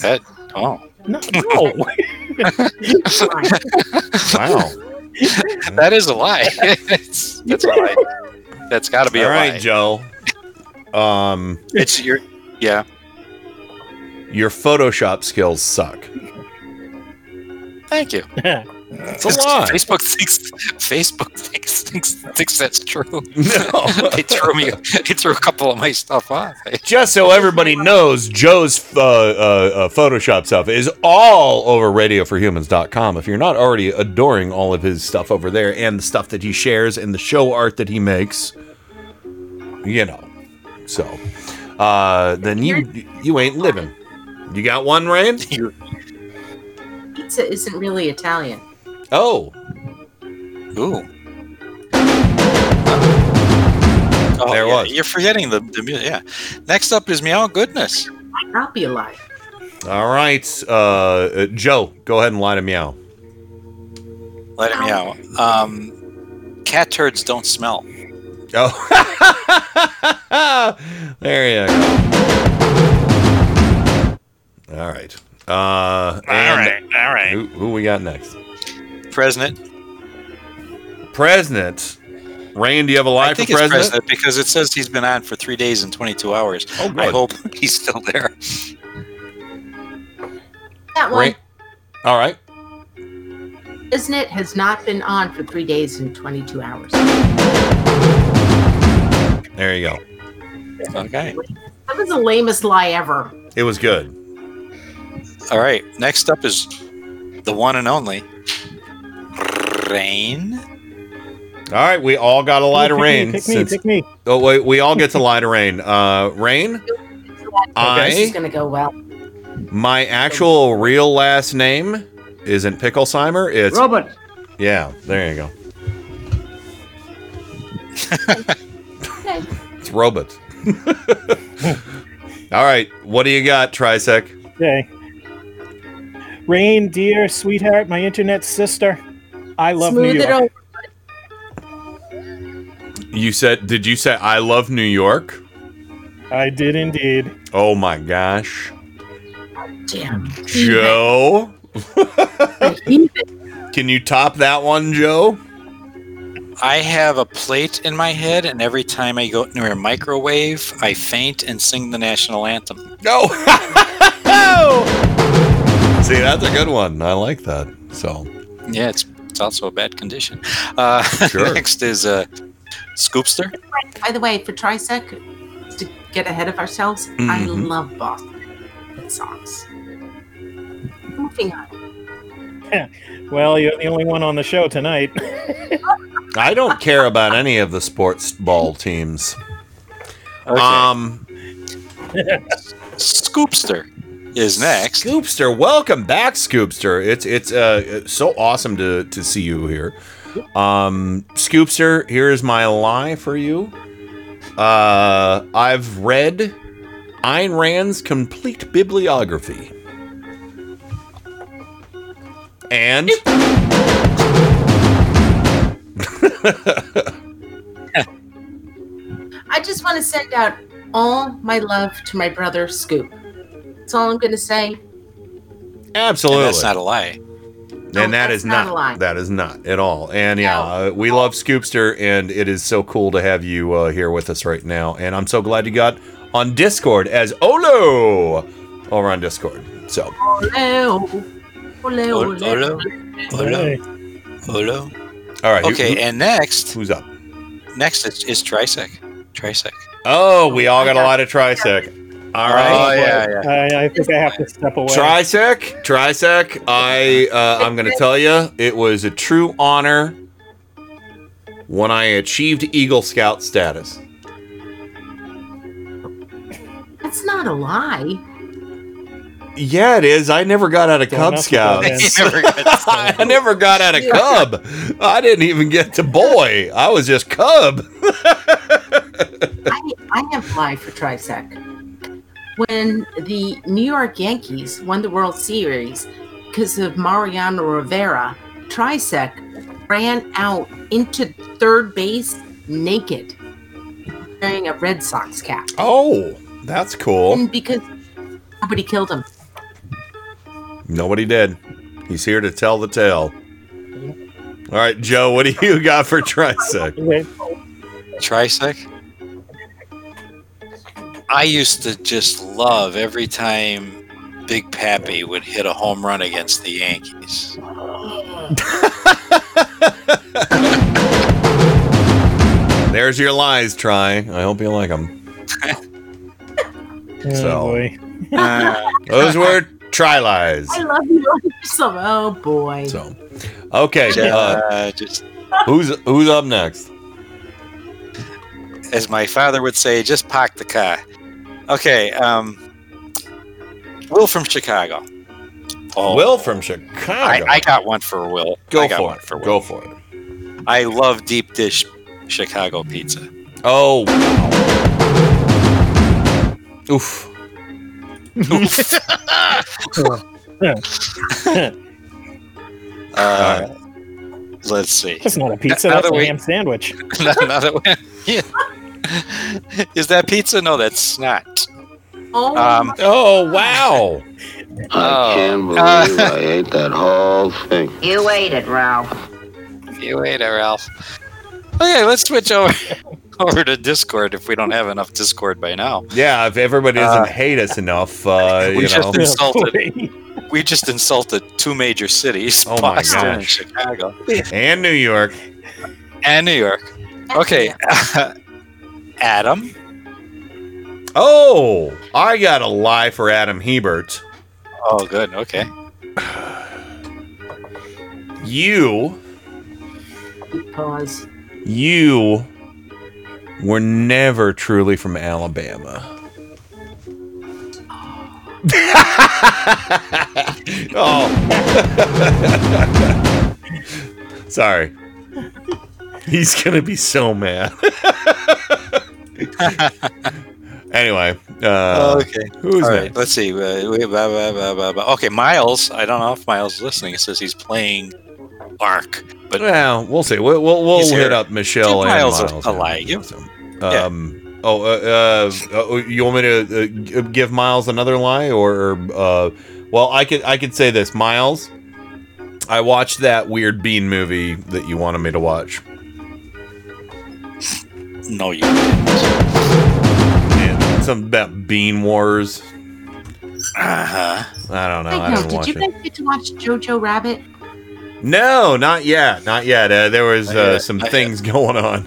That. Oh. No. no. wow. that is a lie. It's- that's a lie. That's got to be All a right, lie. Joe. Um, It's your. Yeah. your Photoshop skills suck. Thank you. It's a lie. Facebook thinks Facebook thinks thinks, thinks that's true. No. they threw me. They threw a couple of my stuff off. Just so everybody knows, Joe's uh, uh, uh, Photoshop stuff is all over radioforhumans.com. If you're not already adoring all of his stuff over there and the stuff that he shares and the show art that he makes, you know. So, uh, then you you ain't living. You got one, Rain? Pizza isn't really Italian. Oh. Ooh. Oh, There yeah, was. You're forgetting the, the mu- yeah. Next up is meow goodness. Might not be a lie. All right. Uh, uh, Joe, go ahead and lie to meow. Let it meow. Um, cat turds don't smell. Oh. there you go. All right. Uh, All right, all right. Who, who we got next? President. President. Rain, do you have a lie I for think it's president? president because it says he's been on for three days and 22 hours. Oh, I hope he's still there. That one, Rain. All right. isn't it? Has not been on for three days and 22 hours. There you go. Okay. That was the lamest lie ever. It was good. All right. Next up is the one and only Rain. All right, we all got a lie to Pick me, Rain. pick me, since- pick me. Oh wait, we all get to lie to Rain. Uh, Rain. This is gonna go well. my actual real last name isn't Picklesheimer. It's Robert. Yeah, there you go. Okay. It's Robot. all right, what do you got, Trisec? Okay. Rain, dear sweetheart, my internet sister. I love Smooth New it York. over. You said, did you say I love New York? I did indeed. Oh my gosh, Damn. Joe. Can you top that one, Joe? I have a plate in my head, and every time I go near a microwave, I faint and sing the national anthem. No. See, that's a good one. I like that. So, Yeah, it's it's also a bad condition. Uh, Sure. next is uh, Scoopster. By the way, for Trisec, to get ahead of ourselves, I Mhm. love Boston Red Sox. Moving on. Well, you're the only one on the show tonight. I don't care about any of the sports ball teams. Okay. Um, Scoopster is next. Scoopster, welcome back, Scoopster. It's it's uh so awesome to to see you here. Um, Scoopster, here's my lie for you. Uh, I've read Ayn Rand's complete bibliography. And I just want to send out all my love to my brother Scoop. That's all I'm going to say. absolutely, And that's not a lie. and that that's not not, a lie. that is not at all. And yeah, uh, we love Scoopster, and it is so cool to have you uh, here with us right now. And I'm so glad you got on Discord as Olo over on Discord. So Ole, ole, ole, Olo, ole. Olo, Olo. All right, who- Okay, who- and next, who's up? next is, is Trisec. Trisec. Oh, we all got a lot of trisec. All right. Oh, yeah, yeah. I, I think I have to step away. Trisec, Trisec. I uh, I'm gonna tell you, it was a true honor when I achieved Eagle Scout status. That's not a lie. Yeah, it is. I never got out of Don't Cub mess with that, Scouts. Never I never got out of Cub. I didn't even get to boy. I was just Cub. I, I have lied for Trisec. When the New York Yankees won the World Series because of Mariano Rivera, Trisec ran out into third base naked, wearing a Red Sox cap. Oh, that's cool. And because nobody killed him. Nobody did. He's here to tell the tale. All right, Joe, what do you got for Trisec? Trisec. I used to just love every time Big Papi would hit a home run against the Yankees. There's your lies, Try. I hope you like them. Oh, So- boy. Those were Try lies. I love you. So, oh boy. So, okay. Uh, Uh, just who's who's up next? as my father would say, just park the car. Okay, um, Will from Chicago. Oh, Will from Chicago. I got one for Will. Go I got for one it. For Will. Go for it. I love deep dish Chicago pizza. Oh. wow. Oof. Uh, let's see. That's not a pizza. Now That's that a we- ham sandwich. Now that we- yeah. Is that pizza? No, that's snot. Oh, Um, Oh wow. I can't believe Uh, I ate that whole thing. you ate it, Ralph. You ate it, Ralph. Okay, let's switch over over to Discord if we don't have enough Discord by now. Yeah, if everybody doesn't Uh, hate us enough, uh, we you just know. insulted. we just insulted two major cities, Oh my Boston and. Chicago, and New York. and New York. Okay, Adam. Oh, I got a lie for Adam Hebert. Oh, good. Okay. You, Pause. you were never truly from Alabama. oh. Sorry. He's going to be so mad. anyway, uh, okay. who's All next? right. Let's see. Uh, we- blah, blah, blah, blah, blah. Okay, Miles. I don't know if Miles is listening. It says he's playing Ark, but Well, we'll see. We'll we'll, we'll hit up Michelle and Miles a- Miles. a lie. Give- Um. Oh. Uh, uh, uh, You want me to uh, give Miles another lie, or uh? Well, I could I could say this, Miles. I watched that weird bean movie that you wanted me to watch. no, you didn't. And something about Bean Wars. Uh huh. I don't know. I I, know. didn't Did watch you it. guys get to watch Jojo Rabbit? No, not yet. Not yet. Uh, there was uh, some things going on.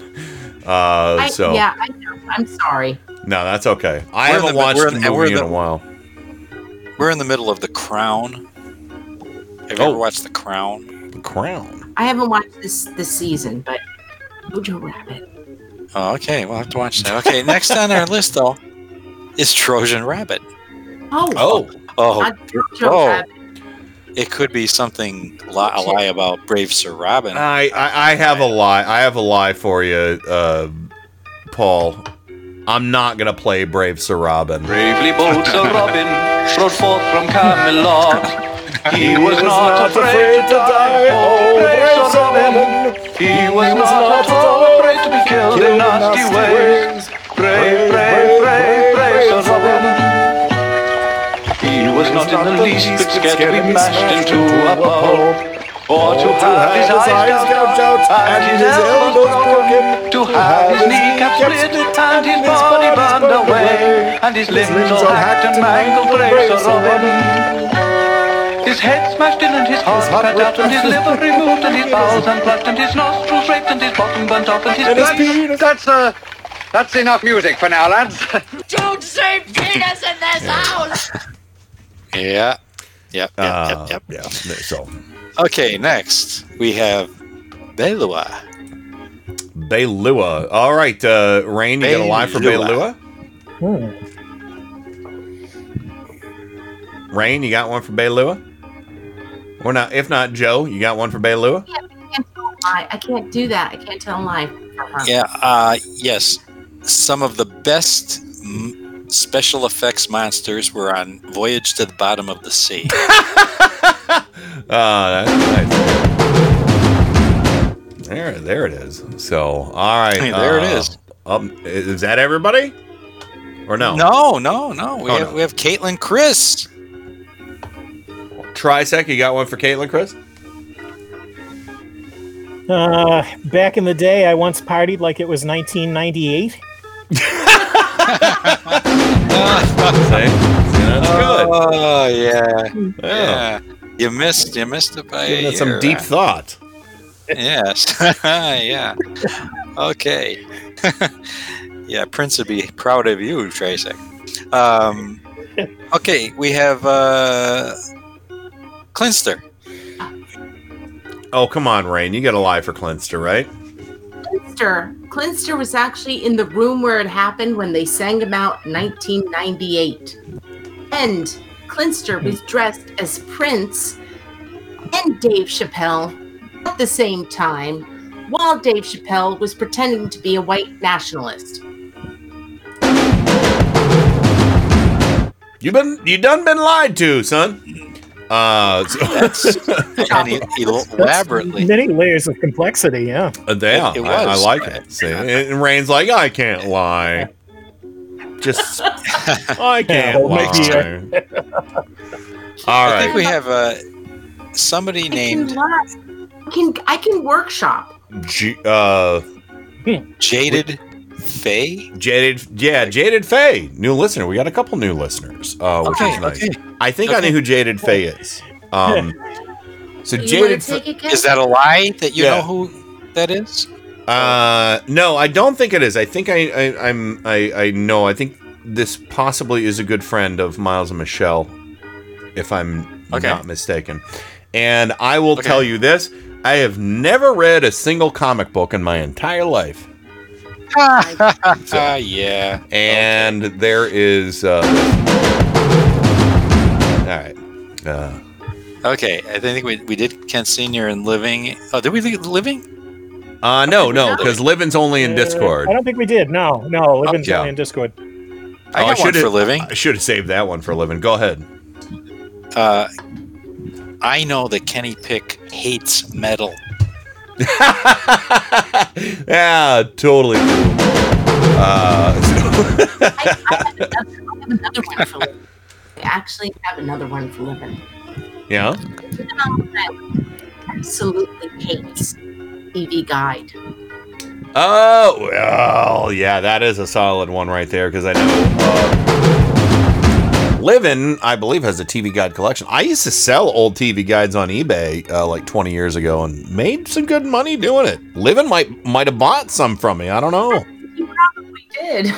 Uh, I, so Yeah, I know. I'm sorry. no, that's okay. I We're in haven't the- watched we're the in- and we're movie in the- a while. We're in the middle of The Crown. Have you Oh. ever watched The Crown? The Crown. I haven't watched this this season, but Jojo Rabbit. Oh, okay. We'll have to watch that. Okay, next on our list though is Trojan Rabbit. Oh, Oh, Oh, not Jojo oh. Rabbit. It could be something li- a lie about Brave Sir Robin. I, I I have a lie. I have a lie for you, uh, Paul. I'm not gonna play Brave Sir Robin. Bravely bold Sir Robin rode forth from Camelot. He was not afraid to die, oh brave Sir Robin. He was not at all afraid to be killed in nasty ways. Not in the least bit scared to be mashed into a pulp. Or to have his eyes gouged out and his elbows broken. To have his kneecap split and his body burned away. And his limbs all hacked and mangled, brave Sir Robin. His his head smashed in and his heart cut out and his liver removed and his bowels unplugged and his nostrils raped and his bottom burnt off and his That's, that's, uh, that's enough music for now, lads. Don't say penis in this house! Yeah. Yep. Yep. Uh, yep. Yeah. So Okay. Next we have Belua. Beilua. All right, uh, Rain, you got a line for Beilua. Beilua? Rain, you got one for Beilua? Or not? If not, Joe, you got one for Beilua? I can't tell a lie. I can't do that. I can't tell a lie. for her. Yeah. Uh, yes. Some of the best special effects monsters were on Voyage to the Bottom of the Sea. Uh, that's nice. There, there it is. So, all right. Hey, there it uh, is. Um, is that everybody? Or no? No, no, no. We Oh, have no. we have Caitlin Chris. Trisec, you got one for Caitlin, Chris? Uh, back in the day, I once partied like it was 1998. That's good. Oh yeah. yeah. You missed you missed it by Giving a it some deep thought. Yes. yeah. Okay. yeah, Prince would be proud of you, Tracy. Um, okay, we have uh, Clinster. Oh, come on, Rain. You got a lie for Clinster, right? Clinster. Clinster was actually in the room where it happened when they sang him out in 1998. And Clinster was hmm. dressed as Prince and Dave Chappelle at the same time, while Dave Chappelle was pretending to be a white nationalist. You been you done been lied to, son. Uh, so- and he, he elaborately. Many layers of complexity, yeah. Uh, yeah, It- it I, I like it. See, and Rain's like, I can't lie. Just, I can't hold my lie. All I think we have uh, somebody I named lie. I can I can workshop. G- uh, Jaded Faye. jaded, yeah, jaded Faye, new listener. We got a couple new listeners, uh, which Okay, is nice. okay. I think I Okay. know who jaded Faye is. Um, so You jaded. to take it, Ken? Is that a lie that you Yeah. know who that is? Uh, no, I don't think it is. I think I, I I'm I I know. I think this possibly is a good friend of Miles and Michelle, if I'm Okay. not mistaken. And I will Okay. tell you this: I have never read a single comic book in my entire life. Ah, yeah. And there is. Uh, all right. Uh, Okay, I think we, we did Kent Senior and Living. Oh, did we leave Living? uh no, no, because Living's only in Discord. Uh, I don't think we did. No, no. Living's yeah. only in Discord. I Oh, got one should've- for Living. I should have saved that one for Living. Go ahead. Uh, I know that Kenny Pick hates metal. yeah, totally. Uh, I, I, have another, I have another one for living. I actually have another one for living. yeah. Living on the Island absolutely hates TV Guide. Oh, well, yeah, that is a solid one right there because I know uh, Livin, I believe, has a TV guide collection. I used to sell old TV guides on eBay uh, like 20 years ago and made some good money doing it. Livin might might have bought some from me. I don't know. You probably did.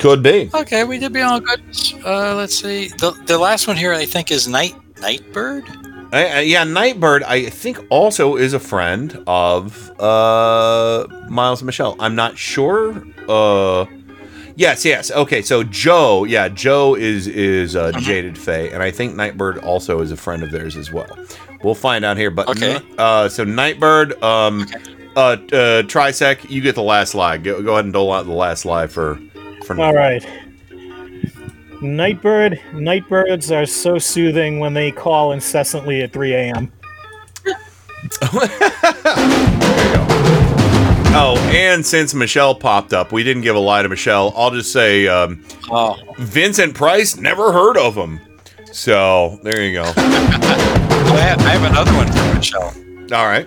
Could be. Okay, we did be all good. Uh, let's see. The, the last one here, I think, is Night Nightbird. Uh, uh, yeah, Nightbird, I think also is a friend of uh, Miles and Michelle. I'm not sure. Uh, yes, yes. Okay, so Joe, yeah, Joe is is uh, Jaded Faye, and I think Nightbird also is a friend of theirs as well. We'll find out here. But Okay. uh, so Nightbird, um, uh, uh, Trisec, you get the last lie. Go, go ahead and dole out the last lie for for. All right. Nightbird. Nightbirds are so soothing when they call incessantly at 3 a.m. Oh, and since Michelle popped up, we didn't give a lie to Michelle. I'll just say um, Oh, Vincent Price, never heard of him. So there you go. I have, I have another one for Michelle. All right.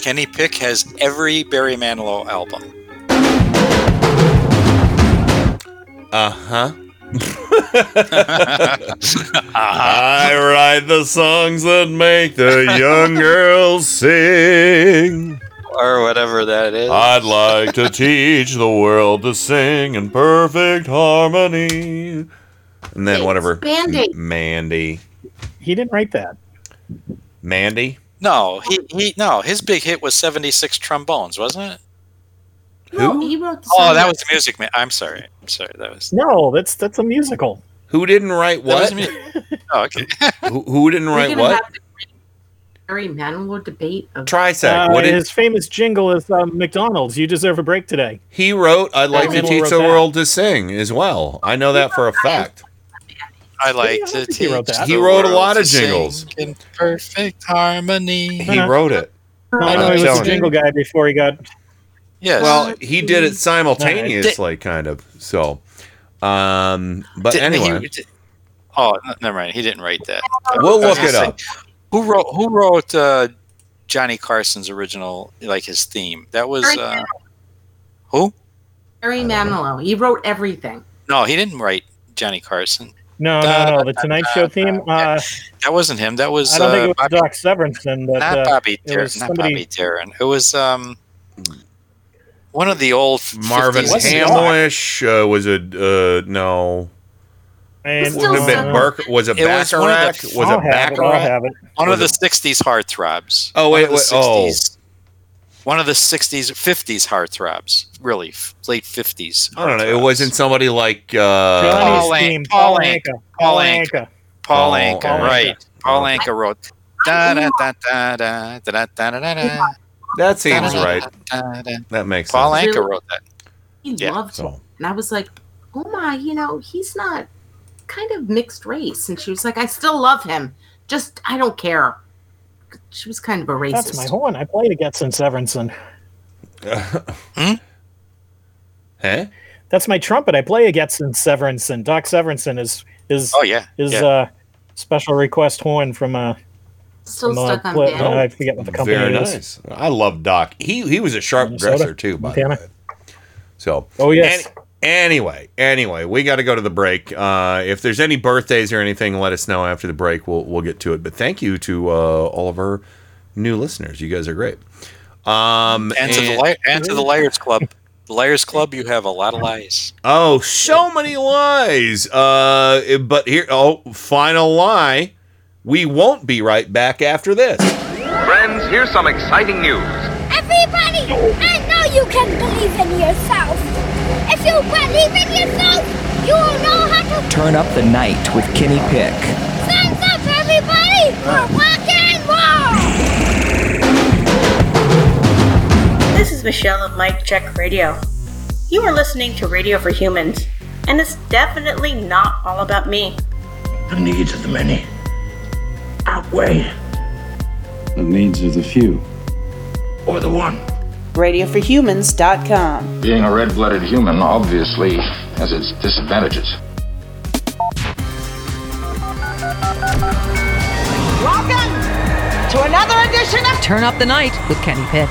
Kenny Pick has every Barry Manilow album. Uh huh. I write the songs that make the young girls sing. Or whatever that is. I'd like to teach the world to sing in perfect harmony. And then whatever. Band-Aid. M- Mandy. He didn't write that. Mandy? No, he, he no, his big hit was 76 trombones, wasn't it? No, he wrote the Oh, that was the music man. I'm sorry. I'm sorry. That was No, that's that's a musical. Who didn't write what? mu- Oh, okay. who, who didn't write gonna what? Have the Harry Manilow debate of Trisec. Uh, what did his famous jingle is um, McDonald's. You deserve a break today. he wrote? I'd like to teach the that. world to sing as well. I know that for a fact. I like I to think he wrote that. He wrote a lot of jingles. in perfect harmony. He wrote it. No, I know he was telling a you. jingle guy before he got. Yes. Well, he did it simultaneously, kind of. So, um, but Didn't he- anyway, did- oh, never mind. He didn't write that. we'll look gonna it say, up. Who wrote? Who wrote uh, Johnny Carson's original, like his theme? That was uh, who? Harry Manilow. He wrote everything. No, he didn't write Johnny Carson. No, no, no. The Tonight Show theme. Uh, That wasn't him. That was I don't think uh, it was Bobby, Doc Severinsen, but not uh, Bobby it was Not somebody. Bobby Darin. It was um, one of the old Marvin 50s Hamlish uh, was a uh, no. And, Wouldn't have been uh, Burke. Was it It was one of the- Was I'll it. I'll Bacharach? have it. One of the Was '60s heartthrobs. Oh wait, of the wait, oh. 60s One of the '60s, '50s heartthrobs. Really, late '50s. I don't know. It wasn't somebody like uh, Johnny's Paul Anka- Paul Paul Anka- Anka. Paul Paul Anka. Anka. Paul Oh, Anka, Paul Anka. right? Paul Anka wrote. Da da da da da da da da da da. That seems Da, da, right. da, da. That makes Paul sense. Paul Anka wrote that. He loved so. it. And I was like, oh my, you know, he's not kind of mixed race. And she was like, I still love him. Just, I don't care. She was kind of a racist. That's my horn. I played against Severinsen. Huh? That's my trumpet. I play against Severinsen. Doc Severinsen is is Oh yeah, his yeah. uh, special request horn from uh, Still from, uh, stuck on pla- uh, I forget what the company Very is. nice. I love Doc. He he was a sharp Minnesota? dresser too, by the way. So Oh yes. Any- anyway, anyway, we got to go to the break. Uh, if there's any birthdays or anything, let us know after the break. We'll we'll get to it. But thank you to uh, all of our new listeners. You guys are great. Um, and to the li- and to the Liars Club. The Liars Club, you have a lot of lies. Oh, so many lies. Uh, but here, oh, final lie. We won't be right back after this. Friends, here's some exciting news. Everybody, I know you can believe in yourself. If you believe in yourself, you will know how to Turn up the night with Kenny Pick. stand up, everybody, for rock and roll. This is Michelle of Mike Check Radio. You are listening to Radio for Humans, and it's definitely not all about me. The needs of the many outweigh the needs of the few. Or the one. RadioForHumans.com. Being a red blooded human obviously has its disadvantages. Welcome to another edition of Turn Up the Night with Kenny Pick.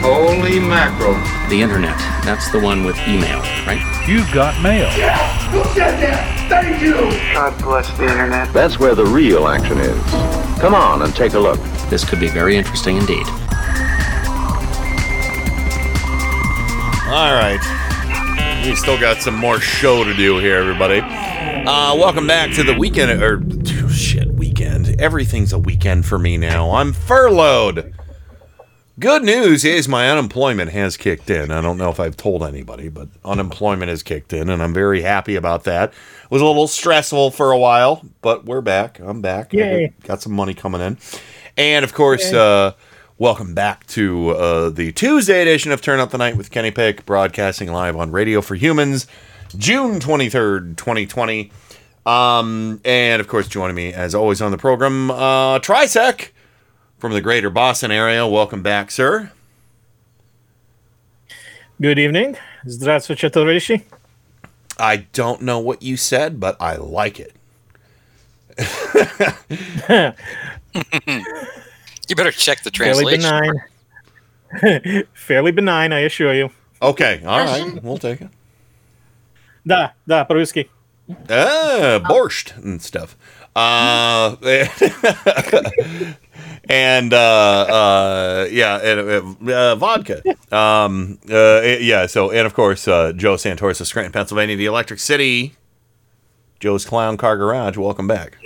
Holy mackerel. The internet. That's the one with email, right? You've got mail. Who said that? Thank you. God bless the internet. That's where the real action is. Come on and take a look. This could be very interesting indeed. All right. We still got some more show to do here, everybody. Uh, welcome back to the weekend, or oh, shit, weekend. Everything's a weekend for me now. I'm furloughed. Good news is my unemployment has kicked in. I don't know if I've told anybody, but unemployment has kicked in, and I'm very happy about that. It was a little stressful for a while, but we're back. I'm back. Yay. got some money coming in. And of course, uh, welcome back to uh, the Tuesday edition of Turn Up the Night with Kenny Pick, broadcasting live on Radio for Humans, June 23rd, 2020. Um, and of course, joining me as always on the program, uh, Trisec from the greater Boston area. Welcome back, sir. Good evening. Здравствуйте, товарищи. I don't know what you said, but I like it. You better check the Fairly translation. benign. Fairly benign, I assure you. Okay, all right, we'll take it. Да, да, по-русски. Ah, borscht and stuff. Uh, and uh, uh, yeah, and, uh, vodka. Um, uh, yeah. So, and of course, uh, Joe Santoris of Scranton, Pennsylvania, the Electric City. Joe's Clown Car Garage. Welcome back.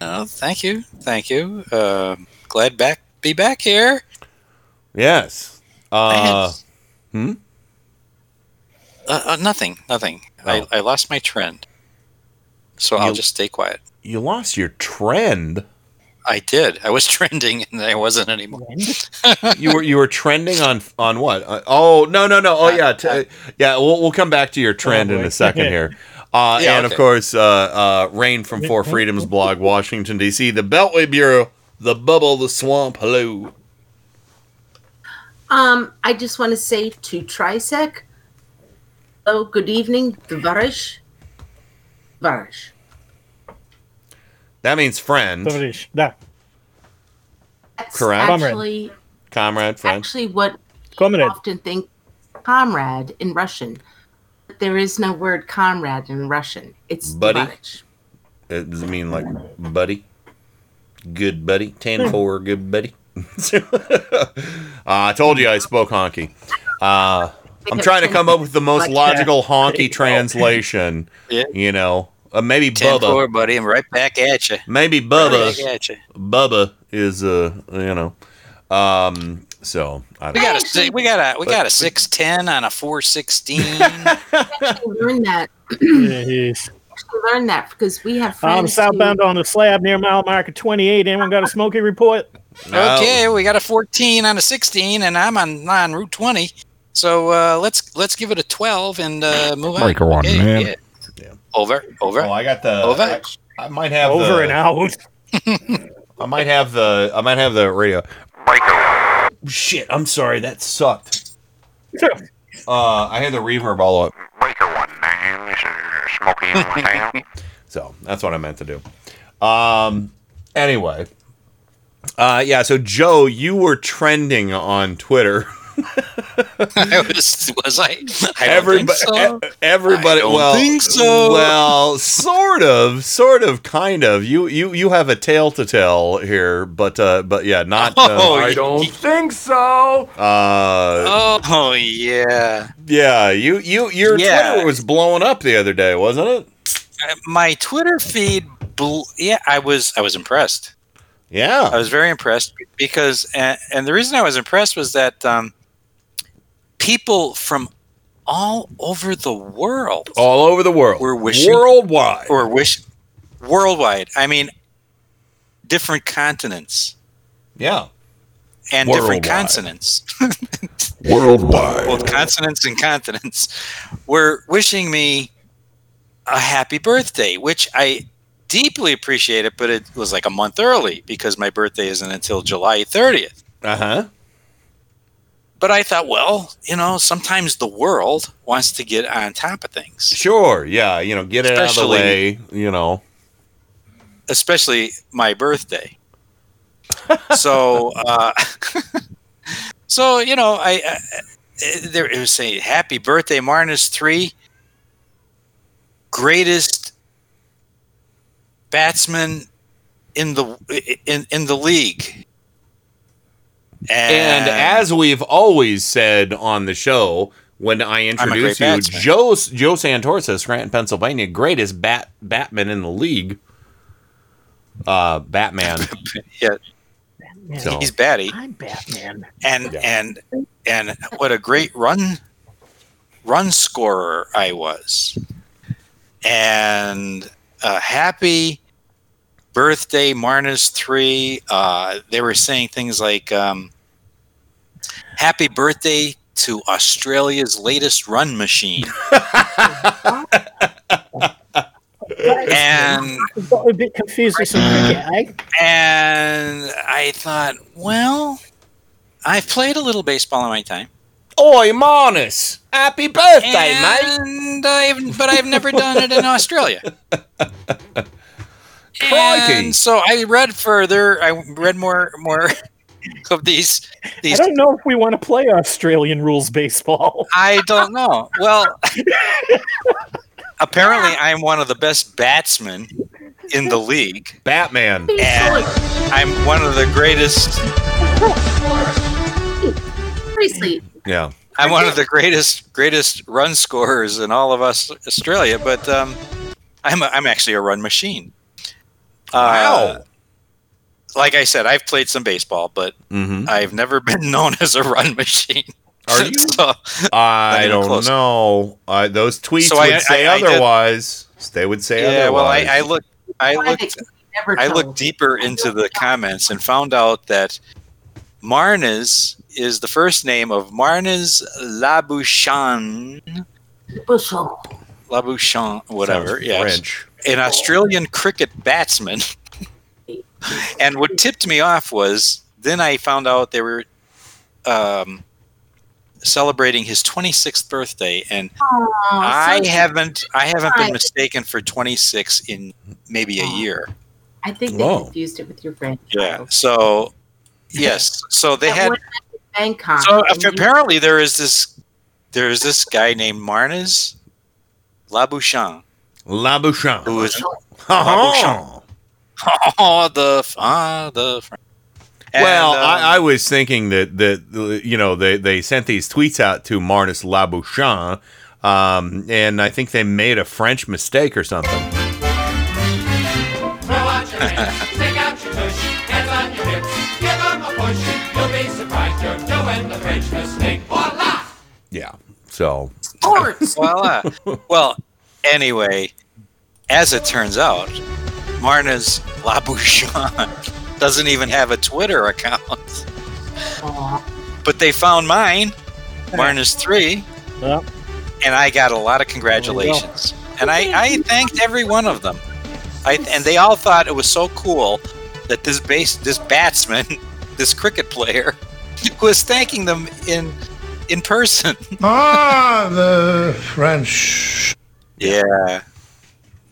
Oh, thank you, thank you. Uh, glad back be back here. Yes. Uh, hmm. Uh, uh, nothing, nothing. I, I lost my trend, so I'll just stay quiet. You lost your trend. I did. I was trending, and I wasn't anymore. you were you were trending on on what? Uh, oh no no no! Oh yeah t- yeah. We'll we'll come back to your trend in a second here. Uh, Yeah, and of course, uh, uh, Rain from Four Freedoms blog, Washington D.C. The Beltway Bureau, the Bubble, the Swamp. Hello. Um, I just want to say to Trisec, oh, good evening, Tvarish. Tvarish. That means friend, Товарищ, да. That's Correct. Comrade. actually comrade, friend. actually what Comrade. people often think comrade in Russian. But there is no word comrade in Russian. It's Buddy? Tvarish. Uh, does it mean like buddy? Good buddy. Ten four, good buddy. uh, I told you I spoke honky. Uh, I'm trying to come up with the most Like logical that. honky translation. Yeah. You know, uh, maybe Ten Bubba. four, buddy. I'm right back at you. Maybe Right Bubba. back at you. Bubba is uh you know, um. So I We don't. got a we got a we got a six ten on a four sixteen. actually learned that. Yes. actually learned that because we have I'm friends. who- southbound on the slab near mile marker 28. Anyone got a smoky report? Okay, we got a 14 on a 16, and I'm on on Route 20. So uh, let's let's give it a 12 and uh, move on. Breaker one, Okay, man. yeah. Over, over. Oh, I got the. Over. I, I might have Over the, and out. I might have the. I might have the radio. Shit! I'm sorry. That sucked. Uh, I had the reverb all up. So that's what I meant to do. Um. Anyway. Uh. Yeah. So Joe, you were trending on Twitter. I was was I? I don't Everybody, think so. everybody. I don't well, think so. well, sort of, sort of, kind of. You, you, you have a tale to tell here, but, uh, but yeah, not. Uh, Oh, I you- don't think so. Uh, Oh yeah. yeah, you, you, your Yeah. Twitter was blowing up the other day, wasn't it? Uh, My Twitter feed. Bl- yeah, I was I was impressed. Yeah, I was very impressed because, and, and the reason I was impressed was that um, people from all over the world all over the world. We're wishing- worldwide. or wish worldwide. I mean, different continents Yeah, and different Worldwide. consonants, Worldwide. both consonants and continents, were wishing me a happy birthday, which I deeply appreciate it, But it was like a month early because my birthday isn't until July 30th. uh huh. But I thought, well, you know, sometimes the world wants to get on top of things, Sure. Yeah, you know, get it out of the way. You know. especially my birthday. so, uh, so you know, I, I there it was saying happy birthday, Martinus three, greatest batsman in the in in the league. And as we've always said on the show, when I I'm a great introduce you, batsman. Joe Joe Santoris Scranton, Pennsylvania, greatest bat Batman in the league. Uh, Batman. yeah, So he's batty. I'm Batman. and Yeah. and and what a great run run scorer I was. And uh, happy birthday, Marnus three. Uh, they were saying things like um, "Happy birthday to Australia's latest run machine," and Got a bit confused with some cricket, eh? and I thought, well, I've played a little baseball in my time. Oi, Marnus! Happy birthday, mate! I've, but I've never done it in Australia. Crikey. And so I read further. I read more more of these I don't know if we want to play Australian rules baseball. I don't know. Well, apparently I'm one of the best batsmen in the league. Batman. And I'm one of the greatest Seriously, Yeah. I'm one of the greatest greatest run scorers in all of us Australia, but um, I'm a, I'm actually a run machine. Uh, Wow. like I said, I've played some baseball, but Mhm. I've never been known as a run machine. Are you? so, I don't close. know. Uh, those tweets So I- would say I- I did- otherwise. They would say yeah, well, I, otherwise. I looked, I looked, I looked deeper into the comments and found out that Marnus is the first name of Marnus Labouchan, Bushel. Labouchan, whatever. Sounds yes. French. An Australian cricket batsman. and what tipped me off was then I found out they were um, celebrating his 26th birthday, and I haven't I haven't been mistaken for 26 in maybe a year. I think they Whoa. confused it with your grandchild. Yeah. So yes, so they had. one night in Bangkok. So and apparently there is this there is this guy named Marnus Labouchan. Labouchan. Who is Oh. Oh, the ah the. And, well, um, I, I was thinking that that you know they, they sent these tweets out to Marnus Labouchan, um, and I think they made a French mistake or something. Throw out your hands, stick out your tush, hands on your hips, give 'em a push. You'll be surprised you're doing the French mistake. Voila! Yeah. So Sports. Voila. well, anyway, as it turns out, Marnus Labouchan doesn't even have a Twitter account. But they found mine, Marna's 3, Yep. and I got a lot of congratulations. And I, I thanked every one of them. I, and they all thought it was so cool that this base, this batsman, this cricket player, was thanking them in in person. ah, the French. Yeah.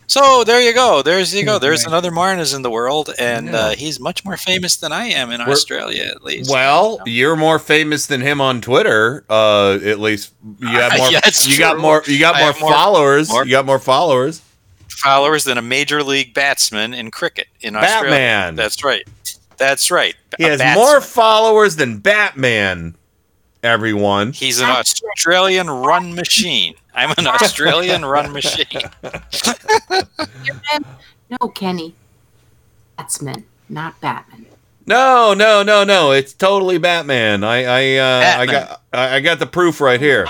So there you go. There's you go. There's another Marnus in the world, and uh, he's much more famous than I am in We're- Australia, at least. Well, you're more famous than him on Twitter. Uh, at least you have more. Yeah, it's you got more. You got more have more- followers. more- you got more followers. followers than a major league batsman in cricket in Australia. Batman. That's right. That's right. He A has batsman. more followers than Batman. Everyone. He's an Australian run machine. I'm an Australian run machine. no, Kenny. Batsman, not Batman. No, no, no, no. It's totally Batman. I, I, uh, I got, I I got the proof right here.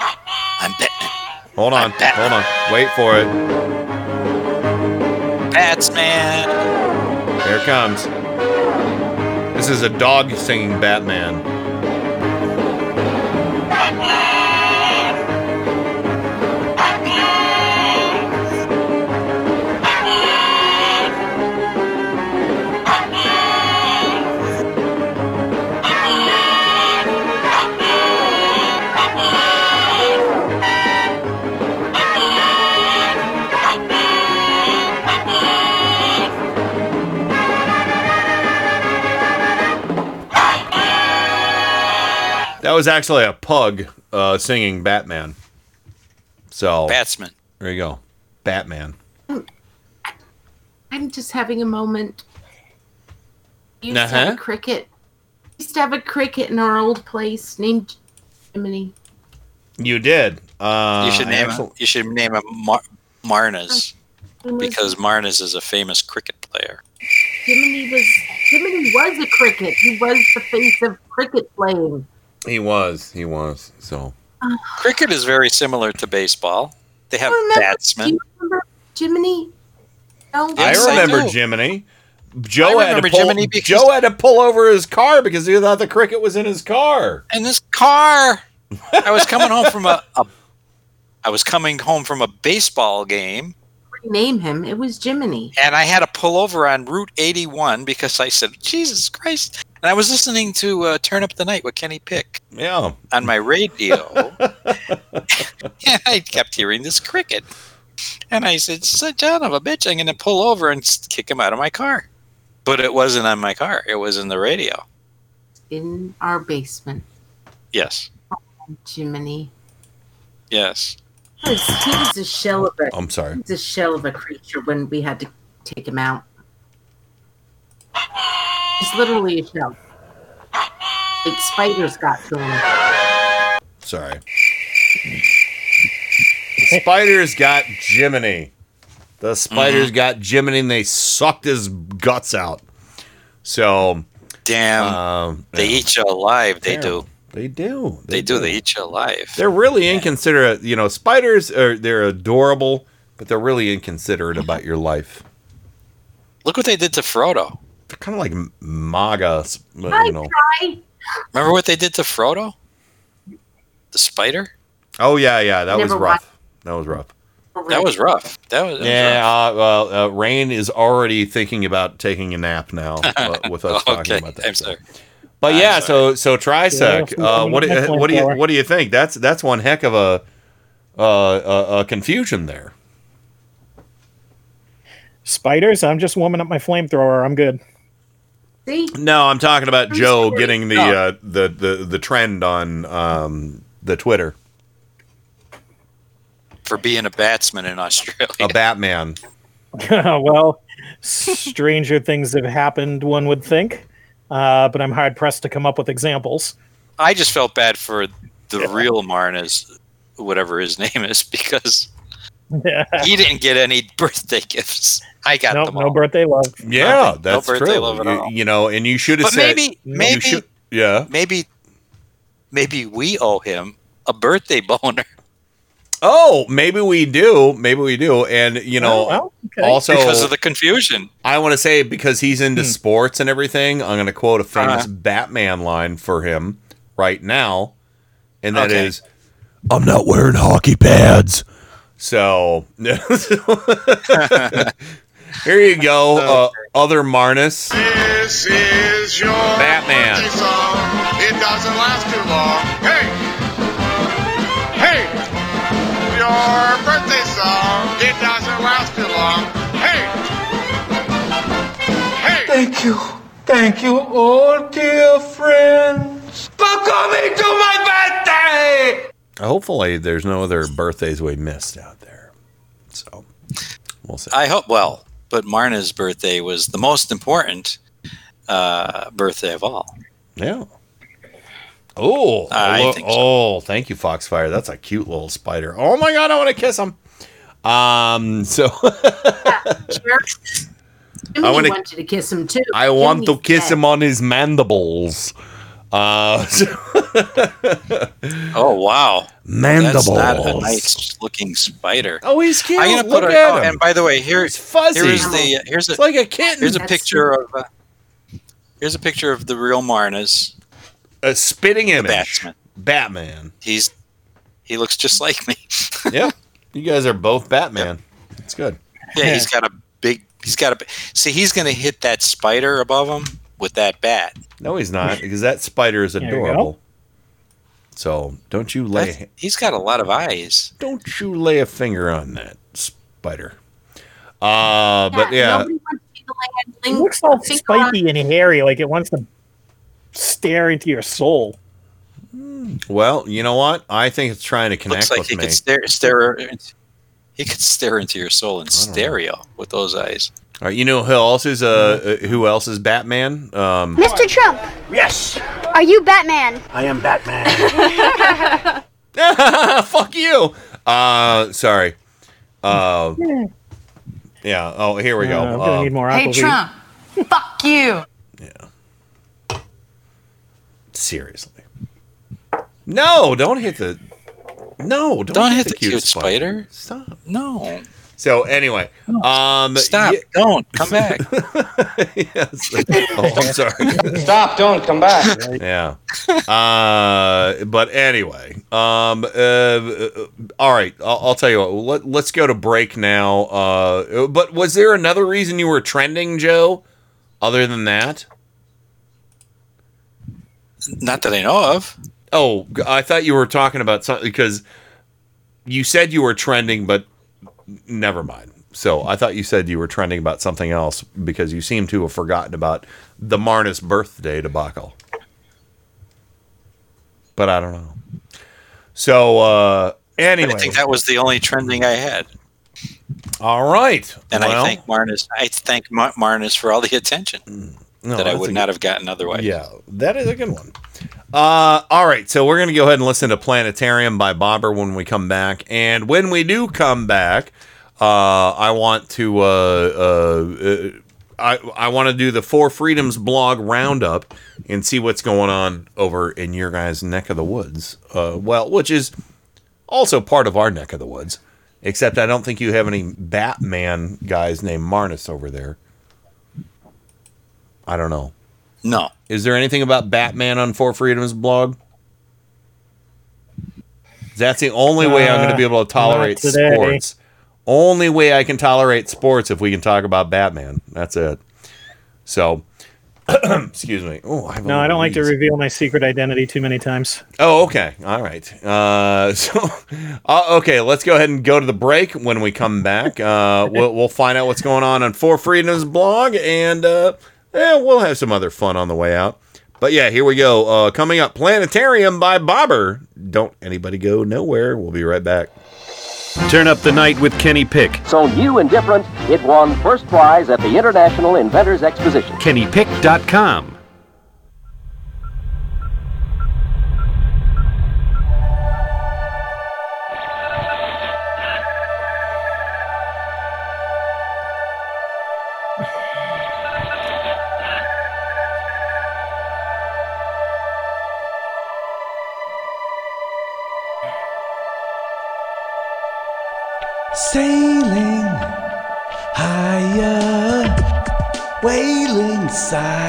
I'm Batman. Hold on, hold on. Wait for it. Batsman. Here it comes. This is a dog singing Batman. Was actually a pug uh, singing Batman. So Batsman. there you go, Batman. I'm just having a moment. We used to have Uh-huh. a cricket. We used to have a cricket in our old place named Jiminy. You did. Uh, you should name excellent. him. You should name him Mar- Marnus because Marnus is a famous cricket player. Jiminy was Jiminy was a cricket. He was the face of cricket playing. He was. He was. So Cricket is very similar to baseball. They have Remember- Do batsmen. you remember Jiminy? No. Yes, I I remember do. Jiminy. Joe had to pull. Jiminy because- Joe had to pull over his car because he thought the cricket was in his car. in this car. I was coming home from a, a I was coming home from a baseball game rename him. It was Jiminy. and I had to pull over on Route 81 because I said, Jesus Christ. And I was listening to uh, Turn Up the Night with Kenny Pick Yeah. on my radio. and I kept hearing this cricket. And I said, son of a bitch, I'm going to pull over and kick him out of my car. But it wasn't on my car, it was in the radio. In our basement. Yes. Jiminy. Yes. He was, he was a shell of a I'm sorry. he was a shell of a creature when we had to take him out. He's literally a shell. Like spiders got to him. Sorry. The spiders got Jiminy. The spiders Mm-hmm. got Jiminy and they sucked his guts out. So Damn. um, They yeah. eat you alive. They Terrible. do. They do. They do. They eat you alive. They're really inconsiderate. You know, spiders are they're adorable, but they're really inconsiderate about your life. Look what they did to Frodo. They're kind of like m- MAGA, but, Hi, you know. Remember what they did to Frodo? The spider? Oh yeah, yeah, that was Never rough. That was rough. That was rough. That was, that was Yeah, rough. uh, well, uh, Rain is already thinking about taking a nap now uh, with us talking about that. I'm so. Sorry. But yeah, so so Trisec, Yeah, uh, what do, what do you what do you think? That's that's one heck of a uh, a, a confusion there. Spiders. I'm just warming up my flamethrower. I'm good. See? No, I'm talking about Joe sorry. getting the Oh. uh, the, the the trend on um, the Twitter. For being a batsman in Australia. A Batman. well, stranger things have happened, one would think. Uh, but I'm hard pressed to come up with examples. I just felt bad for the real Marnus, whatever his name is, because he didn't get any birthday gifts. I got no, them no birthday love. Yeah, Nothing. No that's birthday true. love at You, all. you know, and you should have But said maybe- maybe- should- yeah. Maybe, maybe we owe him a birthday boner Oh, maybe we do. Maybe we do. And you know, Oh, well, okay. also because of the confusion. I want to say because he's into Hmm. sports and everything, I'm going to quote a famous Uh-huh. Batman line for him right now, and that is, Okay. "I'm not wearing hockey pads." So here you go, uh, other Marnus, This is your Batman. song. It doesn't last too long. Hey! Hey! Thank you. Thank you, all dear friends, for coming to my birthday! Hopefully, there's no other birthdays we missed out there. So we'll see. I hope. Well, but Marna's birthday was the most important uh, birthday of all. Yeah. Oh, I think so. oh, thank you, Foxfire. That's a cute little spider. Oh my god, I want to kiss him. Um, so Sure. I wanna- wanted to kiss him too. I want to kiss dead. him on his mandibles. Uh, Oh wow, mandibles. that's not a nice looking spider. Oh, he's cute. I'm gonna Look put a, at oh, him. and by the way, here, He's fuzzy. here's the here's a It's like a kitten. here's a That's picture of uh, here's a picture of the real Marnus. a spitting image. Batsman. Batman. He's he looks just like me. Yep. you guys are both Batman. It's good. yeah, he's got a big. He's got a. See, he's gonna hit that spider above him with that bat. No, he's not because that spider is adorable. So don't you lay That's- he's got a lot of eyes. don't you lay a finger on that spider. Uh, but yeah, Nobody wants you to lay a It looks all finger on- spiky and hairy, like it wants to stare into your soul. well, you know what? I think it's trying to connect Looks like with he me. could stare stare. He could stare into your soul in stereo with those eyes. All right, you know who else is uh, uh, who else is Batman? Um, Mr. Trump, Yes, are you Batman? I am Batman. fuck you. Uh, sorry. Uh, yeah. Oh, here we go. Uh, I'm gonna Uh, need more Hey, Aquavit. Trump. Fuck you. Yeah. Seriously. No, don't hit the. No, don't, Don't hit, hit the cute spider. Stop. No. So anyway, um, Stop! ye- Don't come back. yes. Oh, I'm sorry. Stop! Don't come back. yeah. Uh, but anyway, um, uh, uh, all right. I'll, I'll tell you what. Let, let's go to break now. Uh, but was there another reason you were trending, Joe? Other than that? Not that I know of. Oh, I thought you were talking about something because you said you were trending, but never mind. So I thought you said you were trending about something else because you seem to have forgotten about the Marnus birthday debacle. But I don't know. So uh anyway, I think that was the only trending I had. all right. And Well, I thank Marnus. I thank Mar- Marnus for all the attention no, that I would not have gotten otherwise. Yeah, that is a good one. Uh, all right, so we're going to go ahead and listen to Planetarium by Bobber when we come back. And when we do come back, uh, I want to uh, uh, uh, I, I want to do the Four Freedoms blog roundup and see what's going on over in your guys' neck of the woods. Uh, well, which is also part of our neck of the woods, except I don't think you have any Batman guys named Marnus over there. I don't know. No. Is there anything about Batman on Four Freedoms blog? That's the only way I'm going to be able to Uh, tolerate today. sports. Only way I can tolerate sports if we can talk about Batman. That's it. So, excuse me. Oh, I have No, I don't like to reveal my secret identity too many times. Oh, okay. All right. Uh, so, uh, okay, let's go ahead and go to the break. When we come back, uh, we'll, we'll find out what's going on on Four Freedoms blog, and yeah, we'll have some other fun on the way out. But yeah, here we go. Uh, coming up, Planetarium by Bobber. Don't anybody go nowhere. We'll be right back. Turn up the night with Kenny Pick. So new and different, it won first prize at the International Inventors Exposition. KennyPick.com. 싹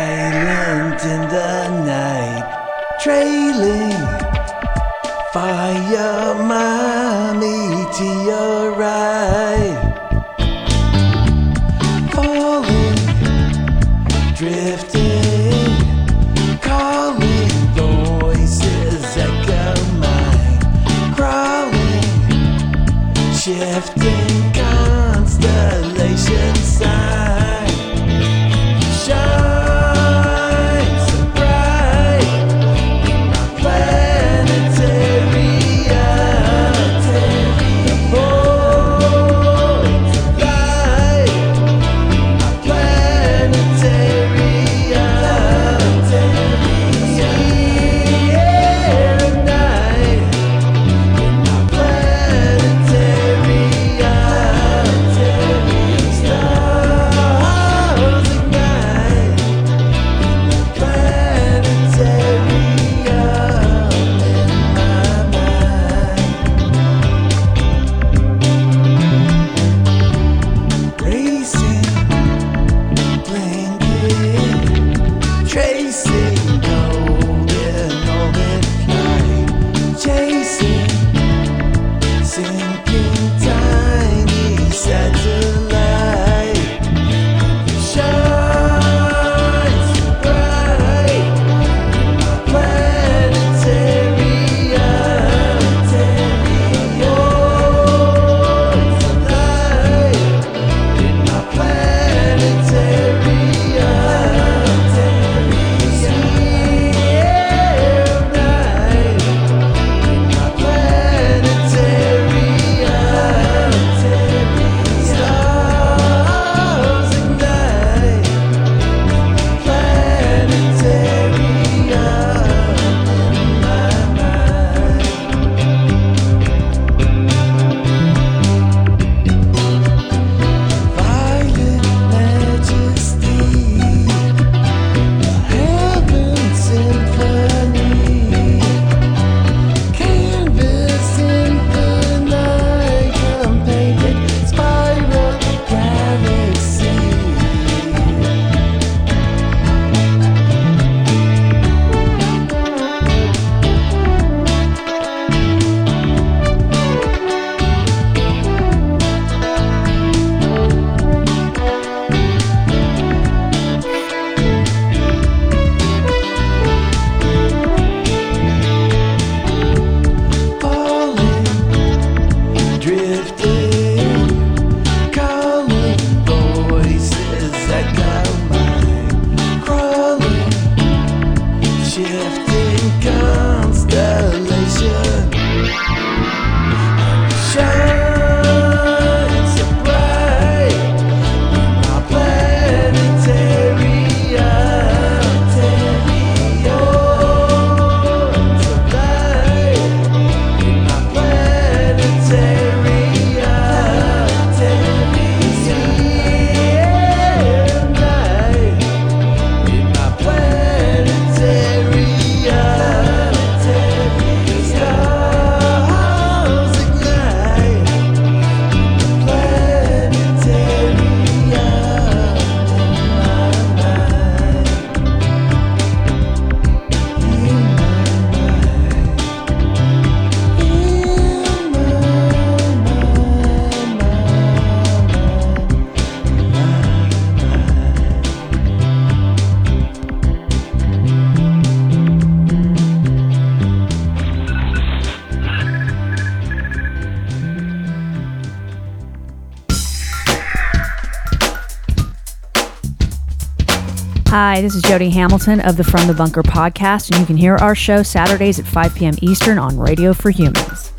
this is Jody Hamilton of the From the Bunker podcast, and you can hear our show Saturdays at 5 p.m. Eastern on Radio for Humans.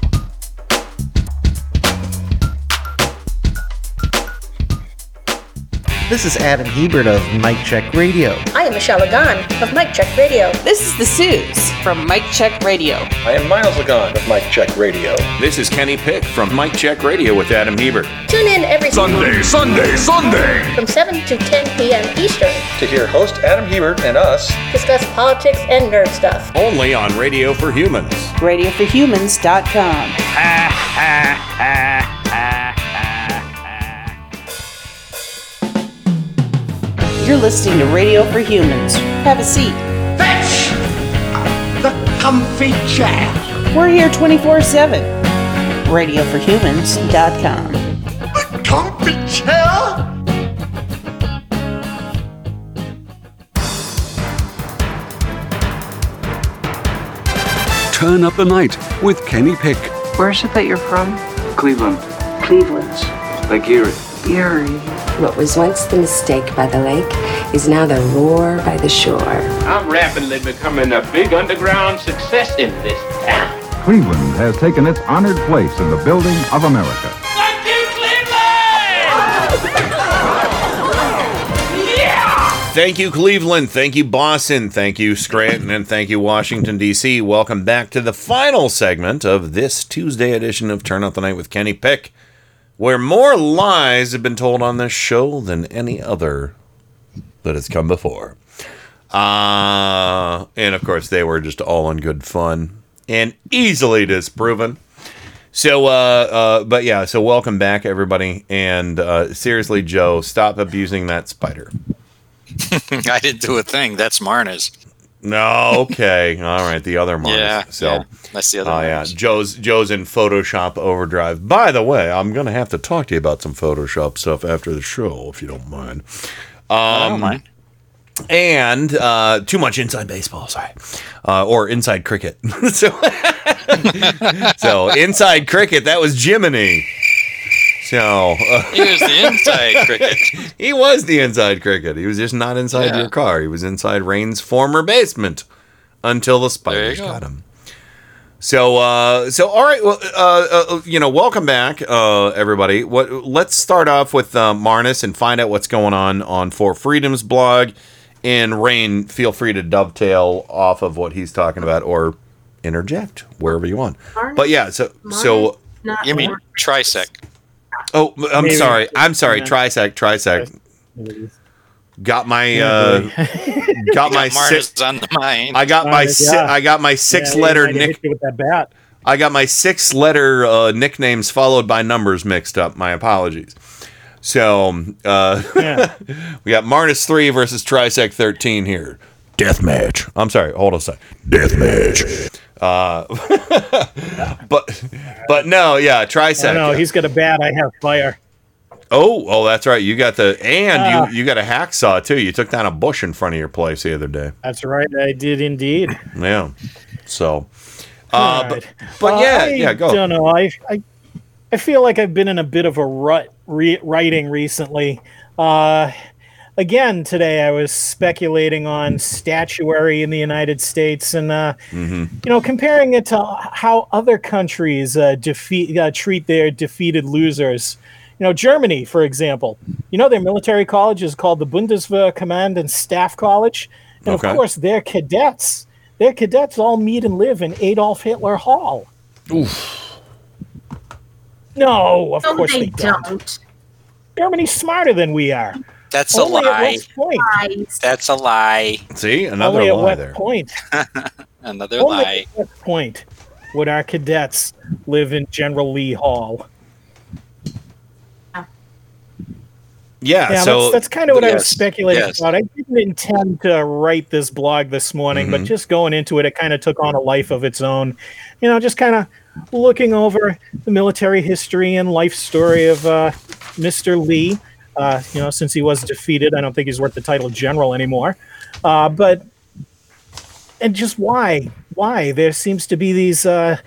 This is Adam Hebert of Mike Check Radio. I am Michelle Lagan of Mike Check Radio. This is the Suze from Mike Check Radio. I am Miles Lagan of Mike Check Radio. This is Kenny Pick from Mike Check Radio with Adam Hebert. Tune in every Sunday, Sunday, Sunday! from 7 to 10 p.m. Eastern. To hear host Adam Hebert and us Discuss politics and nerd stuff. Only on Radio for Humans. RadioForHumans.com. You're listening to Radio for Humans. Have a seat. Fetch the comfy chair. We're here 24 7. RadioForHumans.com. A Comfy chair? Turn up the night with Kenny Pick. Where's it that you're from? Cleveland. Cleveland. Like Erie. Erie. What was once the mistake by the lake is now the roar by the shore. I'm rapidly becoming a big underground success in this town. Cleveland has taken its honored place in the building of America. Thank you, Cleveland. yeah! Thank you, Cleveland. Thank you, Boston. Thank you, Scranton. And thank you, Washington, D.C. Welcome back to the final segment of this Tuesday edition of Turn Up the Night with Kenny Pick, where more lies have been told on this show than any other that has come before. Uh, and of course, they were just all in good fun and easily disproven. So, uh, uh, but yeah, so welcome back, everybody. And uh, seriously, Joe, stop abusing that spider. I didn't do a thing. That's Marna's. No, okay, all right. The other Mars. Yeah, so yeah, that's the other Oh yeah, Joe's Joe's in Photoshop overdrive. By the way, I'm gonna have to talk to you about some Photoshop stuff after the show, if you don't mind. Um, I don't mind. And uh, too much inside baseball, sorry, uh, or inside cricket. so, so inside cricket, that was Jiminy. So uh, He was the inside cricket. he was the inside cricket. He was just not inside Yeah. your car. He was inside Rain's former basement until the spiders go. got him. So, uh, so all right. Well, uh, uh, you know, welcome back, uh, everybody. What? Let's start off with uh, Marnus and find out what's going on on Four Freedom's blog. And Rain, feel free to dovetail off of what he's talking about or interject wherever you want. But yeah, so so. You mean trisec? Oh, I'm Maybe. sorry. I'm sorry. Yeah. Trisec, Trisec. Got my uh, got my Marna's six. on the mind. I got my si- I got my six letter nick. with that bat. I got my six letter uh, nicknames followed by numbers mixed up. My apologies. So uh, we got Marnus three versus Trisec thirteen here. Death match. I'm sorry. Hold on a sec. Death match. Uh, but but no, yeah, Trisec. Oh, no, he's got a bat. I have fire. Oh, oh, that's right. You got the and Ah. you you got a hacksaw too. You took down a bush in front of your place the other day. That's right. I did indeed. Yeah. So, uh, but, but Uh, yeah, I yeah, go. don't know. I, I I feel like I've been in a bit of a rut re- writing recently. Uh, again, today I was speculating on statuary in the United States and uh, Mm-hmm. you know comparing it to how other countries uh, defeat uh, treat their defeated losers. You know, Germany, for example. You know, their military college is called the Bundeswehr Command and Staff College, and Okay. of course, their cadets, their cadets all meet and live in Adolf Hitler Hall. Oof. No, of No, course they they, don't. Germany's smarter than we are. That's a Only at lie. West Point. That's a lie. See, another Only at lie West there. Point. Another Only lie. at West Point would our cadets live in General Lee Hall. Yeah, Yeah, so that's, that's kind of what I was yes, speculating yes. about. I didn't intend to write this blog this morning, but Mhm. just going into it, it kind of took on a life of its own. You know, just kind of looking over the military history and life story of uh, Mr. Lee. Uh, you know, since he was defeated, I don't think he's worth the title general anymore. Uh, but and just why? Why there seems to be these uh,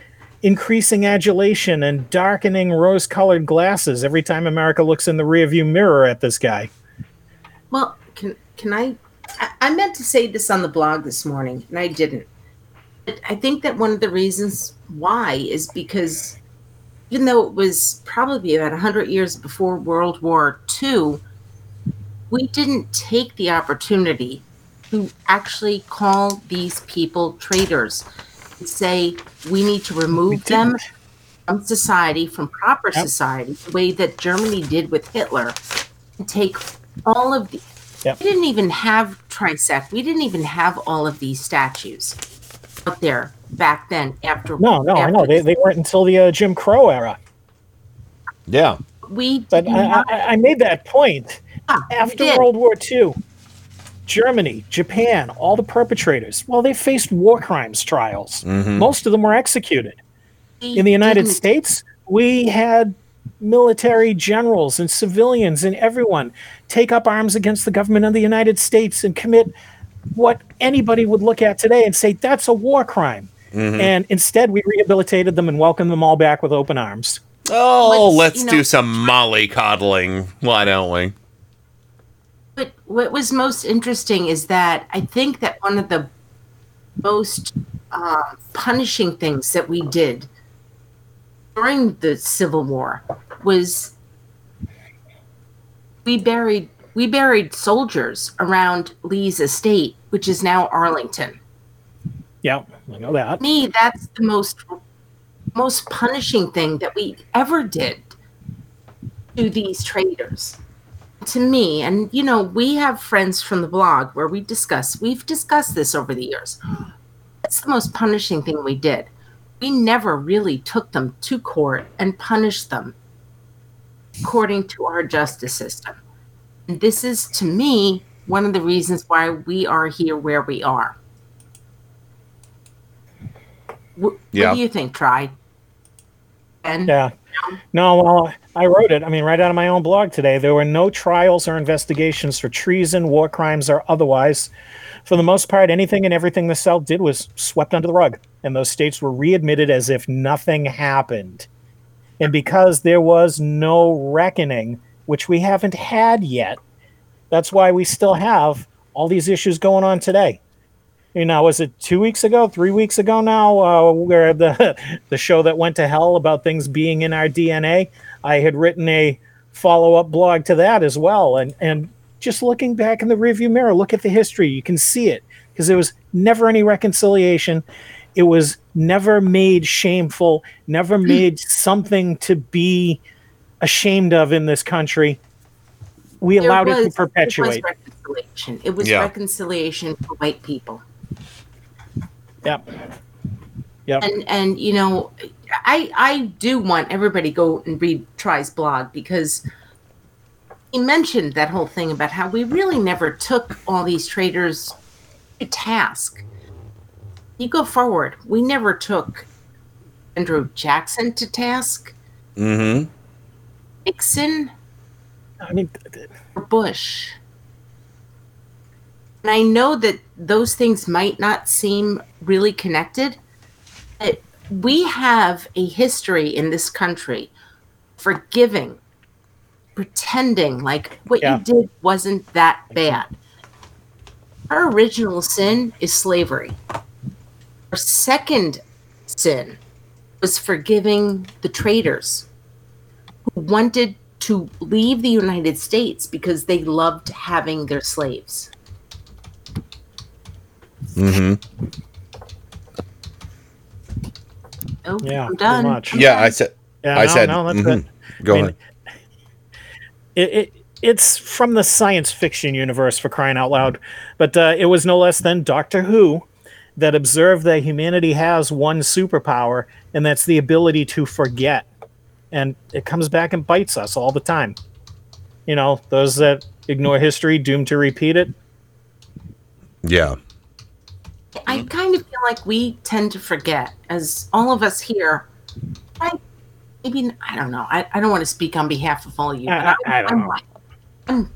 increasing adulation and darkening rose-colored glasses every time America looks in the rearview mirror at this guy. Well, can can I? I- meant to say this on the blog this morning, and I didn't. I think that one of the reasons why is because even though it was probably about 100 years before World War II, we didn't take the opportunity to actually call these people traitors and say we need to remove them from society, from proper Yep. society, the way that Germany did with Hitler, and take all of the. Yep. We didn't even have Trisec. We didn't even have all of these statues out there back then. After No, no, I know. They, they weren't until the uh, Jim Crow era. Yeah. we But I, not- I, I made that point. Ah, After. World War II, Germany, Japan, all the perpetrators, well, they faced war crimes trials. Mhm. Most of them were executed. We In the United didn't- States, we had military generals and civilians and everyone take up arms against the government of the United States and commit what anybody would look at today and say that's a war crime. Mhm. And instead, we rehabilitated them and welcomed them all back with open arms. Oh, What's- let's you know- do some molly coddling. Why don't we? But what was most interesting is that I think that one of the most uh, punishing things that we did during the Civil War was we buried we buried soldiers around Lee's estate, which is now Arlington. Yeah, I know that. To me, that's the most most punishing thing that we ever did to these traitors. To me, and you know, we have friends from the blog where we discuss, we've discussed this over the years. It's the most punishing thing we did. We never really took them to court and punished them according to our justice system. And this is, to me, one of the reasons why we are here where we are. Wh- Yeah. What do you think, Try? And Yeah. No, well, I wrote it. I mean, right out of my own blog today. There were no trials or investigations for treason, war crimes, or otherwise. For the most part, anything and everything the South did was swept under the rug, and those states were readmitted as if nothing happened. And because there was no reckoning, which we haven't had yet, that's why we still have all these issues going on today you know, was it two weeks ago, three weeks ago now, uh, where the the show that went to hell about things being in our DNA? I had written a follow up blog to that as well, and and just looking back in the rearview mirror, look at the history, you can see it because there was never any reconciliation. It was never made shameful, never made something to be ashamed of in this country. We there allowed it to perpetuate. It was reconciliation. It was Yeah. reconciliation for white people. Yep. Yep. And and you know, I I do want everybody to go and read Try's blog because he mentioned that whole thing about how we really never took all these traitors to task. You go forward, we never took Andrew Jackson to task, Mm-hmm. Nixon, I mean, or Bush. And I know that those things might not seem really connected, but we have a history in this country forgiving, pretending like what Yeah. you did wasn't that bad. Our original sin is slavery. Our second sin was forgiving the traitors who wanted to leave the United States because they loved having their slaves. Mm-hmm. Oh, Yeah, I'm done. much. Yeah. I said. Yeah, I no, said. no, that's mhm. it. Go I mean, ahead. it, it it's from the science fiction universe for crying out loud but uh, it was no less than doctor who that observed that humanity has one superpower and that's the ability to forget and it comes back and bites us all the time you know those that ignore history doomed to repeat it Yeah. I kind of feel like we tend to forget, as all of us here. I maybe I don't know. I, I don't want to speak on behalf of all of you, I- but I- I'm, I don't I'm know. white. I'm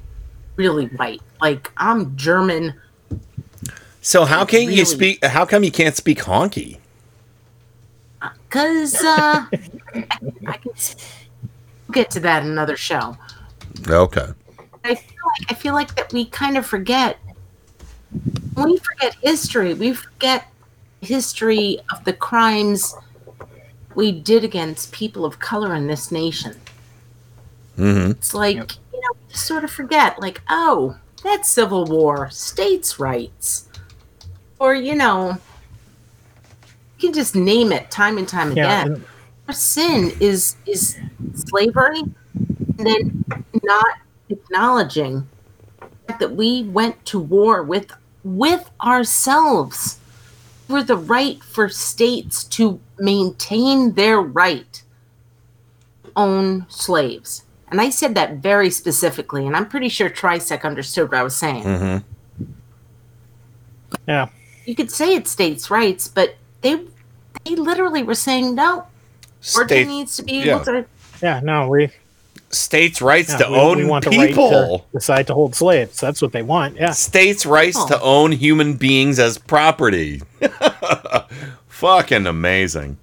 really white. Like I'm German. So how can't you speak? How come you can't speak honky? Cause uh, I can we'll get to that in another show. Okay. I feel like I feel like that we kind of forget when we forget history, we forget history of the crimes we did against people of color in this nation. Mm-hmm. It's like, you know, you sort of forget, like, oh, that's Civil War, states' rights. Or, you know, you can just name it time and time Yeah, again. Our sin is is slavery and then not acknowledging that we went to war with with ourselves for the right for states to maintain their right own slaves. And I said that very specifically, and I'm pretty sure Trisec understood what I was saying. Mm-hmm. Yeah. You could say it's states' rights, but they they literally were saying no. Georgia State- needs to be yeah. able to Yeah, no, we States' rights yeah, to we, own we want people. the right to decide to hold slaves. That's what they want. Yeah. States' rights to own human beings as property. Fucking amazing.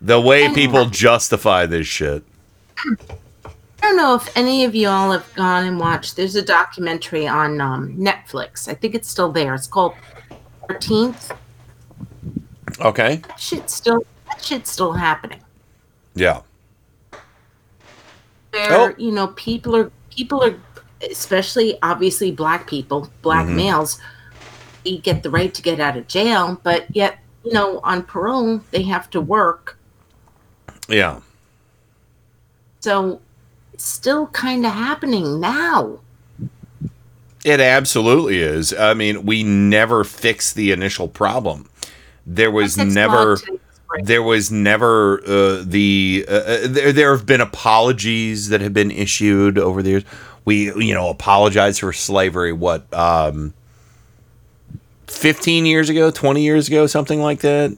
The way people justify this shit. I don't know if any of you all have gone and watched. There's a documentary on um, Netflix. I think it's still there. It's called 13th. Okay. That shit's still that shit's still happening. Yeah. Where Oh. you know people are people are especially obviously black people, black Mhm. males, they get the right to get out of jail, but yet you know on parole they have to work. Yeah. So it's still kind of happening now. It absolutely is. I mean, we never fixed the initial problem. There was never there was never uh, the uh, uh, there there have been apologies that have been issued over the years. We you know apologize for slavery what um 15 years ago, 20 years ago, something like that.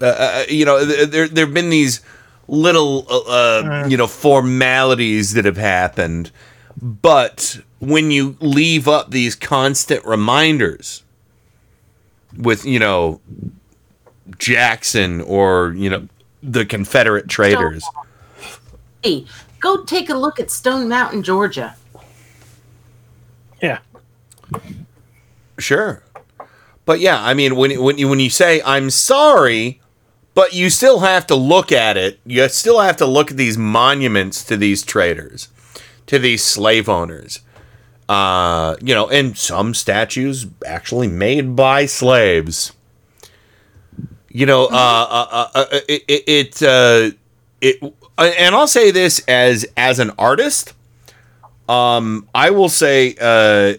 Uh, uh, you know, there there've been these little uh, uh, you know formalities that have happened, but when you leave up these constant reminders with you know Jackson or you know the Confederate traitors, Hey, go take a look at Stone Mountain, Georgia. Yeah. Sure. But yeah, I mean, when when you when you say I'm sorry, but you still have to look at it. You still have to look at these monuments to these traitors, to these slave owners. Uh, you know, and some statues actually made by slaves. You know, uh, uh, uh, uh it it, it uh, it, and I'll say this as as an artist. Um, I will say uh,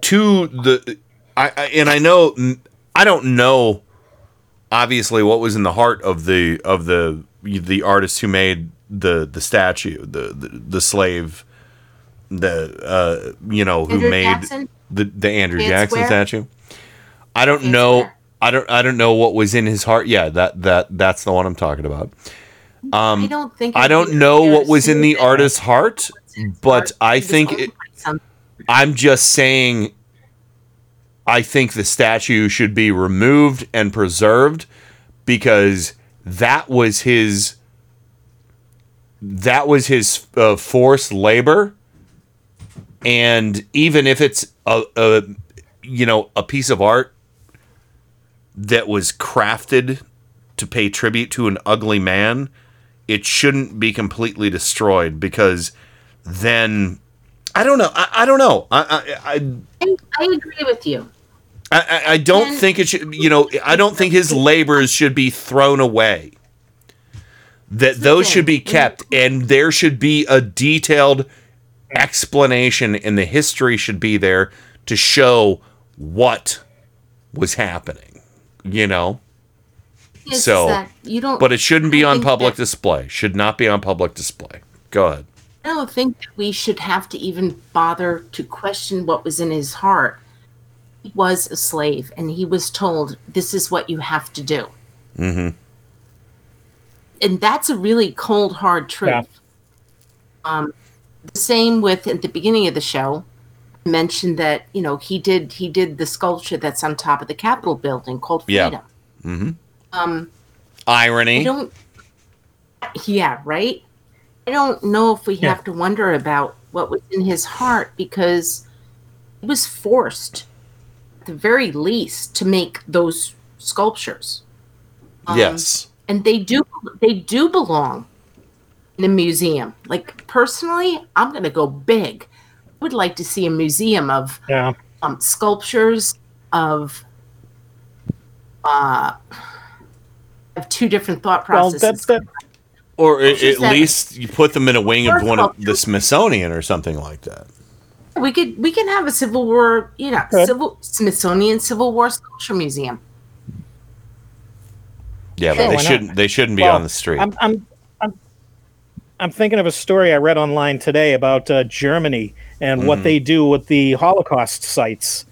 to the I, I and I know I don't know obviously what was in the heart of the of the the artist who made the the statue the the, the slave the uh you know who Andrew made Jackson? the the Andrew Jackson statue I don't know I don't I don't know what was in his heart. Yeah that that that's the one I'm talking about. Um I don't think I don't know what was in the artist's heart but I think it, I'm just saying I think the statue should be removed and preserved because that was his that was his uh, forced labor. And even if it's a, a you know a piece of art that was crafted to pay tribute to an ugly man it shouldn't be completely destroyed because then I don't know. I, I don't know. I I, I, I agree with you. I, I, I don't think it should. You know, I don't think his labors should be thrown away. That those should be kept, and there should be a detailed explanation, and the history should be there to show what was happening. You know. It's so, that you don't- but it shouldn't be I on public that- display. Should not be on public display. Go ahead. I don't think that we should have to even bother to question what was in his heart. He was a slave, and he was told, "This is what you have to do," Mm-hmm. and that's a really cold, hard truth. Yeah. Um, the same with at the beginning of the show. I mentioned that you know he did he did the sculpture that's on top of the Capitol building called Yeah. Freedom. Mm-hmm. Um, Irony. I don't. Yeah, right. I don't know if we Yeah. have to wonder about what was in his heart because it was forced. the very least to make those sculptures. Um, yes. and they do they do belong in a museum. Like personally, I'm going to go big. I would like to see a museum of Yeah. um, sculptures of uh of two different thought Well, processes. that's that. Or a- at that- least you put them in a wing of one of the Smithsonian or something like that. we could we can have a Civil War, you know, Good. Civil Smithsonian Civil War Sculpture Museum. Yeah, but Sure, they why not? shouldn't. They shouldn't be Well, on the street. I'm, I'm, I'm, I'm thinking of a story I read online today about uh, Germany and what Mhm. they do with the Holocaust sites.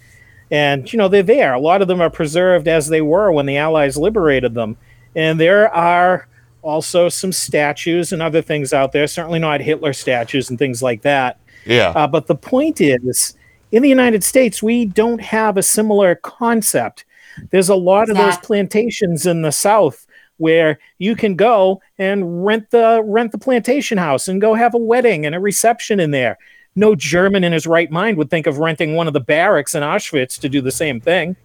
And, you know, they're there. A lot of them are preserved as they were when the Allies liberated them. And there are also some statues and other things out there, certainly not Hitler statues and things like that. yeah. Uh, but the point is, in the United States, we don't have a similar concept. There's a lot of those plantations in the South where you can go and rent the rent the plantation house and go have a wedding and a reception in there. No German in his right mind would think of renting one of the barracks in Auschwitz to do the same thing.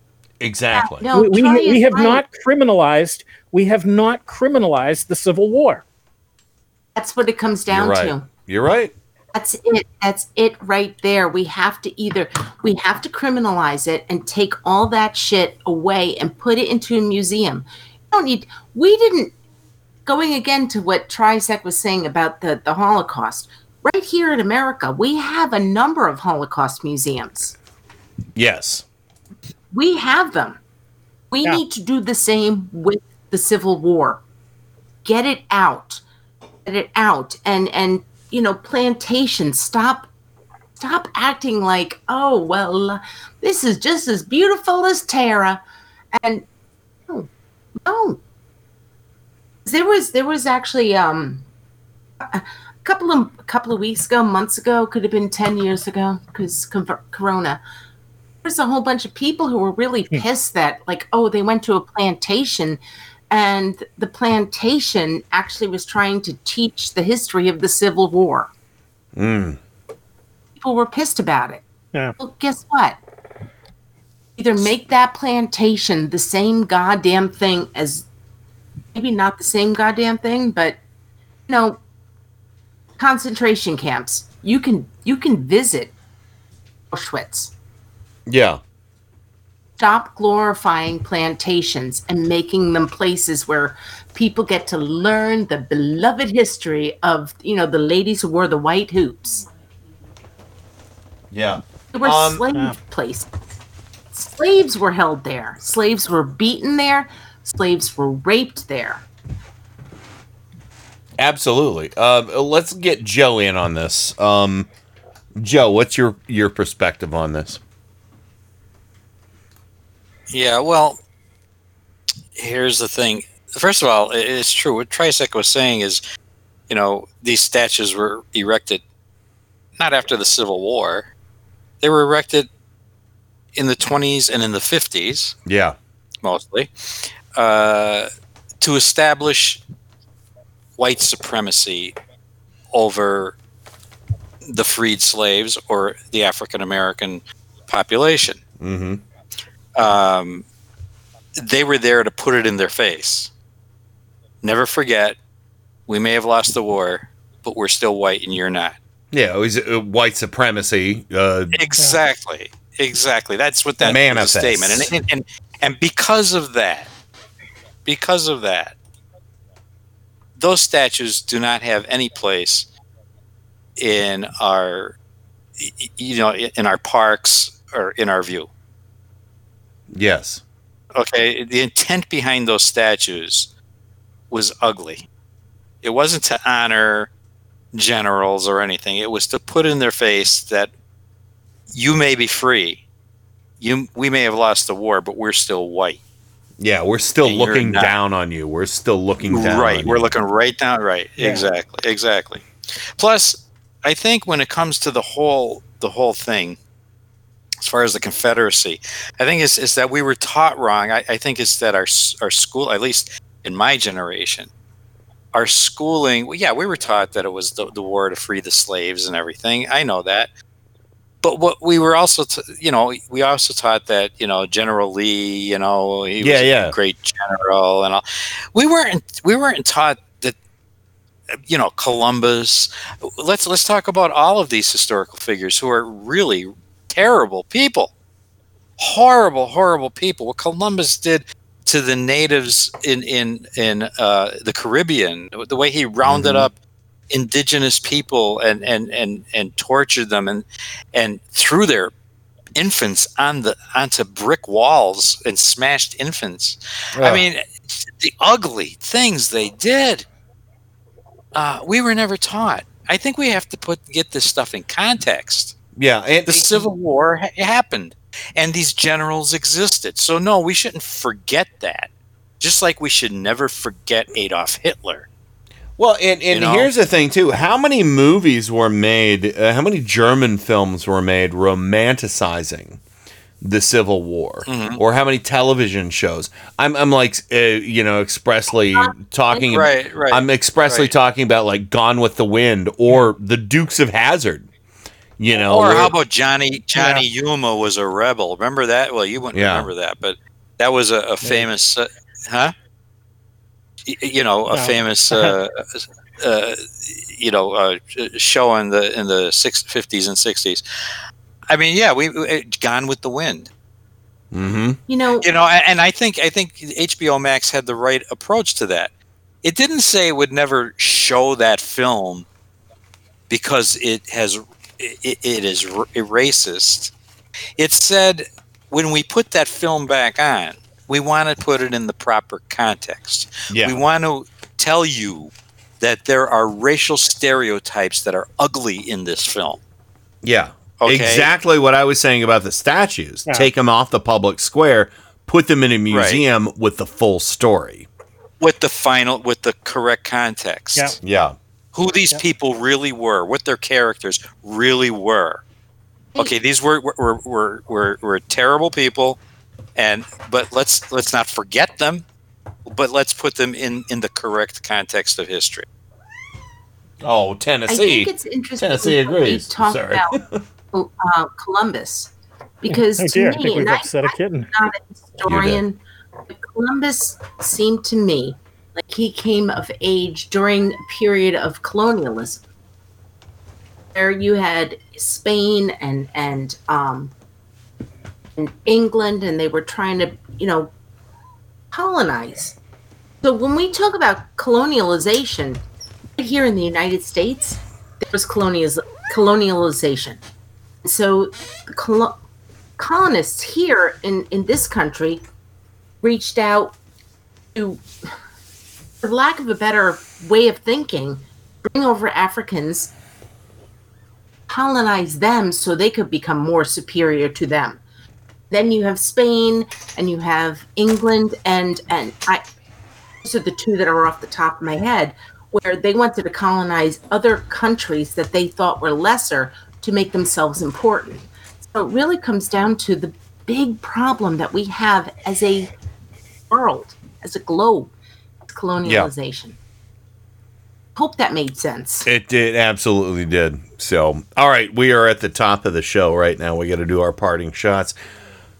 exactly. No, we, we, we have right. not criminalized we have not criminalized the Civil War. That's what it comes down You're right. to. You're right. That's it. That's it right there. We have to either we have to criminalize it and take all that shit away and put it into a museum. You don't need we didn't going again to what Trisec was saying about the, the Holocaust. Right here in America, we have a number of Holocaust museums. Yes. We have them. We Yeah. need to do the same with the Civil War. Get it out. Get it out. And and you know, plantations, stop stop acting like, oh well, this is just as beautiful as Tara. And no, no. There was there was actually um a couple of a couple of weeks ago, months ago, could have been ten years ago, because Corona. There's a whole bunch of people who were really pissed that like oh they went to a plantation and the plantation actually was trying to teach the history of the civil war. Mm. people were pissed about it. Yeah. well guess what? Either make that plantation the same goddamn thing as maybe not the same goddamn thing but you know concentration camps. You can you can visit auschwitz. Yeah. stop glorifying plantations and making them places where people get to learn the beloved history of you know the ladies who wore the white hoops. Yeah. they were Um, slave Yeah. places. Slaves were held there. Slaves were beaten there. Slaves were raped there Absolutely. Uh, let's get Joe in on this. Um, Joe, what's your your perspective on this? Yeah, well, here's the thing. First of all, it's true. What Trisec was saying is, you know, these statues were erected not after the Civil War. They were erected in the 20s and in the 50s, Yeah. mostly, uh, to establish white supremacy over the freed slaves or the African American population Mm-hmm. um, they were there to put it in their face. Never forget, we may have lost the war, but we're still white and you're not. Yeah, it was uh, white supremacy. Uh, Exactly. Exactly. That's what that Manifests. statement. And, and, and, and because of that, because of that, those statues do not have any place in our, you know, in our parks or in our view. yes. okay the intent behind those statues was ugly it wasn't to honor generals or anything it was to put in their face that you may be free you we may have lost the war but we're still white Yeah, we're still And looking not. down on you. We're still looking down. right on we're you. looking right down right Yeah. exactly exactly plus i think when it comes to the whole the whole thing as far as the confederacy i think it's, it's that we were taught wrong I, I think it's that our our school at least in my generation our schooling well, yeah we were taught that it was the, the war to free the slaves and everything i know that but what we were also, t- you know, we also taught that you know General Lee, you know, he was yeah. a great general and all. We weren't we weren't taught that, you know, Columbus. Let's let's talk about all of these historical figures who are really terrible people, horrible, horrible people. What Columbus did to the natives in in in uh, the Caribbean, the way he rounded Mhm. up indigenous people and and and and tortured them and and threw their infants on the onto brick walls and smashed infants. I mean, the ugly things they did. Uh, we were never taught. I think we have to put get this stuff in context. Yeah, and the Civil War ha- happened, and these generals existed. So no, we shouldn't forget that. Just like we should never forget Adolf Hitler. Well, and, and You know? here's the thing too: how many movies were made? Uh, how many German films were made romanticizing the Civil War, Mhm. or how many television shows? I'm, I'm like, uh, you know, expressly talking. Right, right, I'm expressly right. talking about like Gone with the Wind or The Dukes of Hazzard. You know, or how about Johnny Johnny Yuma was a rebel? Remember that? Well, you wouldn't Yeah. remember that, but that was a, a famous, uh, huh? Y- You know, a No. famous, uh, uh, you know, uh, show in the in the six fifties and sixties. I mean, yeah, we we- Gone with the Wind. Mm-hmm. You know, You know, and I think I think HBO Max had the right approach to that. It didn't say it would never show that film because it has it, it is r- racist. It said when we put that film back on, we want to put it in the proper context. Yeah. We want to tell you that there are racial stereotypes that are ugly in this film. Yeah. Okay. Exactly what I was saying about the statues. Yeah. Take them off the public square, put them in a museum with the full story. with the final with the correct context. Yeah. Yeah. Who these people really were, what their characters really were. Okay, these were were, were, were, were terrible people and but let's let's not forget them, but let's put them in in the correct context of history. Oh, I Tennessee. think it's interesting. Tennessee we agrees. Talk Sorry. about uh, Columbus because Oh to dear, I me, think we've and I, upset a kitten. I'm not a historian, but Columbus seemed to me like he came of age during a period of colonialism, where you had Spain and and um, and England, and they were trying to you know colonize. So when we talk about colonialization, here in the United States, there was colonial colonialization. So the colo- colonists here in, in this country reached out to, for lack of a better way of thinking, bring over Africans, colonize them so they could become more superior to them. Then you have Spain and you have England and and I those are the two that are off the top of my head where they wanted to colonize other countries that they thought were lesser to make themselves important. So it really comes down to the big problem that we have as a world, as a globe, colonialization. Hope that made sense. It did absolutely did. So, all right, we are at the top of the show right now. We got to do our parting shots.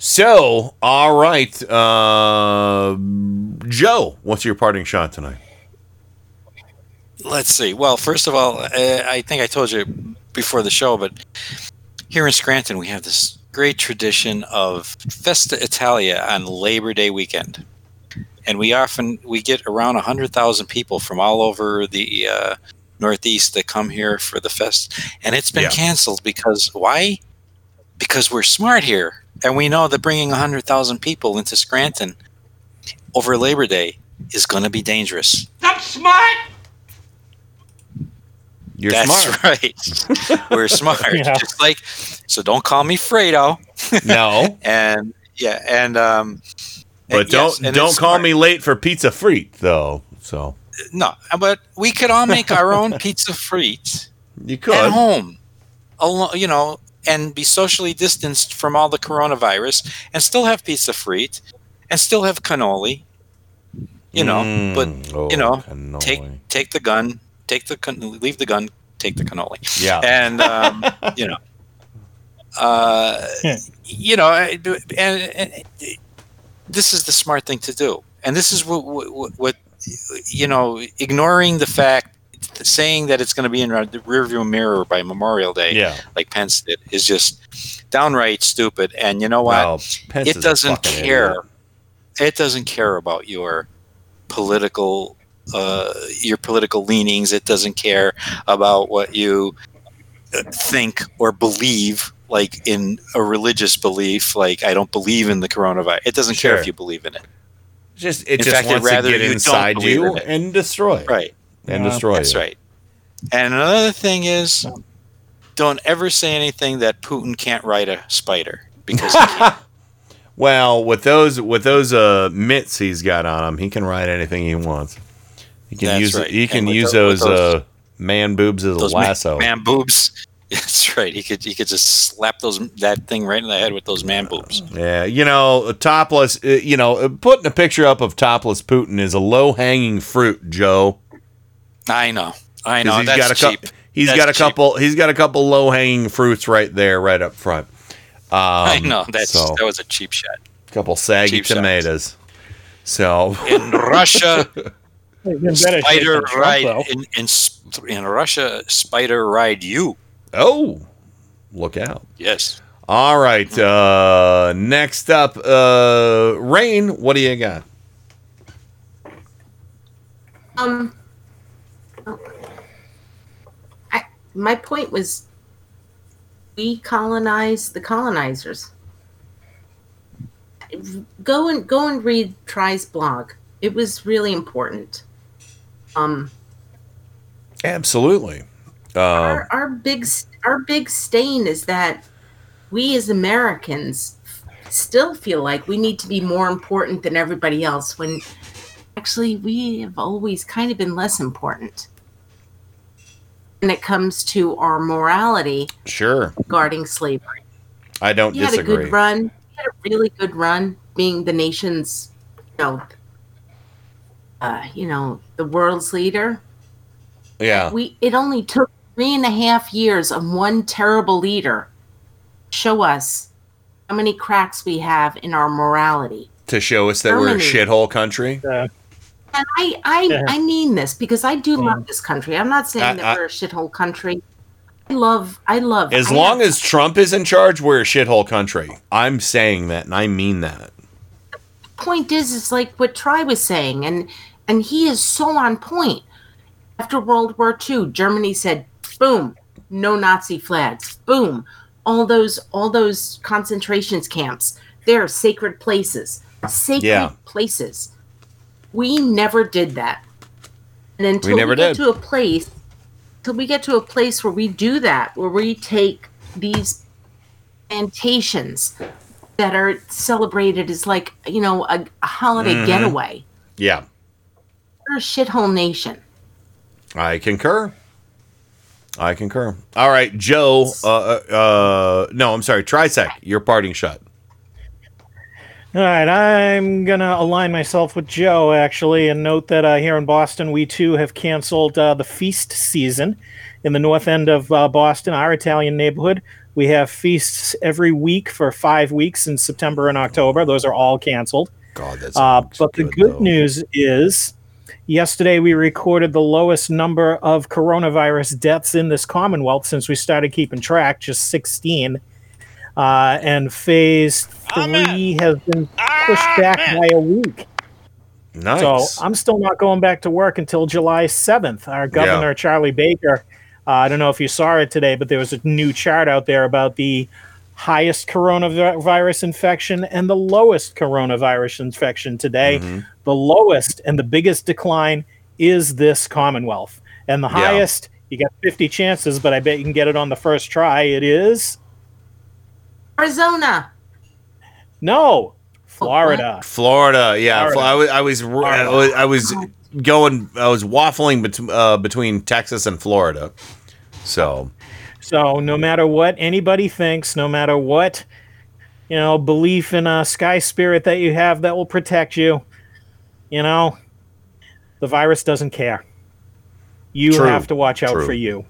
So, all right, uh, Joe, what's your parting shot tonight? Let's see. Well, first of all, uh, I think I told you before the show, but here in Scranton, we have this great tradition of Festa Italia on Labor Day weekend, and we often we get around hundred thousand people from all over the uh, Northeast that come here for the fest, and it's been Yeah. canceled because why? Because we're smart here, and we know that bringing hundred thousand people into Scranton over Labor Day is going to be dangerous. That's smart! You're That's smart. right. We're smart. Yeah. Just like so don't call me Fredo. No. and yeah, and um But and don't yes, and don't call smart. me late for pizza frite though. So No, but we could all make our own pizza frites you could. at home. Alone, you know, and be socially distanced from all the coronavirus and still have pizza frite and still have cannoli. You know, Mm, but oh, you know, cannoli. take take the gun, take the can- leave the gun, take the cannoli. Yeah. And um, you know, uh, you know, I and, and this is the smart thing to do, and this is what what, what you know, ignoring the fact, saying that it's going to be in the rearview mirror by Memorial Day, Yeah. like Pence did, is just downright stupid. And you know what? Well, Pence it doesn't care. idiot. It doesn't care about your political uh, your political leanings. It doesn't care about what you uh, think or believe, like in a religious belief. Like I don't believe in the coronavirus. It doesn't care if you believe in it. Just it In just fact, it'd wants to get you inside you in and destroy it. Right. And Yeah. destroy That's you. right. And another thing is, don't ever say anything that Putin can't ride a spider because. Well, with those with those uh, mitts he's got on him, he can ride anything he wants. He can That's use right. he can use tho- those, those- uh, man boobs as a those ma- lasso. man, boobs. That's right. He could he could just slap those that thing right in the head with those man boobs. Yeah, you know, topless. uh, You know, uh, putting a picture up of topless Putin is a low hanging fruit, Joe. I know. I know. He's That's got a cou- cheap. He's That's got a cheap. couple. He's got a couple low hanging fruits right there, right up front. Um, I know. That's so, that was a cheap shot. A couple saggy cheap shots. tomatoes. So In Russia, He's in better shape spider than Trump, ride in, in in Russia, spider ride you. Oh, look out! Yes. All right. Uh, next up, uh, Rain. What do you got? Um, I, my point was, we colonize the colonizers. Go and go and read Try's blog. It was really important. Um, Absolutely. Uh, our, our big our big stain is that we as Americans still feel like we need to be more important than everybody else when actually we have always kind of been less important when it comes to our morality sure. regarding slavery. I don't He had a good run. He had a really good run being the nation's, you know, uh, you know, the world's leader. Yeah. We it only took three and a half years of one terrible leader to show us how many cracks we have in our morality. to show us that we're a shithole country. And I I, Yeah. I mean this because I do love this country. I'm not saying I- that I- we're a shithole country. I love I love As I long have- as Trump is in charge, we're a shithole country. I'm saying that, and I mean that. point is is like what Try was saying, and and he is so on point. After World War II, Germany said, "Boom, no Nazi flags." Boom, all those all those concentrations camps. They're sacred places, sacred Yeah. places. We never did that, and until we, never get did. to a place, till we get to a place where we do that, where we take these plantations that are celebrated as like you know a, a holiday Mhm. getaway. Yeah, We're a shithole nation. I concur. I concur. All right, Joe. Uh, uh, uh no, I'm sorry. Trisec, your parting shot. All right, I'm gonna align myself with Joe actually, and note that uh, here in Boston, we too have canceled uh, the feast season in the north end of uh, Boston, our Italian neighborhood. We have feasts every week for five weeks in September and October. Those are all canceled. God, that's uh, but the good news is, yesterday we recorded the lowest number of coronavirus deaths in this Commonwealth since we started keeping track, just 16. Uh, and phase three has been pushed back by a week. Nice. So I'm still not going back to work until July 7th. Our governor, Charlie Baker, uh, I don't know if you saw it today, but there was a new chart out there about the highest coronavirus infection and the lowest coronavirus infection today. Mm-hmm. The lowest and the biggest decline is this Commonwealth. And the Yeah. highest, you got 50 chances, but I bet you can get it on the first try. It is Arizona. No, Florida. Florida, yeah. Florida. I was, I was, I was, I was going, I was waffling bet- uh, between Texas and Florida. So, So no matter what anybody thinks, no matter what you know belief in a sky spirit that you have that will protect you, you know, the virus doesn't care. You True. have to watch out True. for you.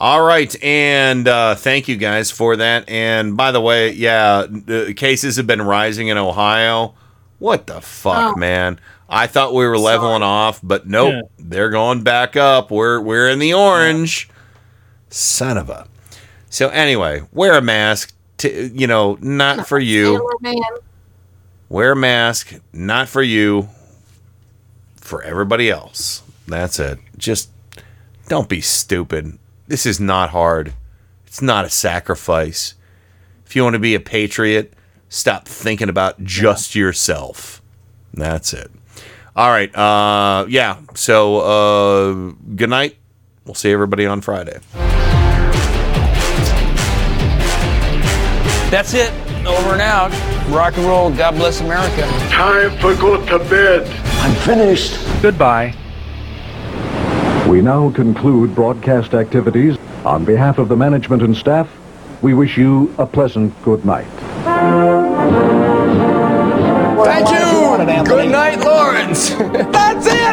All right, and uh, thank you guys for that. And by the way, yeah, the cases have been rising in Ohio. What the fuck, Oh. man? I thought we were leveling off, but nope, Yeah. they're going back up. We're we're in the orange. Son of a. So anyway, wear a mask. To, you know, not for you. Man. Wear a mask, not for you, for everybody else. That's it. Just don't be stupid. This is not hard. It's not a sacrifice. If you want to be a patriot, stop thinking about just yourself. That's it. All right. Uh, yeah. So, uh, good night. We'll see everybody on Friday. That's it. Over and out. Rock and roll. God bless America. Time for go to bed. I'm finished. Goodbye. We now conclude broadcast activities. On behalf of the management and staff, we wish you a pleasant good night. Thank you. Good night, Lawrence. That's it.